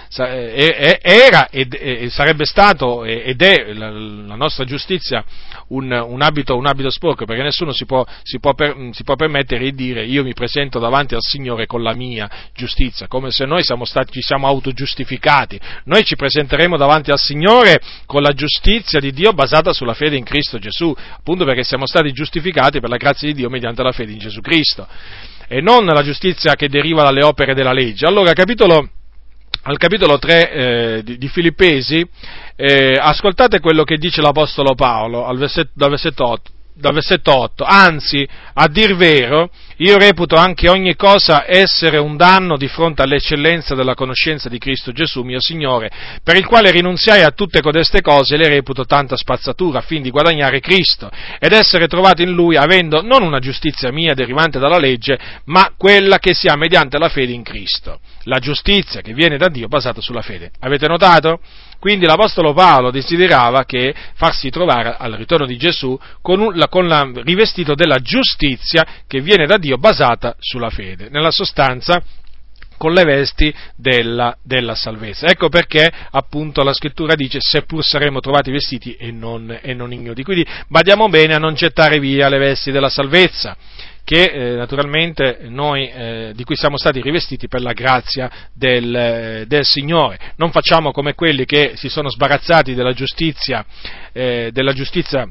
S1: era e sarebbe stato ed è la nostra giustizia un, un, abito, un abito, sporco, perché nessuno si può, si, può per, si può, permettere di dire io mi presento davanti al Signore con la mia giustizia, come se noi siamo stati, ci siamo autogiustificati. Noi ci presenteremo davanti al Signore con la giustizia di Dio basata sulla fede in Cristo Gesù, appunto perché siamo stati giustificati per la grazia di Dio mediante la fede in Gesù Cristo e non la giustizia che deriva dalle opere della legge. Allora, capitolo, al capitolo 3 eh, di, di, Filippesi, eh, ascoltate quello che dice l'Apostolo Paolo versetto, dal versetto 8 dal versetto 8, anzi, a dir vero, io reputo anche ogni cosa essere un danno di fronte all'eccellenza della conoscenza di Cristo Gesù, mio Signore, per il quale rinunziai a tutte codeste cose e le reputo tanta spazzatura, affin di guadagnare Cristo, ed essere trovato in Lui avendo non una giustizia mia derivante dalla legge, ma quella che si ha mediante la fede in Cristo, la giustizia che viene da Dio basata sulla fede. Avete notato? Quindi l'Apostolo Paolo desiderava che farsi trovare al ritorno di Gesù con, un, con la, rivestito della giustizia che viene da Dio basata sulla fede. Nella sostanza con le vesti della, della, salvezza. Ecco perché appunto la scrittura dice seppur saremo trovati vestiti e non, e non ignoti. Quindi badiamo bene a non gettare via le vesti della salvezza che eh, naturalmente noi, eh, di cui siamo stati rivestiti per la grazia del, del, Signore. Non facciamo come quelli che si sono sbarazzati della giustizia, eh, della giustizia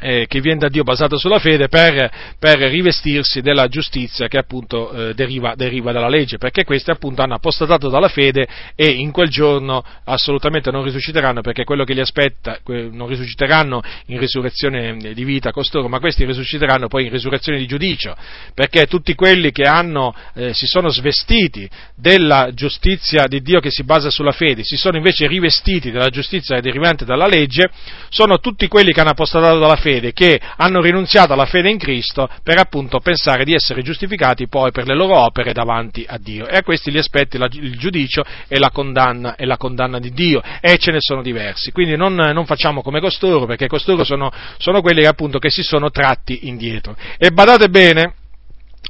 S1: eh, che viene da Dio basato sulla fede per, per rivestirsi della giustizia che appunto eh, deriva, deriva, dalla legge, perché questi appunto hanno apostatato dalla fede e in quel giorno assolutamente non risusciteranno perché quello che li aspetta, non risusciteranno in risurrezione di vita costoro, ma questi risusciteranno poi in risurrezione di giudicio, perché tutti quelli che hanno, eh, si sono svestiti della giustizia di Dio che si basa sulla fede, si sono invece rivestiti della giustizia derivante dalla legge, sono tutti quelli che hanno apostatato dalla fede fede, che hanno rinunziato alla fede in Cristo per appunto pensare di essere giustificati poi per le loro opere davanti a Dio. E a questi li aspetti il giudicio e la condanna, e la condanna di Dio. E ce ne sono diversi. Quindi non, non facciamo come costoro, perché costoro sono, sono quelli che appunto che si sono tratti indietro. E badate bene,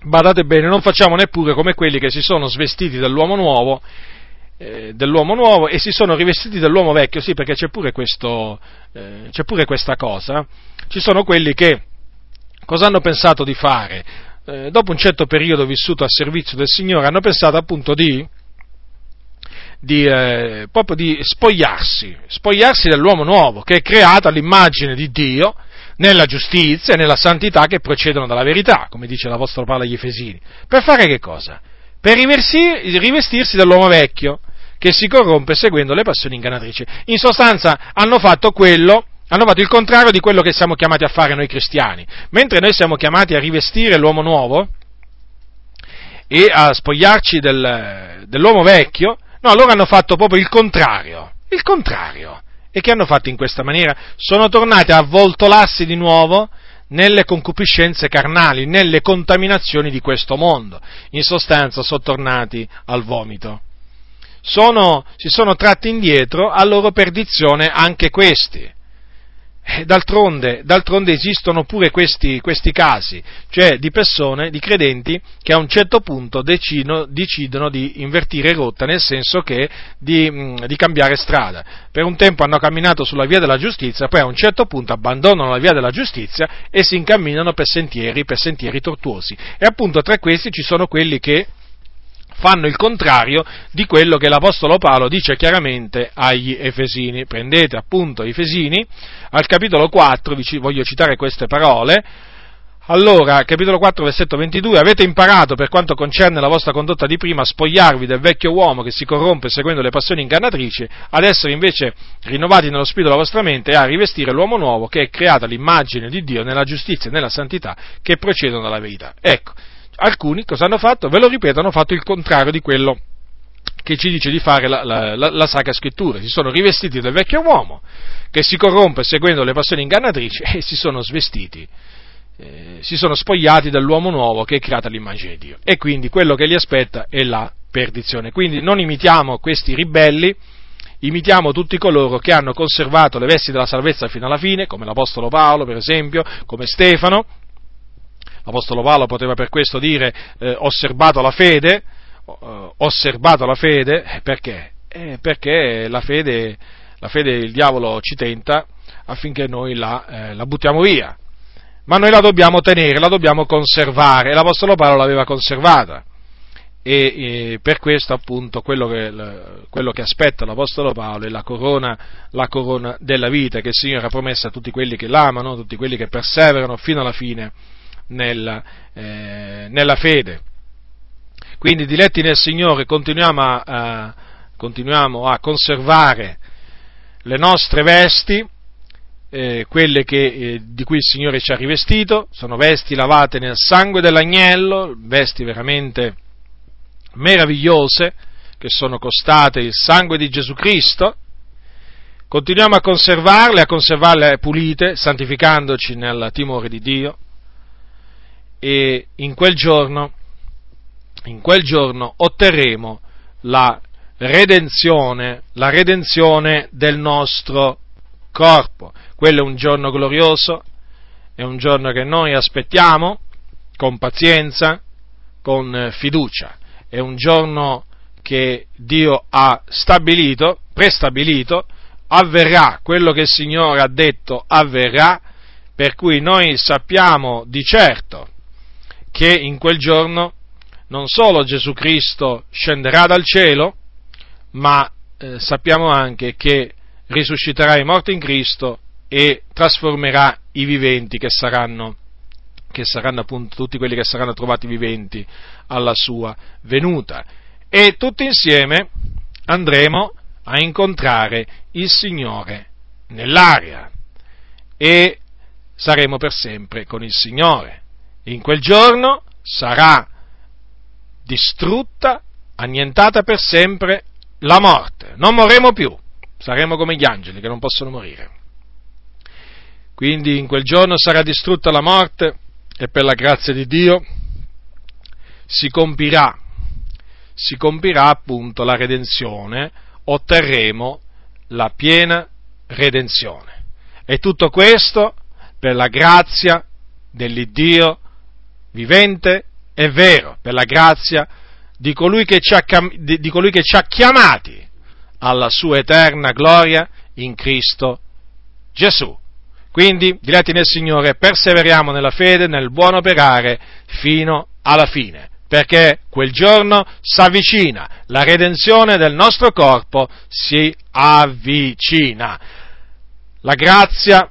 S1: badate bene, non facciamo neppure come quelli che si sono svestiti dell'uomo nuovo eh, dell'uomo nuovo e si sono rivestiti dell'uomo vecchio, sì, perché c'è pure, questo, eh, c'è pure questa cosa. Ci sono quelli che cosa hanno pensato di fare? Eh, dopo un certo periodo vissuto a servizio del Signore, hanno pensato appunto di, di, eh, proprio di spogliarsi, spogliarsi dell'uomo nuovo, che è creato all'immagine di Dio, nella giustizia e nella santità che procedono dalla verità, come dice l'Apostolo Paolo agli Efesini. Per fare che cosa? Per rivestirsi dell'uomo vecchio, che si corrompe seguendo le passioni ingannatrici. In sostanza hanno fatto quello, hanno fatto il contrario di quello che siamo chiamati a fare noi cristiani. Mentre noi siamo chiamati a rivestire l'uomo nuovo e a spogliarci del, dell'uomo vecchio, no, loro hanno fatto proprio il contrario. Il contrario. E che hanno fatto in questa maniera? Sono tornati a avvoltolarsi di nuovo nelle concupiscenze carnali, nelle contaminazioni di questo mondo. In sostanza sono tornati al vomito sono, si sono tratti indietro a loro perdizione anche questi. D'altronde, d'altronde, esistono pure questi, questi, casi, cioè di persone, di credenti, che a un certo punto decidono, decidono di invertire rotta, nel senso che di, di, cambiare strada. Per un tempo hanno camminato sulla via della giustizia, poi a un certo punto abbandonano la via della giustizia e si incamminano per sentieri, per sentieri tortuosi. E appunto tra questi ci sono quelli che fanno il contrario di quello che l'Apostolo Paolo dice chiaramente agli Efesini. Prendete appunto Efesini, al capitolo 4, vi voglio citare queste parole, allora, capitolo 4, versetto 22, avete imparato per quanto concerne la vostra condotta di prima a spogliarvi del vecchio uomo che si corrompe seguendo le passioni ingannatrici, ad essere invece rinnovati nello spirito della vostra mente e a rivestire l'uomo nuovo che è creato all'immagine di Dio nella giustizia e nella santità che procedono dalla verità. Ecco, alcuni cosa hanno fatto? Ve lo ripeto, hanno fatto il contrario di quello che ci dice di fare la, la, la, la Sacra Scrittura. Si sono rivestiti del vecchio uomo che si corrompe seguendo le passioni ingannatrici e si sono svestiti, eh, si sono spogliati dell'uomo nuovo che è creato all'immagine di Dio. E quindi quello che li aspetta è la perdizione. Quindi non imitiamo questi ribelli, imitiamo tutti coloro che hanno conservato le vesti della salvezza fino alla fine, come l'Apostolo Paolo, per esempio, come Stefano, L'Apostolo Paolo poteva per questo dire eh, osservato la fede, eh, osservato la fede, eh, perché? Eh, perché la fede, la fede il diavolo ci tenta affinché noi la, eh, la buttiamo via. Ma noi la dobbiamo tenere, la dobbiamo conservare, e l'Apostolo Paolo l'aveva conservata. E, per questo appunto quello che, quello che, aspetta l'Apostolo Paolo è la corona, la corona, della vita che il Signore ha promesso a tutti quelli che l'amano, tutti quelli che perseverano fino alla fine nella, eh, nella fede. Quindi, diletti nel Signore, continuiamo a, a, continuiamo a conservare le nostre vesti, eh, quelle che, eh, di cui il Signore ci ha rivestito, sono vesti lavate nel sangue dell'agnello, vesti veramente meravigliose, che sono costate il sangue di Gesù Cristo, continuiamo a conservarle, a conservarle pulite, santificandoci nel timore di Dio, e in quel giorno, in quel giorno otterremo la redenzione, la redenzione del nostro corpo. Quello è un giorno glorioso, è un giorno che noi aspettiamo con pazienza, con fiducia. È un giorno che Dio ha stabilito, prestabilito, avverrà quello che il Signore ha detto avverrà, per cui noi sappiamo di certo che in quel giorno non solo Gesù Cristo scenderà dal cielo, ma eh, sappiamo anche che risusciterà i morti in Cristo e trasformerà i viventi che saranno, che saranno appunto tutti quelli che saranno trovati viventi alla sua venuta. E tutti insieme andremo a incontrare il Signore nell'aria e saremo per sempre con il Signore. In quel giorno sarà distrutta, annientata per sempre la morte. Non morremo più, saremo come gli angeli che non possono morire. Quindi in quel giorno sarà distrutta la morte e per la grazia di Dio si compirà, si compirà appunto la redenzione, otterremo la piena redenzione. E tutto questo per la grazia dell'Iddio vivente e vero, per la grazia di colui che ci ha, di colui che ci ha chiamati alla sua eterna gloria in Cristo Gesù. Quindi, diretti nel Signore, perseveriamo nella fede, nel buon operare fino alla fine, perché quel giorno si avvicina, la redenzione del nostro corpo si avvicina. La grazia